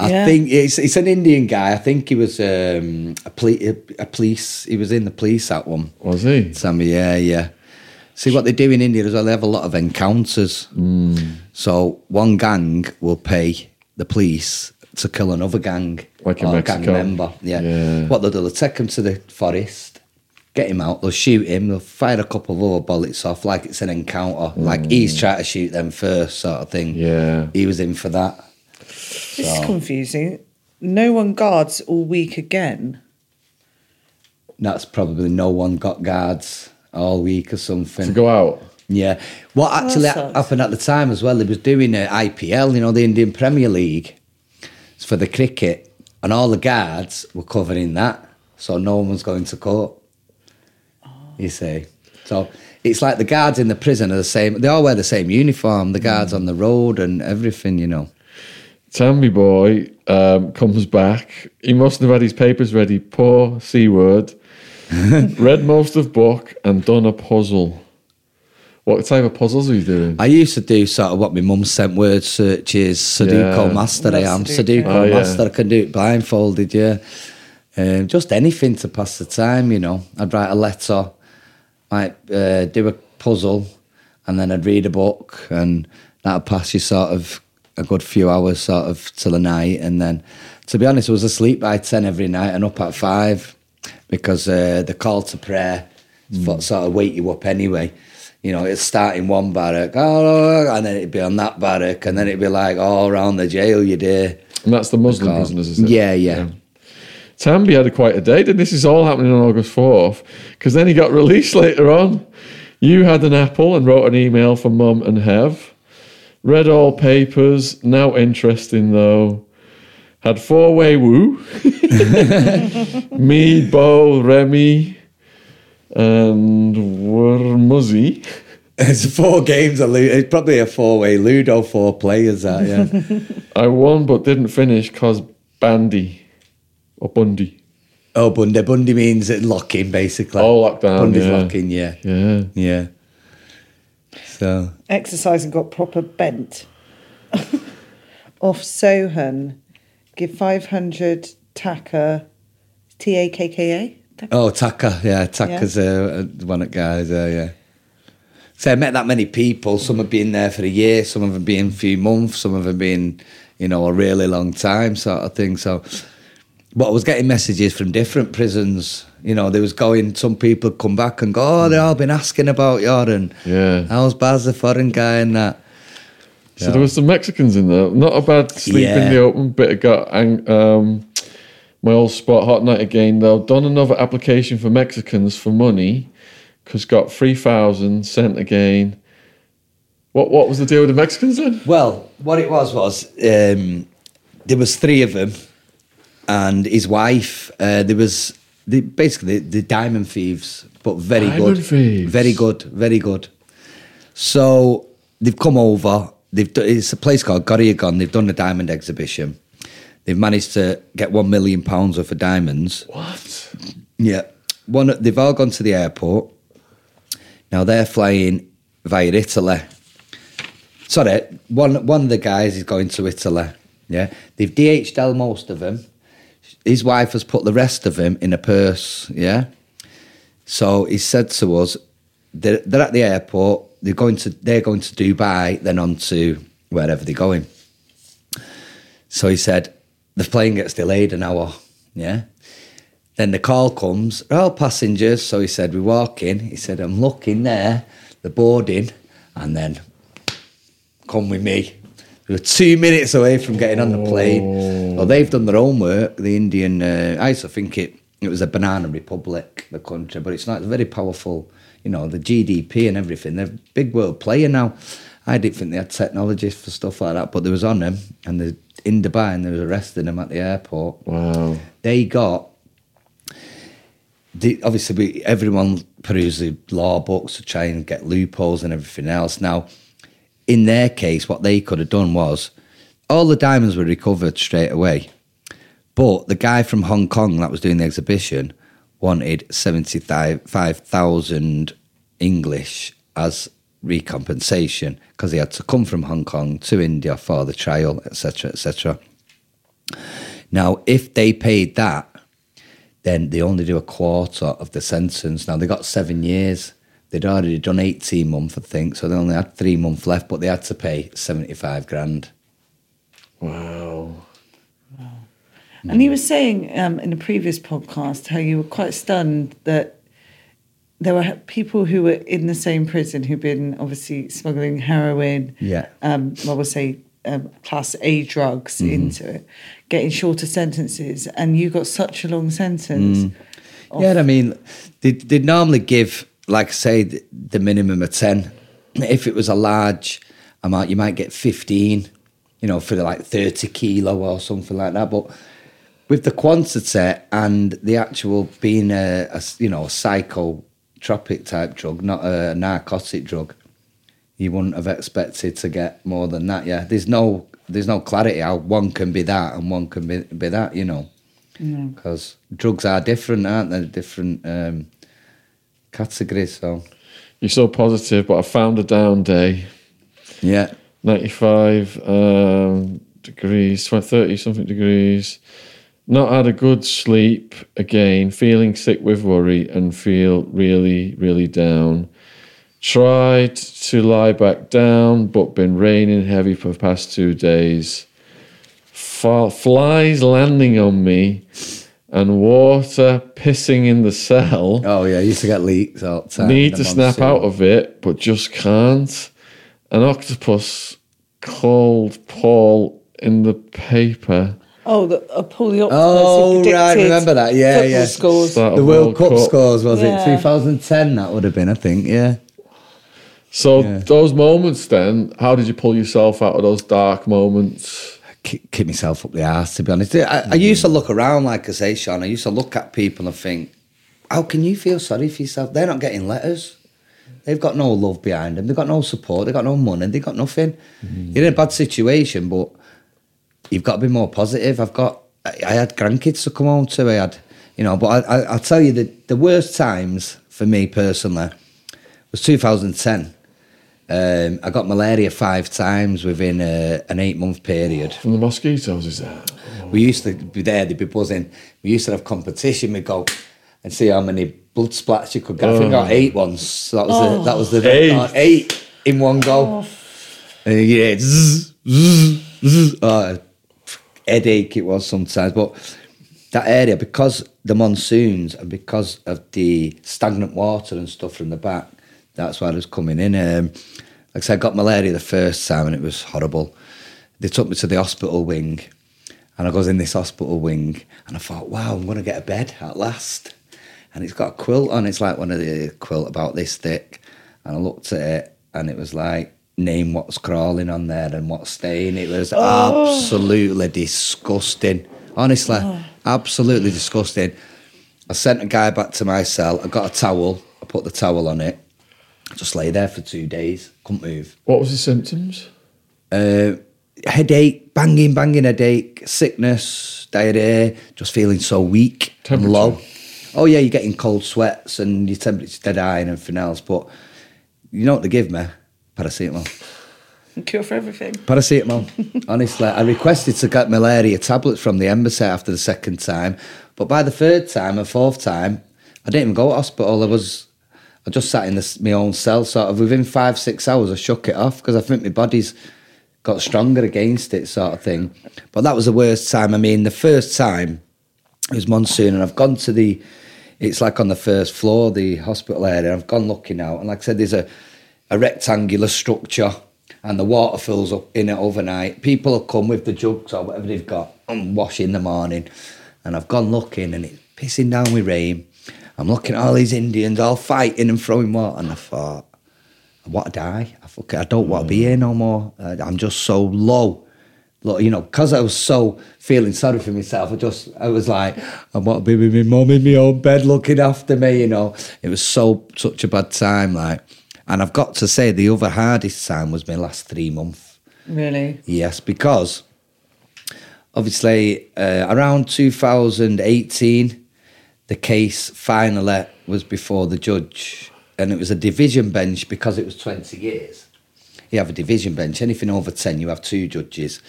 I Yeah. think it's it's an Indian guy. I think he was um, a, ple- a police. He was in the police at one. Was he? Sammy, yeah, yeah. See what they do in India as well. They have a lot of encounters. So one gang will pay the police to kill another gang, Like a gang member. Yeah. Yeah. What they'll do, they'll take them to the forest, get him out. They'll shoot him. They'll fire a couple of other bullets off, like it's an encounter. Like he's mm. trying to shoot them first, sort of thing. Yeah. He was in for that. This is confusing. No one guards all week again. That's probably no one got guards all week or something. To go out. Yeah. What actually that sucks. happened at the time as well, they was doing a IPL, you know, the Indian Premier League it's for the cricket, and all the guards were covering that, so no one was going to court. You see. So it's like the guards in the prison are the same, they all wear the same uniform, the guards on the road and everything, you know. Tammy boy um, comes back. He mustn't have had his papers ready. Poor C word. Read most of book and done a puzzle. What type of puzzles are you doing? I used to do sort of what my mum sent word searches, Sudoku Yeah. master I am. Sudoku. Sudoku Oh, yeah. master, I can do it blindfolded, yeah. Um, just anything to pass the time, you know. I'd write a letter, might uh, do a puzzle, and then I'd read a book, and that'd pass you sort of a good few hours sort of till the night. And then, to be honest, I was asleep by 10 every night and up at 5 because uh, the call to prayer mm. sort of wake you up anyway. You know, it's start in one barrack, oh, and then it'd be on that barrack, and then it'd be like all around the jail you do. And that's the Muslim prisoners, is it? Yeah, yeah. Tambi had a quite a day, and this is all happening on August 4th, because then he got released later on. You had an apple and wrote an email for Mum and Hev. Read all papers, now interesting though. Had four way woo. Me, Bo, Remy, and Wormuzzy. It's four games of Ludo. It's probably a four-way Ludo, four players. That yeah. I won but didn't finish because Bandy or Bundy. oh, Bundy. Bundy means it locking, basically. Oh, lockdown, Bundy's yeah. locking. Yeah, Yeah. yeah. So Exercise and got proper bent. Off Sohan, give 500 Taka, T A K K A? Oh, Taka, yeah, Taka's uh, one of the guys there, yeah. So I met that many people. Some have been there for a year, some have been a few months, some have been, you know, a really long time, sort of thing. So, but I was getting messages from different prisons. You know, there was going. Some people come back and go, "Oh, they've all been asking about you and Yeah. how's Baz the foreign guy and that." So there was some Mexicans in there. Not a bad sleep in the open, bit of got ang- um, my old spot hot night again though. Done another application for Mexicans for money because got three thousand sent again. What what was the deal with the Mexicans then? Well, what it was was um, there was three of them, and his wife. Uh, there was the, basically the, diamond thieves, but very Diamond good, thieves. very good, very good. So they've come over. They've do, it's a place called Gurgaon. They've done a diamond exhibition. They've managed to get one million pounds worth of diamonds. What? Yeah. One, they've all gone to the airport. Now they're flying via Italy. Sorry, one one of the guys is going to Italy. Yeah, they've DHL most of them. His wife has put the rest of him in a purse. Yeah, so he said to us, they're, they're at the airport. They're going to they're going to Dubai, then on to wherever they're going. So he said the plane gets delayed an hour. Yeah. Then the call comes, all passengers. So he said, we walk in. He said, I'm looking there, the boarding, and then come with me. We were two minutes away from getting on the plane. Well, they've done their own work. The Indian, uh, I used to think it, it was a banana republic, the country, but it's not. It's very powerful, you know, the GDP and everything. They're a big world player now. I didn't think they had technology for stuff like that, but they was on them, and they in Dubai, and they was arresting them at the airport Wow. they got the, obviously we, everyone perused the law books to try and get loopholes and everything else. Now, in their case, what they could have done was all the diamonds were recovered straight away, but the guy from Hong Kong that was doing the exhibition wanted 75,000 English as recompensation because he had to come from Hong Kong to India for the trial, etc., etc. Now, if they paid that, then they only do a quarter of the sentence. Now, they got seven years. They'd already done 18 months, I think, so they only had three months left, but they had to pay 75 grand. Wow. And you were saying um, in a previous podcast how you were quite stunned that there were people who were in the same prison who'd been obviously smuggling heroin, Yeah. um, well, we'll say um, class A drugs Mm-hmm. into it, getting shorter sentences, and you got such a long sentence. Mm. Yeah, I mean, they they normally give, like I say, the, the minimum of ten. If it was a large amount, you might get fifteen. You know, for like thirty kilo or something like that. But with the quantity and the actual being a, a you know a psychotropic type drug, not a narcotic drug, you wouldn't have expected to get more than that. Yeah, there's no there's no clarity how one can be that and one can be, be that. You know because drugs are different, aren't they? Different um, categories. So You're so positive, but I found a down day. yeah, 95 um, degrees, 30 something degrees. Not had a good sleep again, feeling sick with worry and feel really, really down. Tried to lie back down, but been raining heavy for the past two days. Flies landing on me and water pissing in the cell. oh yeah, used to get leaks all the time. Need to snap out of it, but just can't. An octopus called Paul in the paper. Oh, the, uh, Paul the Octopus. Oh, who right, remember that, yeah, football yeah. Scores. Start The of World Cup, scores was Yeah. it 2010? That would have been, I think. Yeah. So Yeah. those moments, then, how did you pull yourself out of those dark moments? Kick, kick myself up the ass, to be honest. I, I mm-hmm. used to look around, like I say, Shaun. I used to look at people and think, how can you feel sorry for yourself? They're not getting letters. They've got no love behind them. They've got no support. They've got no money. They've got nothing. Mm-hmm. You're in a bad situation, but you've got to be more positive. I've got, I, I had grandkids to come home to. I had, you know, but I, I, I'll tell you the, the worst times for me personally was 2010. Um, I got malaria five times within a, an eight month period. From the mosquitoes, is that? We used to be there, they'd be buzzing. We used to have competition. We'd go and see how many blood splats you could get. I think I got eight once. So that was the that was the Eight. uh, eight in one go. And you hear zzz, zzz, zzz. Oh, headache it was sometimes. But that area, because the monsoons and because of the stagnant water and stuff from the back, that's why I was coming in. Um, like I said, I got malaria the first time and it was horrible. They took me to the hospital wing and I was in this hospital wing and I thought, wow, I'm going to get a bed at last. And it's got a quilt on. It, it's like one of the quilt about this thick. And I looked at it and it was like, name what's crawling on there and what's staying. It was absolutely disgusting. Honestly, absolutely disgusting. I sent a guy back to my cell. I got a towel. I put the towel on it. I just lay there for two days. Couldn't move. What was the symptoms? Uh, headache, banging, banging headache, sickness, diarrhea, just feeling so weak and low. Oh yeah, you're getting cold sweats and your temperature's dead high and everything else. But you know what they give me? Paracetamol. Cure for everything. Paracetamol. Honestly, I requested to get malaria tablets from the embassy after the second time, but by the third time and fourth time, I didn't even go to hospital. I was, I just sat in this, my own cell. Sort of within five six hours, I shook it off because I think my body's got stronger against it, sort of thing. But that was the worst time. I mean, the first time it was monsoon, and I've gone to the. It's like on the first floor, the hospital area. I've gone looking out, and like I said, there's a, a rectangular structure, and the water fills up in it overnight. People will come with the jugs or whatever they've got and wash in the morning. And I've gone looking, and it's pissing down with rain. I'm looking at all these Indians all fighting and throwing water, and I thought, I want to die. I fuck I don't want to be here no more. Uh, I'm just so low. Look, you know, because I was so feeling sorry for myself, I just, I was like, I want to be with my mum in my own bed looking after me, you know. It was so, such a bad time, like. And I've got to say, the other hardest time was my last three months. Really? Yes, because obviously uh, around 2018, the case finally was before the judge, and it was a division bench because it was 20 years. You have a division bench, anything over 10, you have two judges.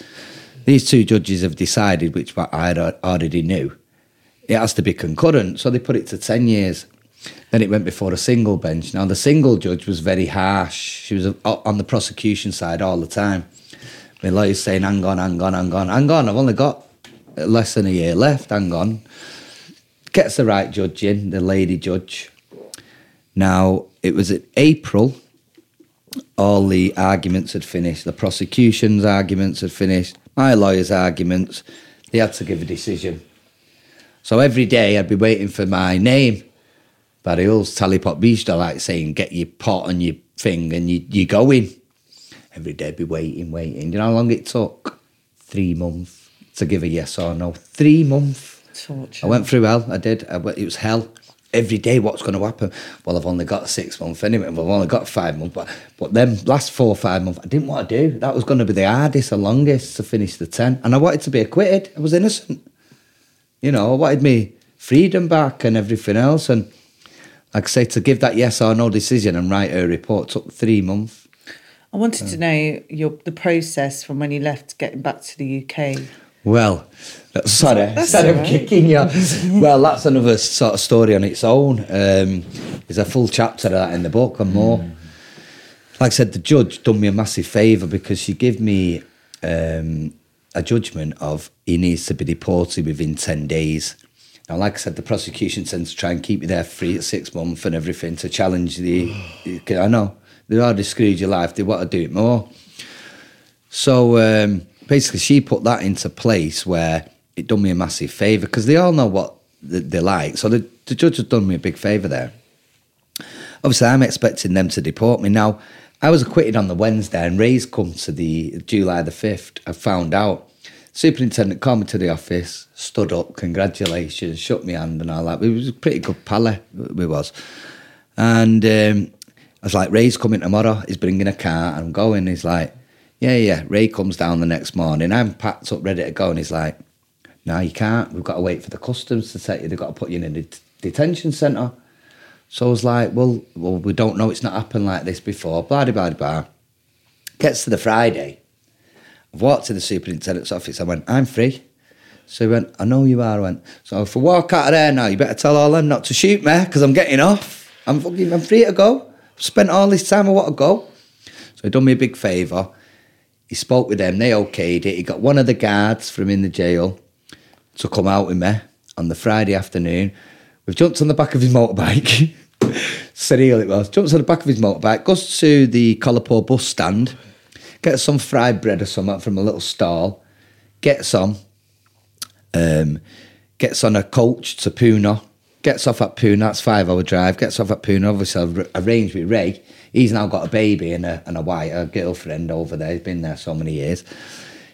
These two judges have decided, which I already knew, it has to be concurrent, so they put it to 10 years. Then it went before a single bench. Now, the single judge was very harsh. She was on the prosecution side all the time. My lawyer's saying, hang on, hang on, hang on, hang on. I've only got less than a year left, hang on. Gets the right judge in, the lady judge. Now, it was in April, all the arguments had finished. The prosecution's arguments had finished. My lawyer's arguments. They had to give a decision. So every day I'd be waiting for my name. Barry Hulse Tallypot Bistro, like saying, get your pot on your thing and you, you go in. Every day I'd be waiting, waiting. You know how long it took? Three months to give a yes or no. Three months. Torture. I went through hell. I did. I, it was hell. Every day, what's going to happen? Well, I've only got six months anyway. I've only got five months. But, but then, last four or five months, I didn't want to do. That was going to be the hardest, the longest to finish the 10. And I wanted to be acquitted. I was innocent. You know, I wanted me freedom back and everything else. And like I say, to give that yes or no decision and write a report took three months. I wanted to know your the process from when you left getting back to the UK. Well, sorry, That's sorry, I'm kicking you. well, that's another sort of story on its own. Um, there's a full chapter of that in the book and more. Like I said, the judge done me a massive favour because she gave me um, a judgment of he needs to be deported within 10 days. Now, like I said, the prosecution tends to try and keep you there free at six months and everything to challenge the. I know they already screwed your life. They want to do it more. So um, basically, she put that into place where it done me a massive favour because they all know what they, like. So the, the judge has done me a big favour there. Obviously, I'm expecting them to deport me now. I was acquitted on the Wednesday, and Ray's come to the July the fifth. I found out. Superintendent called me to the office, stood up, congratulations, shook me hand and all that. We was a pretty good pally, we was. And um, I was like, Ray's coming tomorrow. He's bringing a car. I'm going. He's like, yeah, yeah. Ray comes down the next morning. I'm packed up, ready to go. And he's like, no, you can't. We've got to wait for the customs to take you. They've got to put you in a det- detention centre. So I was like, well, well, we don't know. It's not happened like this before. Blah, blah, blah. Gets to the Friday. I've walked to the superintendent's office. I went, I'm free. So he went, I know you are. I went, so if I walk out of there now, you better tell all them not to shoot me because I'm getting off. I'm fucking, I'm free to go. I've spent all this time, I want to go. So he done me a big favour. He spoke with them, they okayed it. He got one of the guards from in the jail to come out with me on the Friday afternoon. We've jumped on the back of his motorbike. Surreal it was. Jumps on the back of his motorbike, goes to the Kolhapur bus stand, gets some fried bread or something from a little stall, gets on, um, gets on a coach to Pune, gets off at Pune, that's five hour drive, gets off at Pune, obviously I've arranged with Ray. He's now got a baby and a, and a wife, a girlfriend over there. He's been there so many years.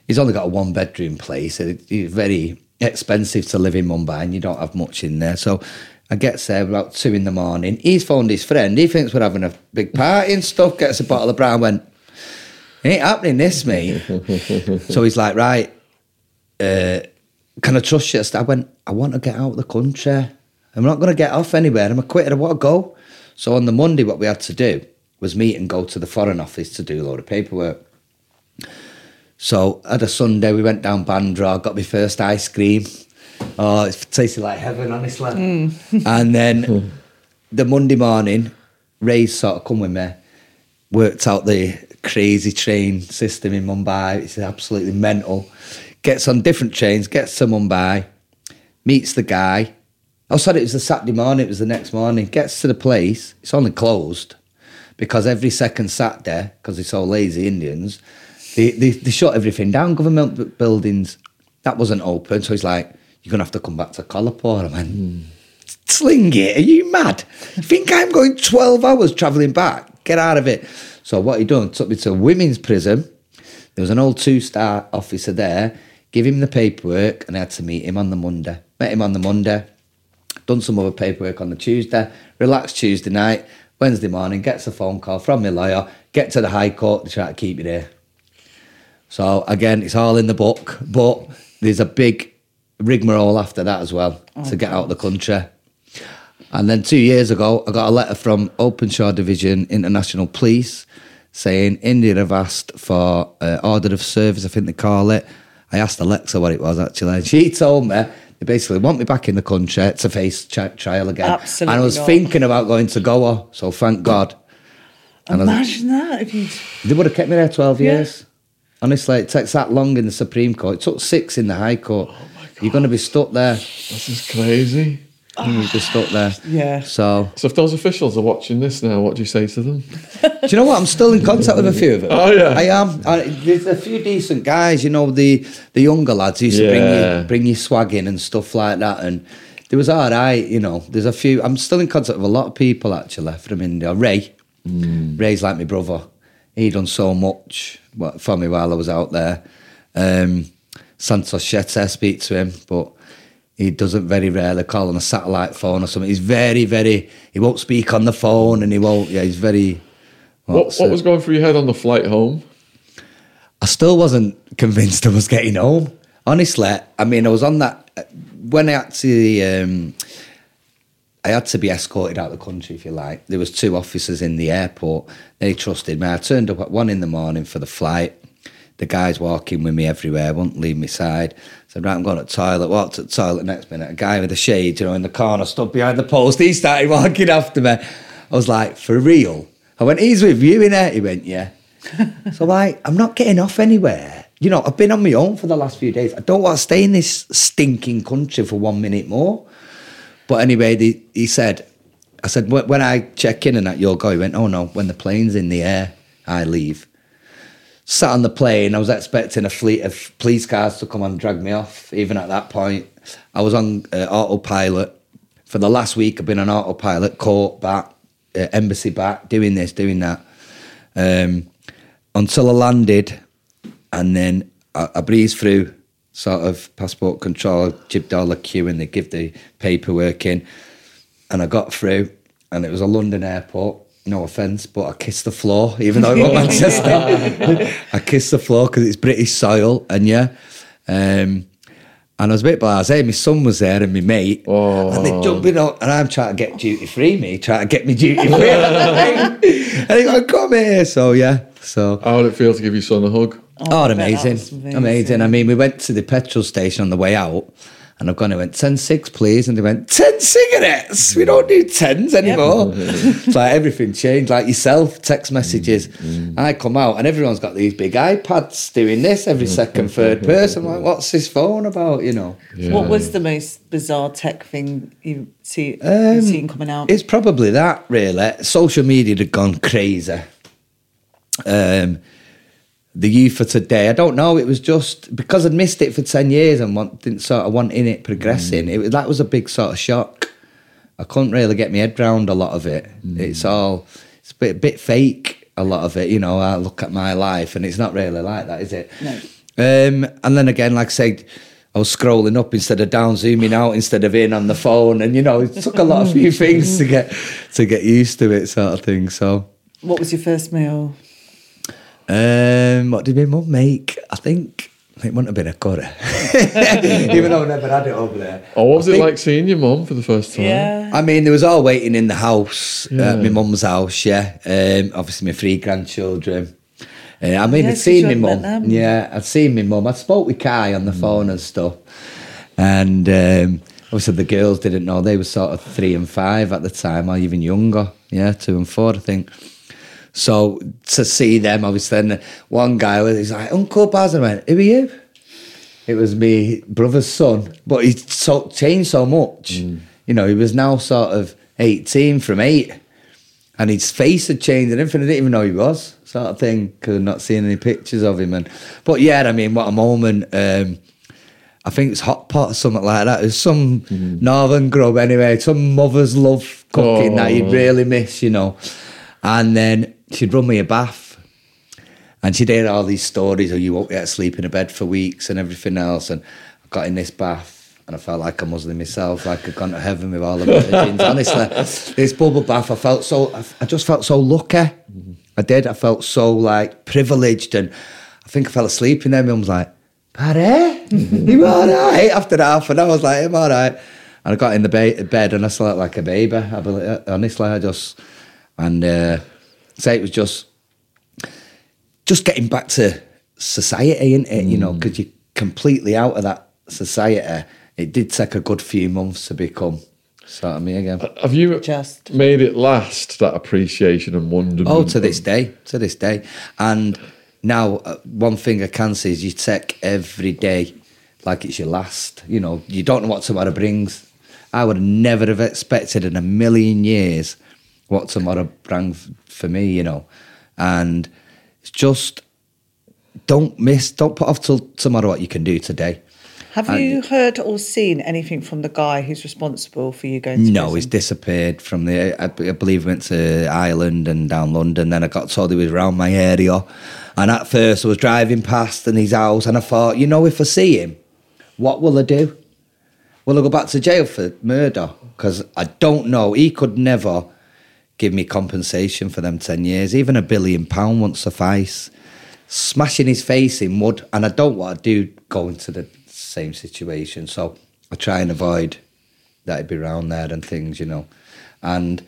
He's only got a one bedroom place. It's very expensive to live in Mumbai and you don't have much in there. So I get there about two in the morning. He's phoned his friend. He thinks we're having a big party and stuff, gets a bottle of brown, went, ain't happening this, mate. so he's like, right, uh, can I trust you? I went, I want to get out of the country. I'm not going to get off anywhere. I'm a quitter. I want to go. So on the Monday, what we had to do was meet and go to the Foreign Office to do a load of paperwork. So at a Sunday, we went down Bandra, got my first ice cream. Oh, it tasted like heaven, honestly. Mm. and then hmm. the Monday morning, Ray's sort of come with me, worked out the crazy train system in Mumbai. It's absolutely mental. Gets on different trains, gets to Mumbai, meets the guy. Oh, sorry, it was the Saturday morning, it was the next morning. Gets to the place, it's only closed because every second sat there, because they're so lazy, Indians, they, they, they shut everything down, government buildings. That wasn't open. So he's like, you're going to have to come back to Kolhapur. I went, sling it, are you mad? Think I'm going 12 hours travelling back? Get out of it. So what he done, took me to a women's prison. There was an old two-star officer there, give him the paperwork, and I had to meet him on the Monday. Met him on the Monday, done some other paperwork on the Tuesday, relaxed Tuesday night, Wednesday morning, gets a phone call from my lawyer, get to the High Court, to try to keep me there. So again, it's all in the book, but there's a big rigmarole after that as well to get out of the country. And then two years ago, I got a letter from Openshaw Division International Police saying India have asked for uh, order of service, I think they call it. I asked Alexa what it was actually, and she told me they basically want me back in the country to face ch- trial again. Absolutely And I was not. thinking about going to Goa, so thank God. And I was- Imagine that if you. they would have kept me there 12 years. Honestly, it takes that long in the Supreme Court. It took six in the High Court. Oh You're going to be stuck there. This is crazy. You're going to be stuck there. Yeah. So, So if those officials are watching this now, what do you say to them? do you know what? I'm still in contact with a few of them. Oh, yeah. I am. I, there's a few decent guys, you know, the the younger lads who used to bring Yeah. you, bring you swag in and stuff like that. And there was all right, you know. There's a few. I'm still in contact with a lot of people actually from India. Ray. Ray's like my brother. He done so much wa- for me while I was out there. Um, Santosh Shetty, I speak to him, but he doesn't very rarely call on a satellite phone or something. He's very, very. He won't speak on the phone, and he won't. Yeah, he's very. What, what was going through your head on the flight home? I still wasn't convinced I was getting home. Honestly, I mean, I was on that when I actually, um, I had to be escorted out of the country, if you like. There was two officers in the airport. They trusted me. I turned up at one in the morning for the flight. The guys walking with me everywhere, wouldn't leave me side. Said, right, I'm going to the toilet. Walked to the toilet next minute. A guy with a shade, you know, in the corner, stood behind the post. He started walking after me. I was like, for real? I went, he's with you in there? He went, yeah. so like, I'm not getting off anywhere. You know, I've been on my own for the last few days. I don't want to stay in this stinking country for one minute more. But anyway, the, he said, I said, when I check in and that you'll go, he went, oh no, when the plane's in the air, I leave. Sat on the plane, I was expecting a fleet of police cars to come and drag me off. Even at that point, I was on uh, autopilot. For the last week, I've been on autopilot, court back, uh, embassy back, doing this, doing that. Um, until I landed, and then I, I breezed through sort of passport control, jibbed all the queue, and they give the paperwork in. And I got through, and it was a London airport. No offence, but I kissed the floor, even though it was Manchester. I kissed the floor because it's British soil, and yeah. Um, and I was a bit blasé. My son was there and my mate, and they're jumping up, and I'm trying to get duty free. Me trying to get me duty free, and he go, "Come here." So yeah, so How would it feel to give your son a hug? Oh, I bet that amazing. amazing. amazing. I mean, we went to the petrol station on the way out, and I've gone and went, 10 six, please. And they went, 10 cigarettes? We don't do tens anymore. it's like everything changed, like yourself, text messages. I come out, and everyone's got these big iPads doing this every second, third person. I'm like, what's this phone about, you know? What was the most bizarre tech thing you see Um, you've seen coming out? It's probably that, really. Social media had gone crazy. Um, the youth for today, I don't know. It was just because I'd missed it for ten years and want, didn't sort of want in it progressing. It was that was a big sort of shock. I couldn't really get my head round a lot of it. It's all it's a bit, bit fake. A lot of it, you know. I look at my life and it's not really like that, is it? No. Um, and then again, like I said, I was scrolling up instead of down, zooming out instead of in on the phone, and you know, it took a lot of few things to get to get used to it, sort of thing. So, What was your first meal? Um, what did my mum make? I think it wouldn't have been a curry, even though I never had it over there. Or what was I it think- like seeing your mum for the first time? Yeah. I mean, there was all waiting in the house, Yeah. at my mum's house, yeah. Um, obviously, my three grandchildren. Uh, I mean, Yeah, I'd 'cause seen my mum. Yeah, I'd seen my mum. I spoke with Kai on the phone and stuff. And um, obviously, the girls didn't know. They were sort of three and five at the time, or even younger. Yeah, two and four, I think. So to see them, obviously, then one guy was he's like, Uncle Baz, and I went, Who are you? It was me brother's son, but he so changed so much. You know, he was now sort of 18 from eight, and his face had changed and everything. I didn't even know he was, sort of thing, because I'm not seeing any pictures of him. And But yeah, I mean, what a moment. Um, I think it's hot pot or something like that. It was some northern grub anyway, some mother's love cooking that you'd Oh. really miss, you know. And then she'd run me a bath. And she did all these stories of you won't get to sleep in a bed for weeks and everything else. And I got in this bath and I felt like a Muslim myself, like I'd gone to heaven with all the virgins. Honestly, this bubble bath, I felt so, I- just felt so lucky. I did. I felt so like privileged. And I think I fell asleep in there. My mum was like, Paddy, you all right? After half and I was like, I'm all right. And I got in the ba- bed and I slept like a baby. I believe, honestly, I just and uh, say it was just just getting back to society, isn't it? You know, because you're completely out of that society. It did take a good few months to become sort of me again. Have you Just. made it last that appreciation and wonderment? Oh, to this day, to this day. And now, uh, one thing I can say is you take every day like it's your last. You know, you don't know what tomorrow brings. I would never have expected in a million years what tomorrow bring f- for me, you know. And it's just don't miss, don't put off till tomorrow what you can do today. Have And- you heard or seen anything from the guy who's responsible for you going to No, prison? he's disappeared from the. I, I believe he went to Ireland and down London. Then I got told he was around my area, and at first I was driving past in his house, and I thought, you know, if I see him, what will I do? Will I go back to jail for murder? Because I don't know. He could never give me compensation for them ten years. Even a billion pound won't suffice. Smashing his face in mud, and I don't want to do go into the same situation. So I try and avoid that he'd be around there and things, you know. And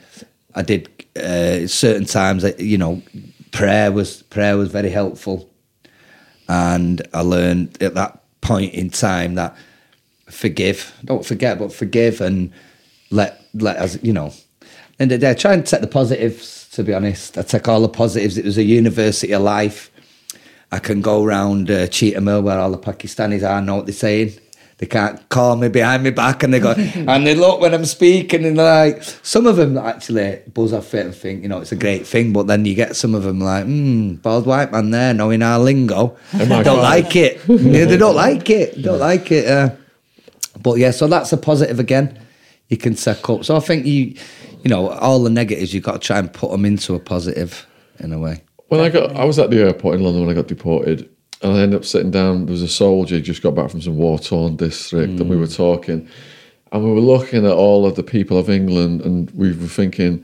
I did uh, certain times, you know, prayer was prayer was very helpful, and I learned at that point in time that forgive, don't forget, but forgive and let let us, you know. And I I try and take the positives. To be honest, I take all the positives. It was a university of life. I can go round uh, Cheetham Hill where all the Pakistanis are, know what they're saying. They can't call me behind my back and they go, and they look when I'm speaking and they're like, some of them actually buzz off it and think, you know, it's a great thing. But then you get some of them like, hmm, bald white man there knowing our lingo. my don't God. like it. yeah, they don't like it. Don't like it. Uh, but yeah, so that's a positive again. You can set up. So I think you, you know, all the negatives you've got to try and put them into a positive in a way. When I got, I was at the airport in London when I got deported, and I ended up sitting down. There was a soldier who just got back from some war torn district, and we were hmm. talking, and we were looking at all of the people of England, and we were thinking,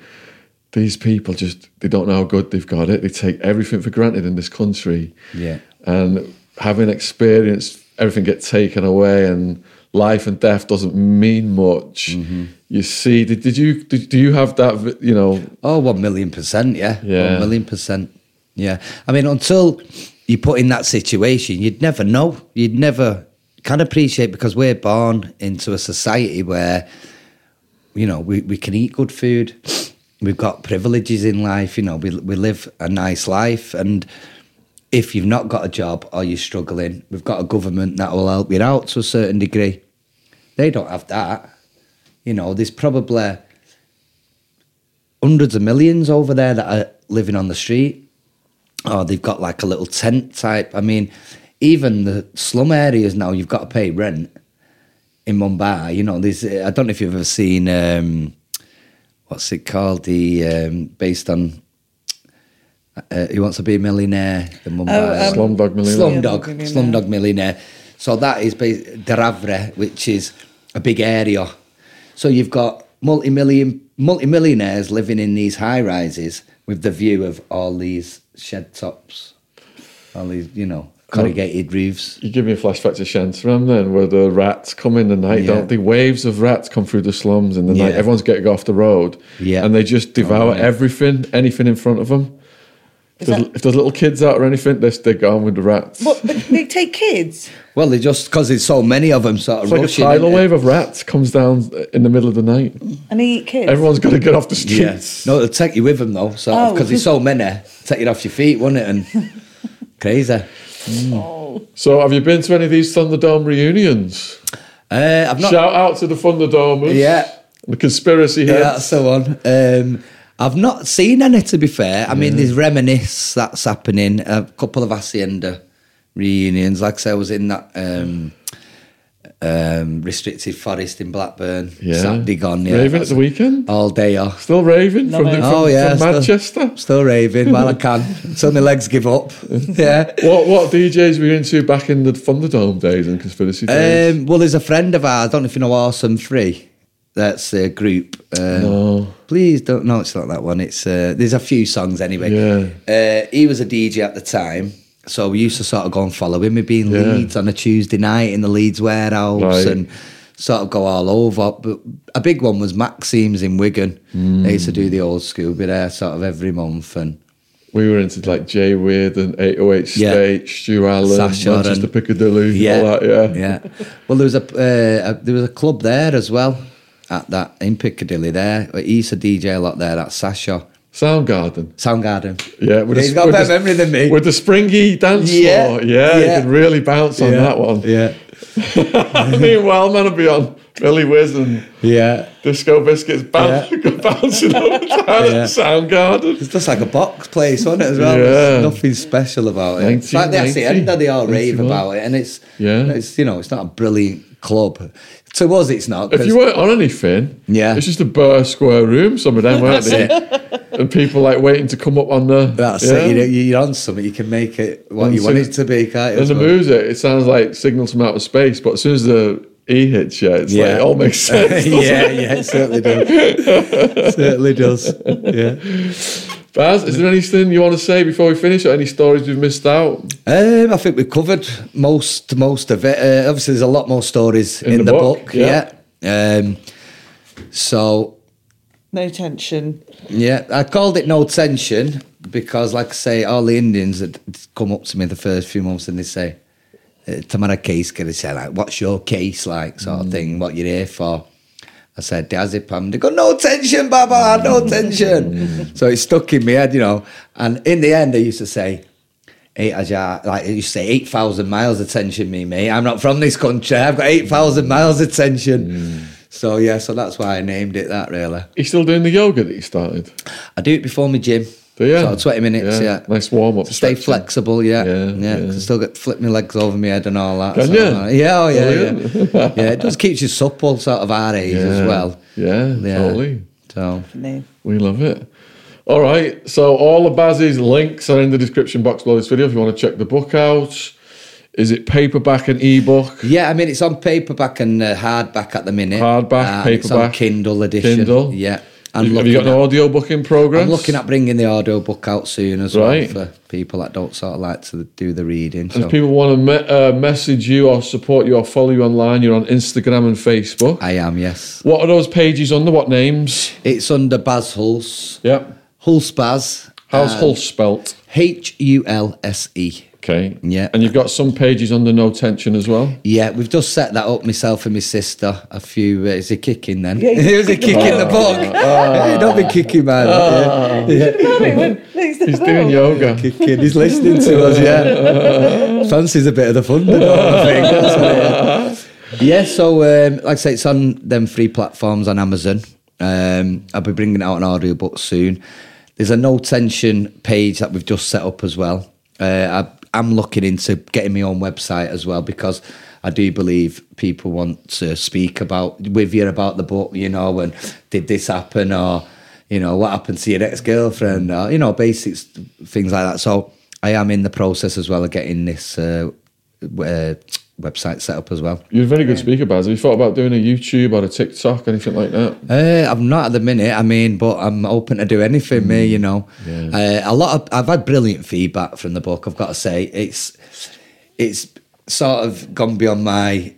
these people just they don't know how good they've got it. They take everything for granted in this country, Yeah. and having experienced everything get taken away, and life and death doesn't mean much. Mm-hmm. You see, did, did you did, do you have that? You know, Oh, one million percent, yeah. Yeah. One million percent. Yeah. I mean, until you put in that situation, you'd never know. You'd never can appreciate because we're born into a society where, you know, we, we can eat good food. We've got privileges in life, you know, we, we live a nice life. And if you've not got a job or you're struggling, we've got a government that will help you out to a certain degree. They don't have that. You know, there's probably hundreds of millions over there that are living on the street. Or they've got like a little tent type. I mean, even the slum areas now, you've got to pay rent in Mumbai. You know, there's, I don't know if you've ever seen, um, what's it called? The, um, based on, uh, Who Wants to Be a Millionaire? The Mumbai. Oh, um, Slumdog Millionaire. Slumdog, Millionaire. Slumdog Millionaire. So that is bas- Dharavi, which is a big area. So you've got multi-million, multi-millionaires living in these high rises with the view of all these shed tops, all these, you know, corrugated roofs. You give me a flashback to Shantaram then, where the rats come in the night, Yeah. don't they? Waves of rats come through the slums in the night. Everyone's getting off the road. Yeah. And they just devour Oh, yeah. everything, anything in front of them. If there's, that- if there's little kids out or anything, they're, they're gone with the rats. What? But they take kids. Well, they just because there's so many of them, sort of It's like a tidal innit? wave of rats comes down in the middle of the night. And they eat kids. Everyone's got to get off the Yeah. streets. No, they'll take you with them though, so Oh. because there's so many, take you off your feet, won't it? And crazy. So, have you been to any of these Thunderdome reunions? Uh, I've not. Shout out to the Thunderdomers. Yeah. The conspiracy Yeah, heads. that's the one. Um, I've not seen any, to be fair. I mean, there's Reminisce that's happening, a couple of Hacienda reunions. Like I say, I was in that um, um, restricted forest in Blackburn. yeah. Saturday gone, yeah. Raving at the weekend. All day off. Still raving from, the, from, Oh, yeah, from still- Manchester. Still raving while I can until my legs give up. yeah. What what DJs were you into back in the Thunderdome days and conspiracy days? Um, well, there's a friend of ours. I don't know if you know Awesome 3. That's a group. Um, no. Please don't. No, it's not that one. It's uh, there's a few songs anyway. Yeah. Uh, he was a DJ at the time, so we used to sort of go and follow him. We'd be in Yeah. Leeds on a Tuesday night in the Leeds warehouse, Right. and sort of go all over. But a big one was Maxime's in Wigan. They used to do the old school, be there sort of every month and We were into like Jay Weird and 808 Yeah. State, Stu Allen, Sasha Manchester Piccadilly, yeah, all that, yeah. yeah. Well, there was a, uh, a there was a club there as well at that in Piccadilly. There, he used to DJ a lot there. That's Sasha Soundgarden. Soundgarden. Yeah, with he's the- got a better memory than me. With the springy dance Yeah, floor. Yeah, yeah. you can really bounce on yeah. that one. Yeah, Meanwhile, man I'll be on Billy Wiz and yeah. Disco Biscuits bounce, bouncing up and down Yeah. at Soundgarden. It's just like a box place, wasn't it? As well, Yeah. There's nothing special about it. It's like that's the end of the all rave about it, and it's Yeah. it's you know, it's not a brilliant club. To us, it's not. If you weren't on anything, Yeah. it's just a bare square room, some of them, weren't they? and people like waiting to come up on the. that's yeah. it. You know, you're on something. You can make it what And you want it to be, can't you? And the music, it sounds like signals from outer space, but as soon as the E hits you, it's like Yeah. it all makes sense. yeah, yeah, it certainly does. certainly does. Yeah. Baz, is there anything you want to say before we finish, or any stories we've missed out? Um, I think we've covered most most of it. Uh, obviously, there's a lot more stories in, the the, book, book. yeah. yeah. Um, so No tension. Yeah, I called it no tension because, like I say, all the Indians that come up to me the first few months and they say, uh, "Tamara case," can they say like, "What's your case like?" sort of thing. What you're here for? I said, "Diazepam." They go, "No tension, Baba, no mm. tension." so it stuck in my head, you know. And in the end, they used to say. Eight Ajar, like you say, eight thousand miles attention, me mate. I'm not from this country. I've got eight thousand miles of attention. Mm. So yeah, so that's why I named it that. Really, You still doing the yoga that you started? I do it before my gym. Do you? Sort of 20 minutes, yeah. Nice warm up. To stay flexible, yeah. Yeah, Yeah, yeah. Can still get flip my legs over my head and all that. Can so, you? uh, Yeah, oh yeah, yeah. Yeah, it just keeps you supple, sort of our age as well. Yeah, Yeah. totally. So, We love it. All right. So all of Baz's links are in the description box below this video if you want to check the book out. Is it paperback and ebook? yeah, I mean, it's on paperback and uh, hardback at the minute. Hardback, and It's on paperback, Kindle edition. Kindle. Yeah. Have you got an at- audio book in progress? I'm looking at bringing the audio book out soon as Right. well for people that don't sort of like to do the reading. And So. if people want to me- uh, message you or support you or follow you online, you're on Instagram and Facebook. I am, yes. What are those pages under? What names? It's under Baz Hulse. Yep. Hulse Baz. How's Um, Hulse spelt? H U L S E. Okay. Yeah. And you've got some pages under No Tension as well. Yeah, we've just set that up myself and my sister. A few. Uh, is he kicking then? Yeah, he's he was a kick in the book. Hey, don't be kicking, man. He's doing yoga. Kicking. He's listening to us. Yeah. Fancies a bit of the fun. I think. That's what it is. Yeah. So, um, like I say, it's on them three platforms on Amazon. Um, I'll be bringing out an audiobook soon. There's a no tension page that we've just set up as well. Uh, I, I'm looking into getting my own website as well because I do believe people want to speak about with you about the book, you know, and did this happen or you know what happened to your ex girlfriend or you know basics things like that. So I am in the process as well of getting this uh, uh, website set up as well. You're a very good speaker, Baz. Have you thought about doing a YouTube or a TikTok, anything like that? Uh, I'm not at the minute. I mean, but I'm open to do anything. Me, you know, uh, a lot of I've had brilliant feedback from the book. I've got to say, it's it's sort of gone beyond my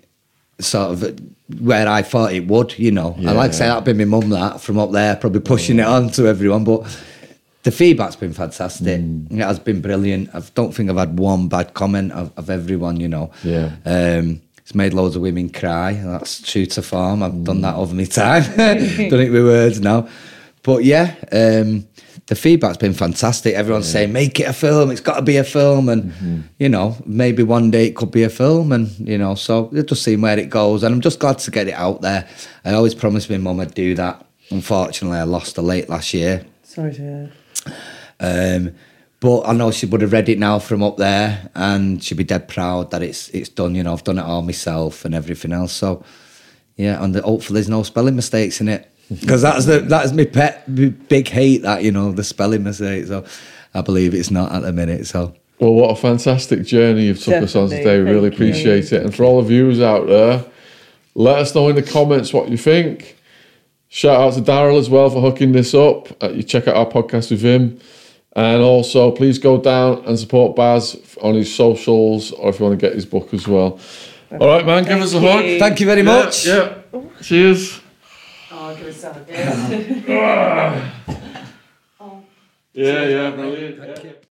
sort of where I thought it would. You know, I like to say that'd been my mum that from up there, probably pushing it on to everyone, but. The feedback's been fantastic. It has been brilliant. I don't think I've had one bad comment of, of everyone, you know. Yeah. Um, it's made loads of women cry. That's true to form. I've done that over my time. done it with words now. But yeah, um, the feedback's been fantastic. Everyone's saying, make it a film. It's got to be a film. And, you know, maybe one day it could be a film. And, you know, so we'll just see where it goes. And I'm just glad to get it out there. I always promised my mum I'd do that. Unfortunately, I lost her late last year. Sorry to hear. Um, but I know she would have read it now from up there, and she'd be dead proud that it's it's done. You know, I've done it all myself and everything else. So, yeah, and the, hopefully there's no spelling mistakes in it because that's the that's my pet my big hate that you know the spelling mistakes. So, I believe it's not at the minute. So, Well, what a fantastic journey you've took us on today. We really thank you. appreciate it. And for all the viewers out there, let us know in the comments what you think. Shout out to Daryl as well for hooking this up. Uh, you check out our podcast with him. And also, please go down and support Baz on his socials or if you want to get his book as well. All right, man. Give us a hug. you. Thank you very Yeah, much. Yeah. Cheers. Oh, give us a Yeah, yeah, brilliant. Yeah.